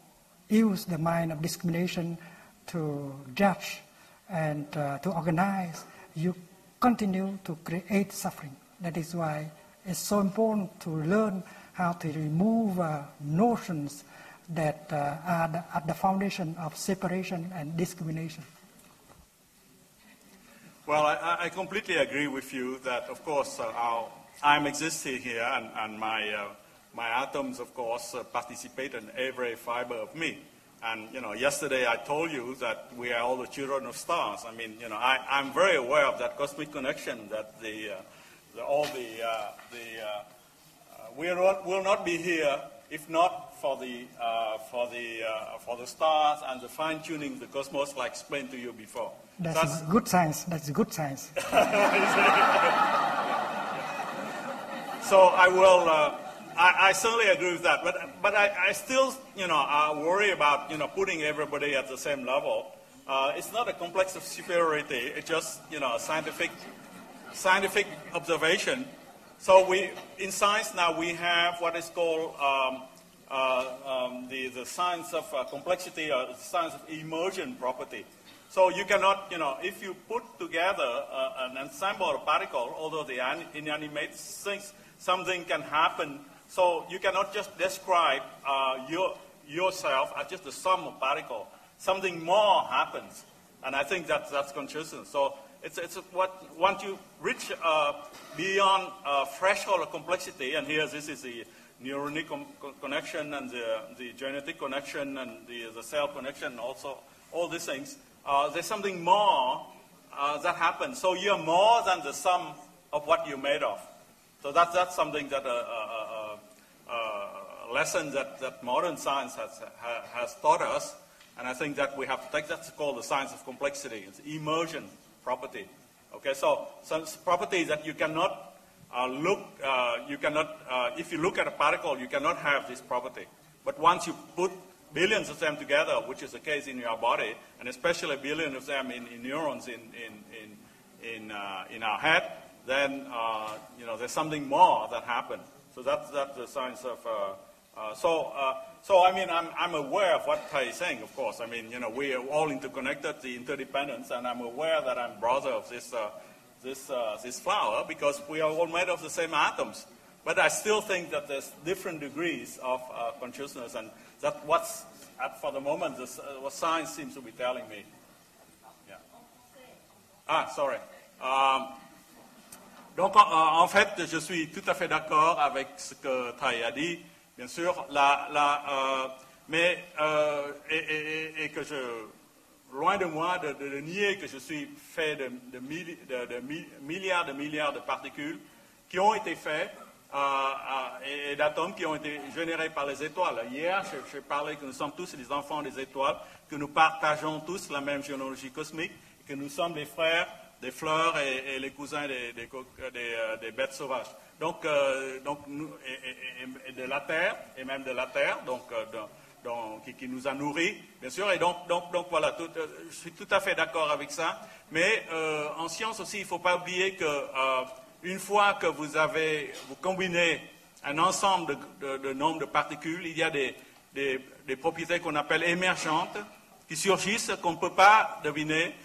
use the mind of discrimination to judge and uh, to organize, you continue to create suffering. That is why it's so important to learn how to remove uh, notions that uh, are the, at the foundation of separation and discrimination. Well, I, I completely agree with you that, of course, uh, our, I'm existing here and, and my, uh, my atoms, of course, uh, participate in every fiber of me. And, you know, yesterday I told you that we are all the children of stars. I mean, you know, I, I'm very aware of that cosmic connection that the, uh, the all the, uh, the we will not be here if not for the, uh, for, the, uh, for the stars and the fine tuning of the cosmos, like explained to you before. That's, good science. That's good science. *laughs* so I will. Uh, I, I, certainly agree with that, but but I, I still, you know, uh, worry about you know putting everybody at the same level. Uh, it's not a complex of superiority. It's just you know a scientific scientific observation. So we in science now we have what is called um, um, the the science of uh, complexity or the science of emergent property. So you cannot, you know, if you put together uh, an ensemble of particle, although are inanimate things, something can happen. So you cannot just describe uh, your, yourself as just the sum of particles. Something more happens. And I think that, that's consciousness. So it's, it's what, once you reach uh, beyond uh, threshold of complexity, and here this is the neuronic connection and the, the genetic connection and the, the cell connection, also all these things, uh, there's something more uh, that happens. So you're more than the sum of what you're made of. So that's, that's something that a, a, a, a lesson that, that modern science has, has taught us. And I think that we have to take that's called the science of complexity. It's emergent property. Okay, so some properties that you cannot uh, look, uh, you cannot, uh, if you look at a particle, you cannot have this property. But once you put billions of them together, which is the case in your body, and especially a billion of them in, in neurons in, in, in, in, uh, in our head, then uh, you know, there's something more that happened. So that's, that's the science of. So, so I mean, I'm, I'm aware of what Thầy is saying, of course. I mean, you know, we are all interconnected, the interdependence, and I'm aware that I'm brother of this, uh, this, this flower because we are all made of the same atoms. But I still think that there's different degrees of consciousness, and that what's, at, for the moment, this, uh, what science seems to be telling me. Yeah. Ah, sorry. Um, donc, en, en, fait, je suis tout à fait d'accord avec ce que Thay a dit, bien sûr, la, la, euh, mais, euh, et, et, et, que je, loin de moi de, nier que je suis fait de, milliards de milliards de particules qui ont été faits et, d'atomes qui ont été générés par les étoiles. Hier, je, parlais que nous sommes tous des enfants des étoiles, que nous partageons tous la même géologie cosmique, que nous sommes les frères des fleurs et, les cousins euh, des, bêtes sauvages. Donc, euh, donc et, de la Terre, et même de la Terre, donc, euh, qui, nous a nourris, bien sûr. Et donc, donc, donc voilà, tout, je suis tout à fait d'accord avec ça. Mais en science aussi, il ne faut pas oublier que une fois que vous avez, vous combinez un ensemble de, nombres de particules, il y a des, propriétés qu'on appelle émergentes qui surgissent qu'on ne peut pas deviner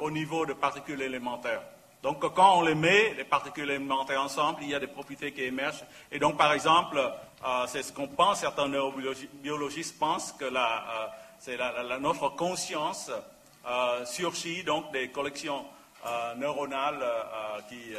au niveau de particules élémentaires. Donc, quand on les met, les particules élémentaires ensemble, il y a des propriétés qui émergent. Et donc, par exemple, euh, c'est ce qu'on pense, certains neurobiologistes pensent que la, euh, c'est la, notre conscience euh, surgit donc des collections euh, neuronales qui,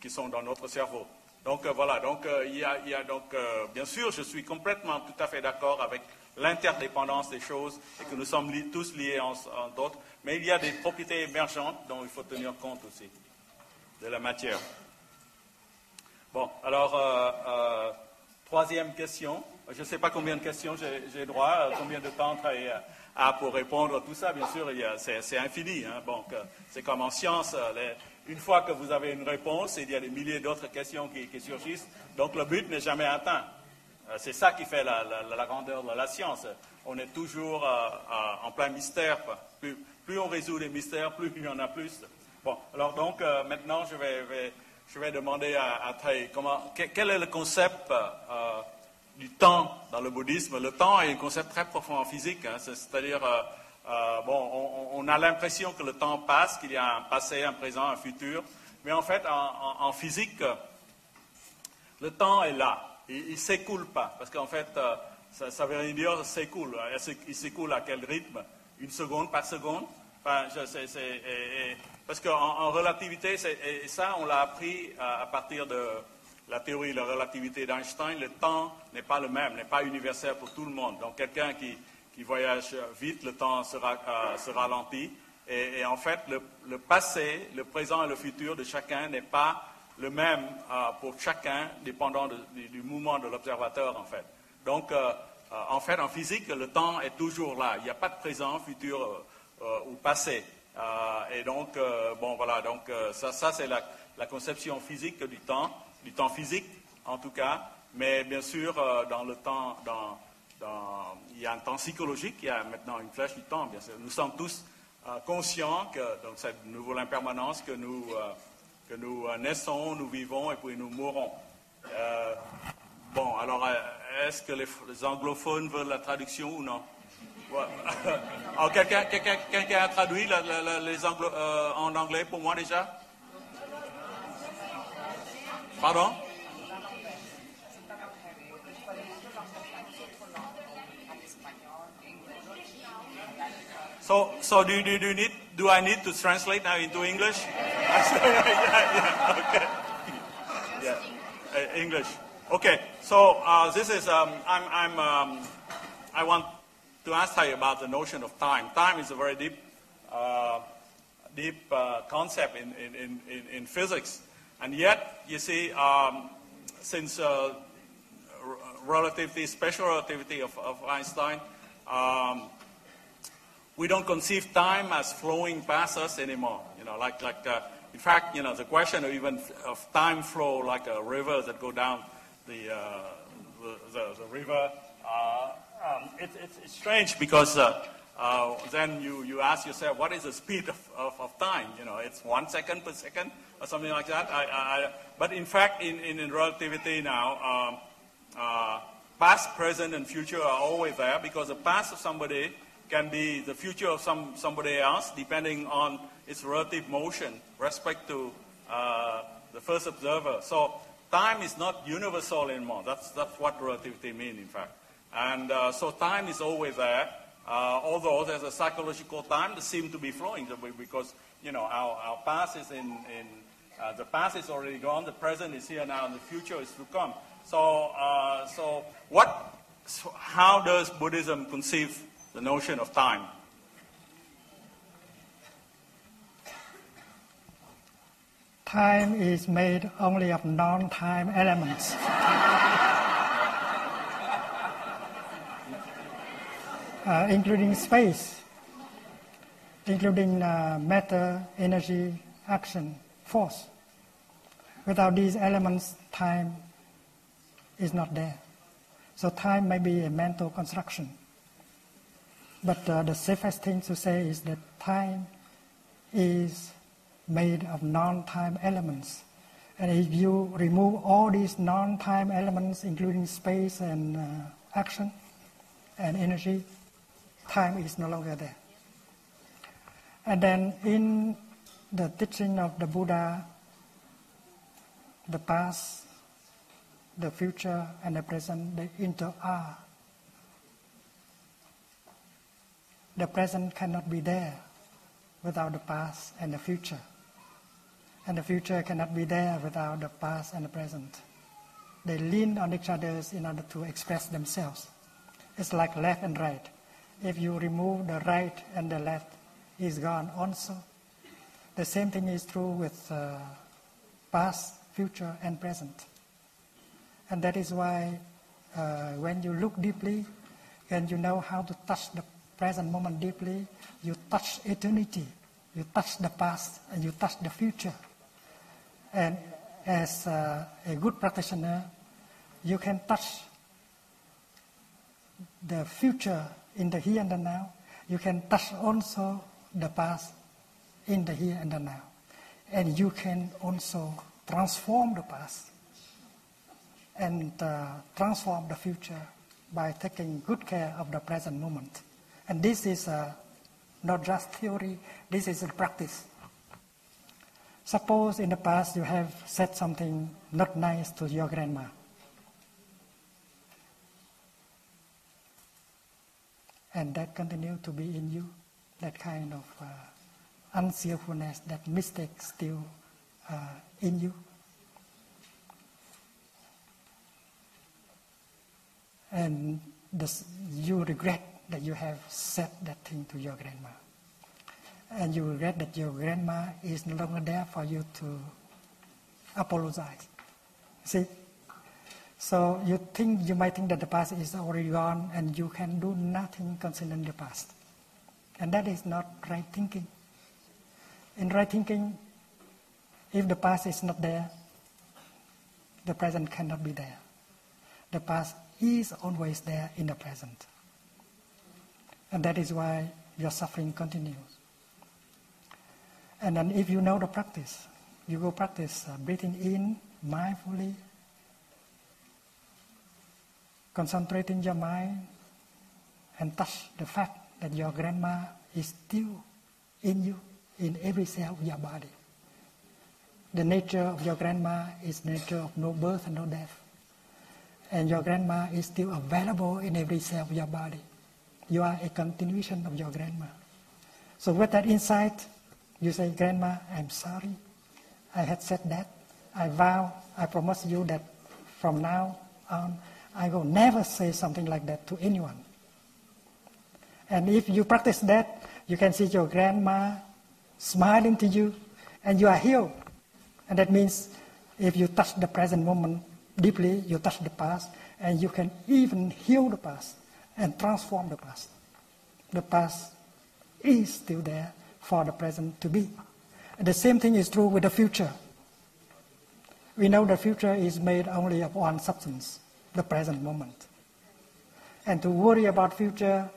qui, sont dans notre cerveau. Donc voilà, donc il y, a, donc bien sûr, je suis complètement tout à fait d'accord avec l'interdépendance des choses et que nous sommes tous liés en, d'autres, mais il y a des propriétés émergentes dont il faut tenir compte aussi de la matière. Bon, alors troisième question. Je ne sais pas combien de questions j'ai droit, combien de temps travailler ah, pour répondre à tout ça, bien sûr, c'est infini. Hein. Bon, c'est comme en science, euh, une fois que vous avez une réponse, il y a des milliers d'autres questions qui, surgissent. Donc le but n'est jamais atteint. Euh, c'est ça qui fait la, grandeur de la science. On est toujours euh, en plein mystère. Plus, on résout les mystères, plus il y en a plus. Bon, alors donc maintenant, je vais, je vais demander à, à comment, quel est le concept du temps dans le bouddhisme? Le temps est un concept très profond en physique, hein. c'est-à-dire, euh, euh, bon, on, a l'impression que le temps passe, qu'il y a un passé, un présent, un futur, mais en fait, en, physique, le temps est là, il ne s'écoule pas, parce qu'en fait, euh, ça, ça, veut dire s'écoule. Il s'écoule à quel rythme? Une seconde par seconde? Parce qu'en en relativité, et ça, on l'a appris à partir de la théorie de la relativité d'Einstein, le temps n'est pas le même, n'est pas universel pour tout le monde. Donc quelqu'un qui, voyage vite, le temps euh, se ralentit. Et, en fait, le, passé, le présent et le futur de chacun n'est pas le même euh, pour chacun, dépendant du, mouvement de l'observateur, en fait. Donc, euh, en fait, en physique, le temps est toujours là. Il n'y a pas de présent, futur ou passé. Euh, et donc, euh, bon, voilà, donc euh, ça, ça c'est la, conception physique du temps, du temps physique, en tout cas. Mais bien sûr, euh, dans le temps, dans, dans- il y a un temps psychologique, il y a maintenant une flèche du temps, bien sûr. Nous sommes tous euh, conscients que, donc cette nouvelle impermanence, que nous, euh, que nous euh, naissons, nous vivons et puis nous mourons. Euh, bon, alors, euh, est-ce que les, anglophones veulent la traduction ou non? Alors, *laughs* quelqu'un, quelqu'un, quelqu'un a traduit la- la- la- les anglo- euh, en anglais pour moi déjà Pardon So, so do, do, do, need, do I need to translate now into English? *laughs* yeah, yeah, okay. Yeah, uh, English. Okay, so uh, this is, um, I'm, I'm, um, I want to ask you about the notion of time. Time is a very deep, uh, deep uh, concept in, in, in, in, physics. And yet, you see, um, since uh, relativity, special relativity of, of Einstein, um, we don't conceive time as flowing past us anymore. You know, like, like uh, in fact, you know, the question of even of time flow, like a river that go down the, uh, the, the, the river, uh, um, it, it's, it's strange because uh, uh, then you, you ask yourself, what is the speed of, of, of time? You know, it's one second per second or something like that. I, I, but in fact, in, in, in relativity now, um, uh, past, present, and future are always there because the past of somebody can be the future of some, somebody else depending on its relative motion respect to uh, the first observer. So time is not universal anymore. That's, that's what relativity means, in fact. And uh, so time is always there, uh, although there's a psychological time that seems to be flowing because, you know, our, our past is in, in uh, the past is already gone, the present is here now, and the future is to come. So, uh, so what, so how does Buddhism conceive the notion of time? Time is made only of non-time elements. *laughs* Uh, including space, including uh, matter, energy, action, force. Without these elements, time is not there. So time may be a mental construction. But uh, the safest thing to say is that time is made of non-time elements. And if you remove all these non-time elements, including space and uh, action and energy, time is no longer there. And then in the teaching of the Buddha, the past, the future, and the present, they inter are. The present cannot be there without the past and the future. And the future cannot be there without the past and the present. They lean on each other in order to express themselves. It's like left and right. If you remove the right and the left, is gone also. The same thing is true with uh, past, future, and present. And that is why uh, when you look deeply and you know how to touch the present moment deeply, you touch eternity, you touch the past, and you touch the future. And as uh, a good practitioner, you can touch the future in the here and the now. You can touch also the past in the here and the now. And you can also transform the past and uh, transform the future by taking good care of the present moment. And this is uh, not just theory, this is a practice. Suppose in the past you have said something not nice to your grandma. And that continue to be in you, that kind of uh, unskillfulness, that mistake still uh, in you. And this, you regret that you have said that thing to your grandma. And you regret that your grandma is no longer there for you to apologize. See? So you think you might think that the past is already gone and you can do nothing concerning the past. And that is not right thinking. In right thinking, if the past is not there, the present cannot be there. The past is always there in the present. And that is why your suffering continues. And then if you know the practice, you go practice uh, breathing in mindfully, concentrating your mind, and touch the fact that your grandma is still in you, in every cell of your body. The nature of your grandma is nature of no birth and no death. And your grandma is still available in every cell of your body. You are a continuation of your grandma. So with that insight, you say, Grandma, I'm sorry. I had said that. I vow, I promise you that from now on, I will never say something like that to anyone. And if you practice that, you can see your grandma smiling to you, and you are healed. And that means if you touch the present moment deeply, you touch the past, and you can even heal the past and transform the past. The past is still there for the present to be. And the same thing is true with the future. We know the future is made only of one substance, the present moment. And to worry about future,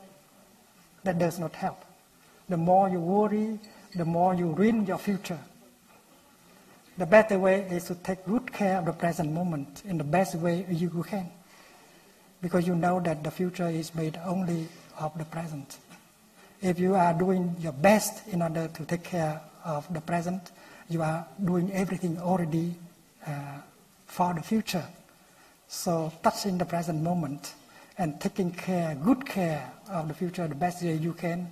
that does not help. The more you worry, the more you ruin your future. The better way is to take good care of the present moment in the best way you can. Because you know that the future is made only of the present. If you are doing your best in order to take care of the present, you are doing everything already uh, for the future. So touching the present moment and taking care, good care of the future the best way you can,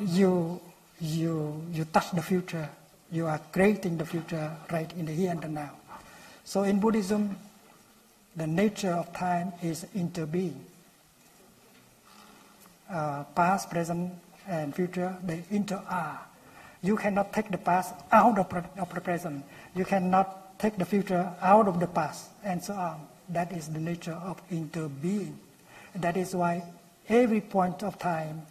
you, you, you touch the future. You are creating the future right in the here and the now. So in Buddhism, the nature of time is interbeing. Uh, past, present, and future, they inter are. You cannot take the past out of, of the present. You cannot take the future out of the past, and so on. That is the nature of interbeing. That is why every point of time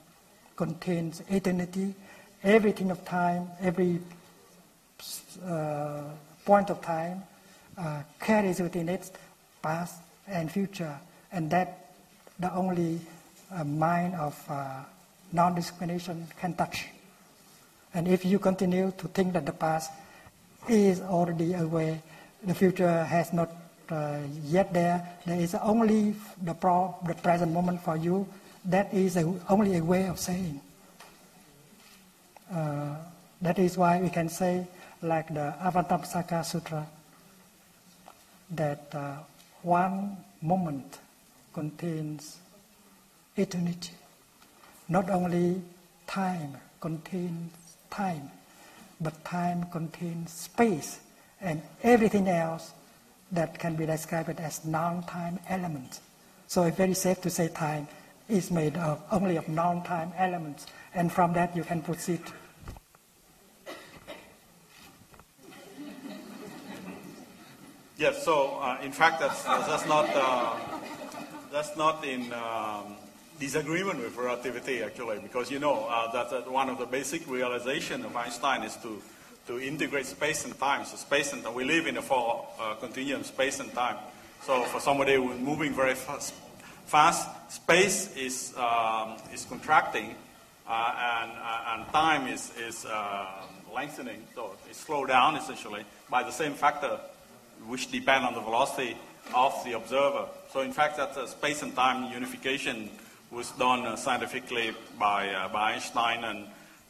contains eternity. Everything of time, every uh, point of time uh, carries within it past and future, and that the only uh, mind of uh, non-discrimination can touch. And if you continue to think that the past is already away, the future has not uh, yet there, there is only the, pro- the present moment for you. That is a, only a way of saying. Uh, that is why we can say, like the Avatamsaka Sutra, that uh, one moment contains eternity. Not only time contains time, but time contains space and everything else that can be described as non-time elements. So it's very safe to say time is made of only of non-time elements, and from that you can proceed. Yes, so uh, in fact that's, that's not uh, that's not in um, disagreement with relativity actually, because you know uh, that, that, one of the basic realization of Einstein is to to integrate space and time. So space and time, we live in a four uh, continuum space and time. So for somebody who's moving very fast, fast space is um, is contracting, uh, and uh, and time is is uh, lengthening. So it's slowed down essentially by the same factor which depend on the velocity of the observer. So in fact, that space and time unification was done uh, scientifically by, uh, by Einstein, and,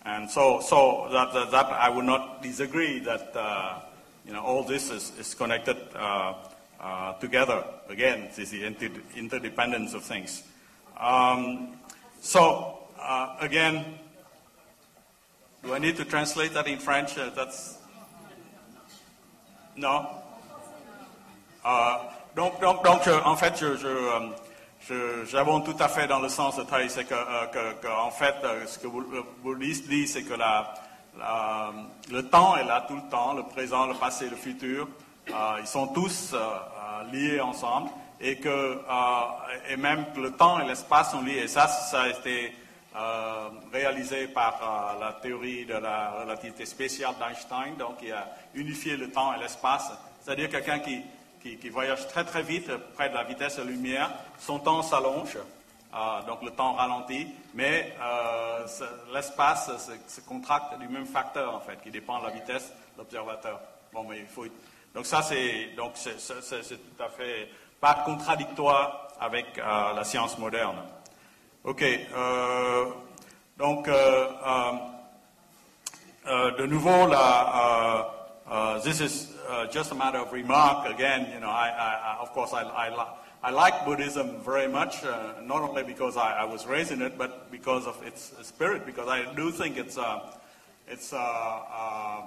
and so, so that, that, that I would not disagree that uh, you know, all this is, is connected uh, uh, together. Again, it's the inter- interdependence of things. Um, so, again, do I need to translate that in French? that's no. Euh, donc, donc, donc en fait, je, je, j'abonde tout à fait dans le sens de Thaï, c'est euh, que, en fait, euh, ce que bouddhiste dit, c'est que euh, le temps est là tout le temps, le présent, le passé, le futur. Euh, ils sont tous euh, euh, liés ensemble et que euh, et même que le temps et l'espace sont liés. Et ça, ça a été euh, réalisé par euh, la théorie de la relativité spéciale d'Einstein. Donc, il a unifié le temps et l'espace. C'est-à-dire quelqu'un qui, qui, qui voyage très très vite près de la vitesse de la lumière, son temps s'allonge. Euh, donc le temps ralentit, mais euh, ce- l'espace se, contracte du même facteur en fait, qui dépend de la vitesse de l'observateur. Bon, mais il faut. Donc ça c'est donc c'est, tout à fait pas contradictoire avec euh, la science moderne. Ok. donc de nouveau, la, uh, uh, this is uh, just a matter of remark. Again, you know, I, I, I of course, I, I, I like Buddhism very much, uh, not only because I, was raised in it, but because of its spirit. Because I do think it's a, it's a, a,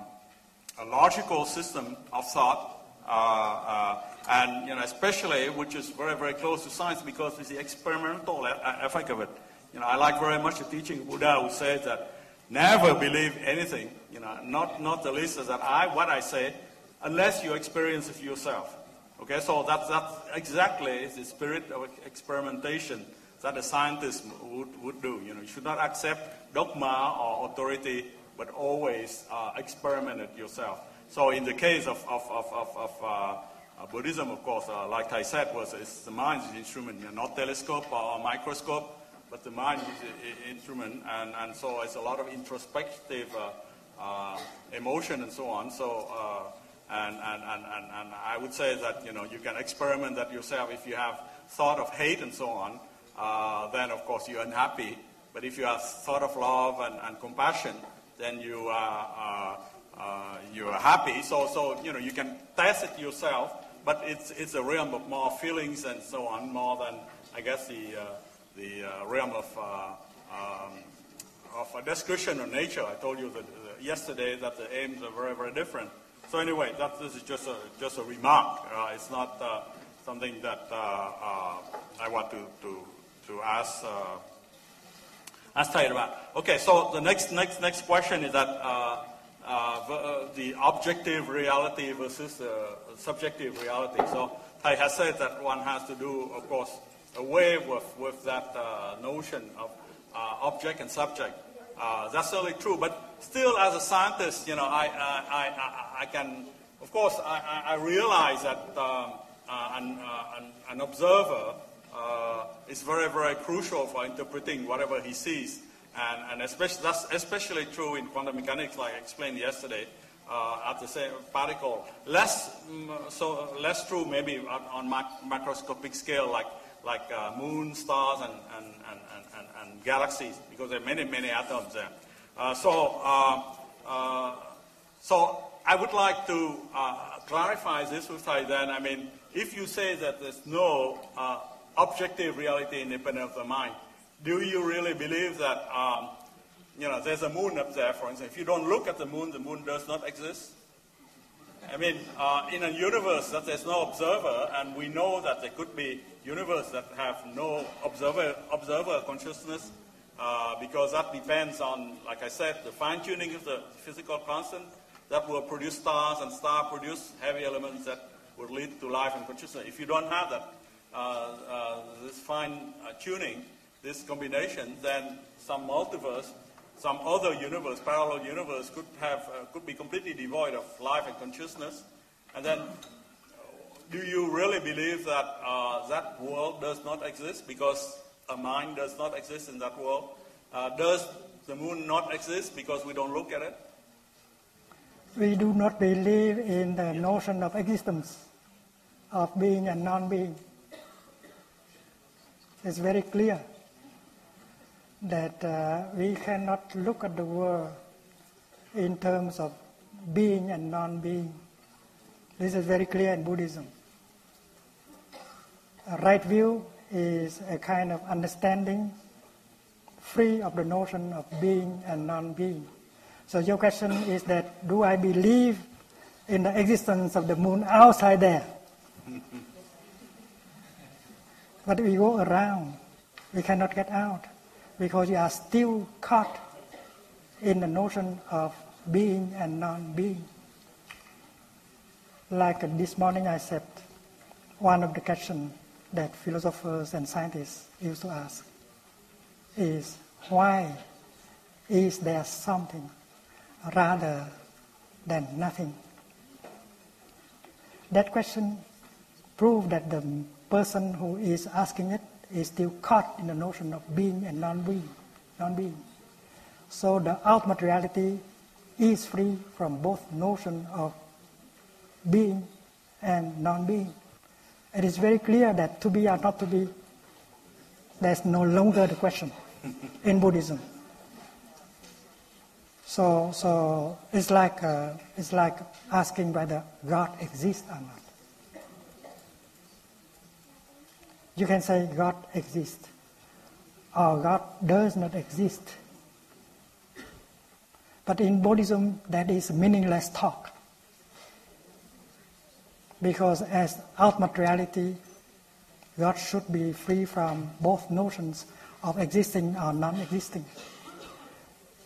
a logical system of thought. Uh, uh, and you know, especially which is very, very close to science because it's the experimental effect of it. You know, I like very much the teaching of Buddha who says that never believe anything. You know, not not the least is that I what I say, unless you experience it yourself. Okay, so that's that's exactly the spirit of experimentation that a scientist would, would do. You know, you should not accept dogma or authority, but always uh, experiment it yourself. So in the case of, of, of, of, of uh, uh, Buddhism, of course, uh, like I said, was it's the mind is the instrument, you know, not telescope or microscope, but the mind is the instrument, and, and so it's a lot of introspective uh, emotion and so on. So, uh, and, and, and, and, and I would say that you know you can experiment that yourself. If you have thought of hate and so on, uh, then of course you're unhappy. But if you have thought of love and, and compassion, then you are uh, uh, you are happy. So, so you know you can test it yourself. But it's it's a realm of more feelings and so on, more than I guess the uh, the uh, realm of uh, um, of a discussion on nature. I told you that uh, yesterday that the aims are very very different. So anyway, that this is just a just a remark. Uh, it's not uh, something that uh, uh, I want to to to ask. Uh, ask Thầy about. Okay, so the next next next question is that. The objective reality versus uh, subjective reality. So Thầy has said that one has to do, of course, away with, with that notion of object and subject. Uh, that's certainly true, but still, as a scientist, you know, I, I, I, I- can, of course, I, I realize that um, uh, an, uh, an, an observer uh, is very, very crucial for interpreting whatever he sees. And, and especially, that's especially true in quantum mechanics, like I explained yesterday, uh, at the same particle. Less, mm, so less true maybe on, mac- macroscopic scale, like, like uh, moon, stars, and, and, and, and, and galaxies, because there are many, many atoms there. Uh, so, uh, uh, so I would like to clarify this with Thầy then. I mean, if you say that there's no objective reality independent of the mind, do you really believe that, um, you know, there's a moon up there, for instance? If you don't look at the moon, the moon does not exist? I mean, uh, in a universe that there's no observer, and we know that there could be universe that have no observer, observer consciousness, uh, because that depends on, like I said, the fine-tuning of the physical constant that will produce stars, and star produce heavy elements that will lead to life and consciousness. If you don't have that, uh, uh, this fine uh, tuning, this combination, then some multiverse some other universe, parallel universe, could have uh, could be completely devoid of life and consciousness, and then do you really believe that uh, that world does not exist because a mind does not exist in that world? Uh, does the moon not exist because we don't look at it? We do not believe in the notion of existence, of being and non-being. It's very clear that uh, we cannot look at the world in terms of being and non-being. This is very clear in Buddhism. A right view is a kind of understanding free of the notion of being and non-being. So your question is that do I believe in the existence of the moon outside there? *laughs* but we go around, we cannot get out because you are still caught in the notion of being and non-being. Like uh, this morning I said, one of the questions that philosophers and scientists used to ask is why is there something rather than nothing? That question proves that the person who is asking it is still caught in the notion of being and non-being. non-being. So the ultimate reality is free from both notion of being and non-being. It is very clear that to be or not to be, there's no longer the question in Buddhism. So, so it's like uh, it's like asking whether God exists or not. You can say God exists, or God does not exist. But in Buddhism, that is meaningless talk. Because as ultimate reality, God should be free from both notions of existing or non existing.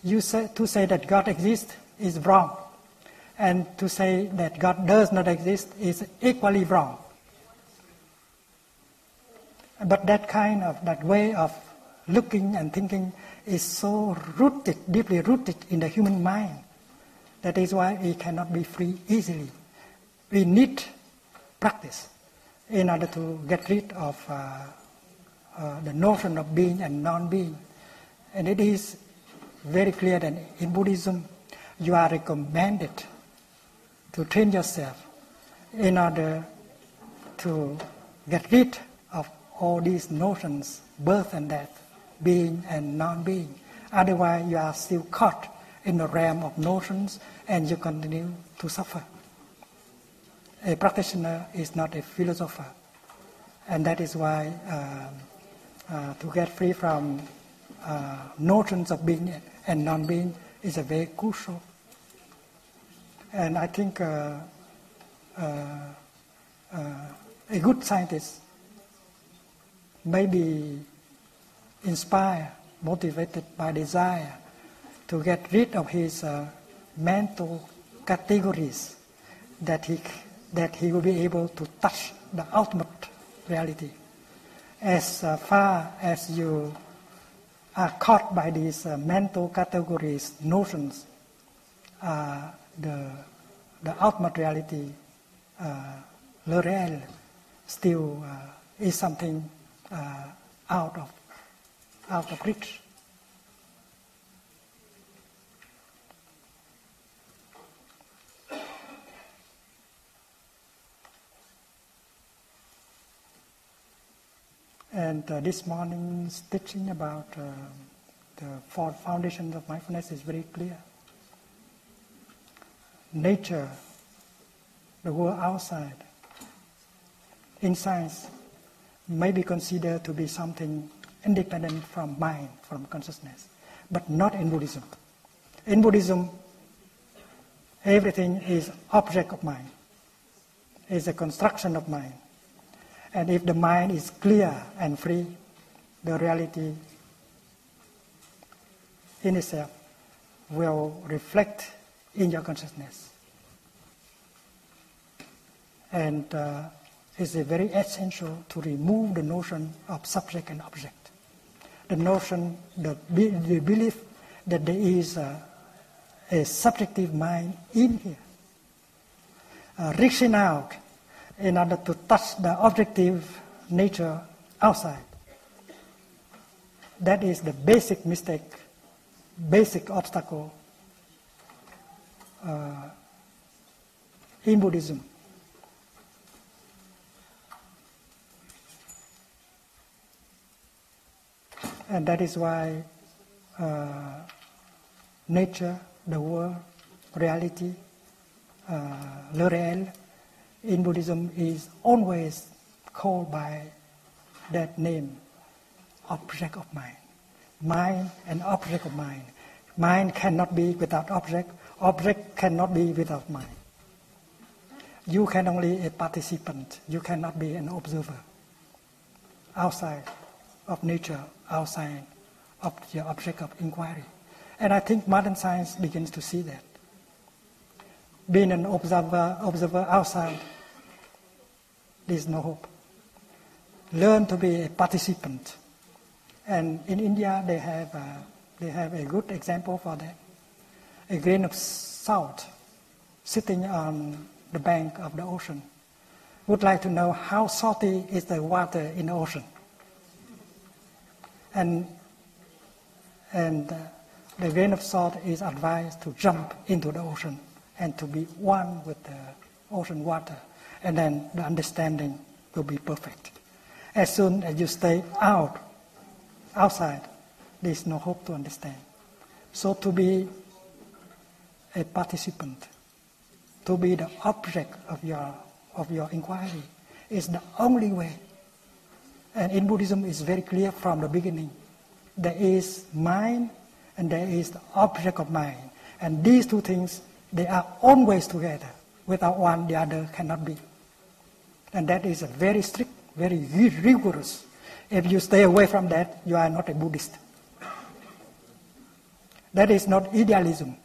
You say, to say that God exists is wrong, and to say that God does not exist is equally wrong. But that kind of that way of looking and thinking is so rooted, deeply rooted in the human mind. That is why we cannot be free easily. We need practice in order to get rid of uh, uh, the notion of being and non-being. And it is very clear that in Buddhism, you are recommended to train yourself in order to get rid of all these notions, birth and death, being and non-being. Otherwise, you are still caught in the realm of notions and you continue to suffer. A practitioner is not a philosopher. And that is why uh, uh, to get free from uh, notions of being and non-being is a very crucial. And I think uh, uh, uh, a good scientist may be inspired, motivated by desire to get rid of his mental categories that he, that he will be able to touch the ultimate reality. As uh, far as you are caught by these uh, mental categories, notions, uh, the, the ultimate reality, uh, le réel, still uh, is something uh, out of out of reach. And uh, this morning's teaching about uh, the four foundations of mindfulness is very clear. Nature, the world outside, in science, may be considered to be something independent from mind, from consciousness, but not in Buddhism. In Buddhism, everything is object of mind, is a construction of mind. And if the mind is clear and free, the reality in itself will reflect in your consciousness. And uh, it's very essential to remove the notion of subject and object. The notion, the, the belief that there is a, a subjective mind in here. Uh, reaching out in order to touch the objective nature outside. That is the basic mistake, basic obstacle uh, in Buddhism. And that is why uh, nature, the world, reality, uh, le réel, in Buddhism is always called by that name, object of mind. Mind and object of mind. Mind cannot be without object, object cannot be without mind. You can only be a participant, you cannot be an observer outside of nature, outside of the object of inquiry. And I think modern science begins to see that. Being an observer, observer outside, there's no hope. Learn to be a participant. And in India, they have, uh, they have a good example for that. A grain of salt sitting on the bank of the ocean would like to know how salty is the water in the ocean. And, and uh, the grain of salt is advised to jump into the ocean and to be one with the ocean water. And then the understanding will be perfect. As soon as you stay out, outside, there is no hope to understand. So to be a participant, to be the object of your, of your inquiry is the only way. And in Buddhism, it's very clear from the beginning. There is mind and there is the object of mind. And these two things, they are always together. Without one, the other cannot be. And that is a very strict, very rigorous. If you stay away from that, you are not a Buddhist. That is not idealism.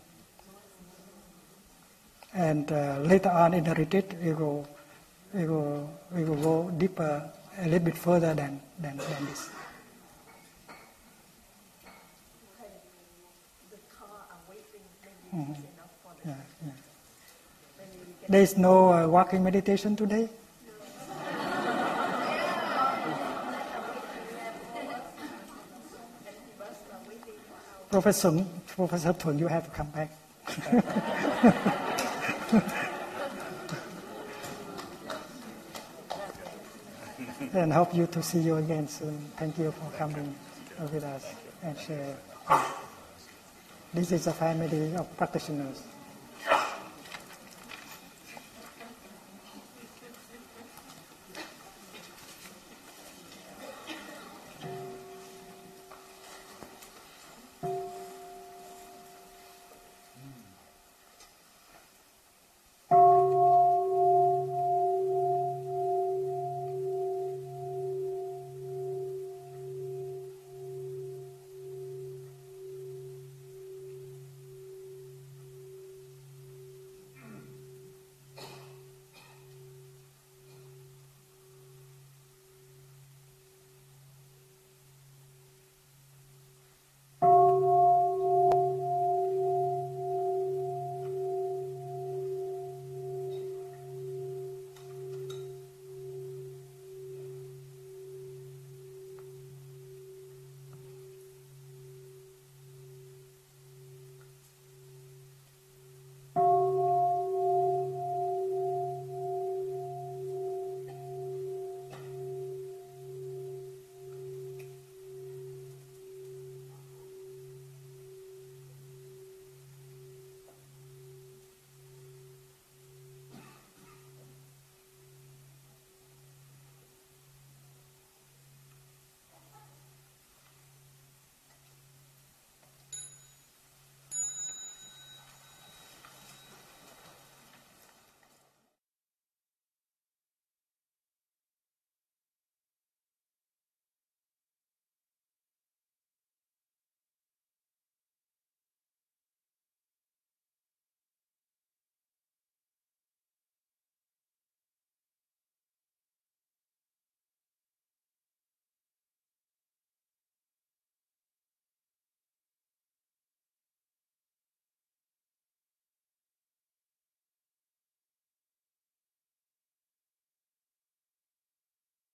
And uh, later on in the retreat, we will, we will, we will go deeper, a little bit further than, than, than this. Mm-hmm. There is no uh, walking meditation today. Professor, Professor Thuan, you have to come back. *laughs* and hope you to see you again soon. Thank you for coming with us and share. This is a family of practitioners.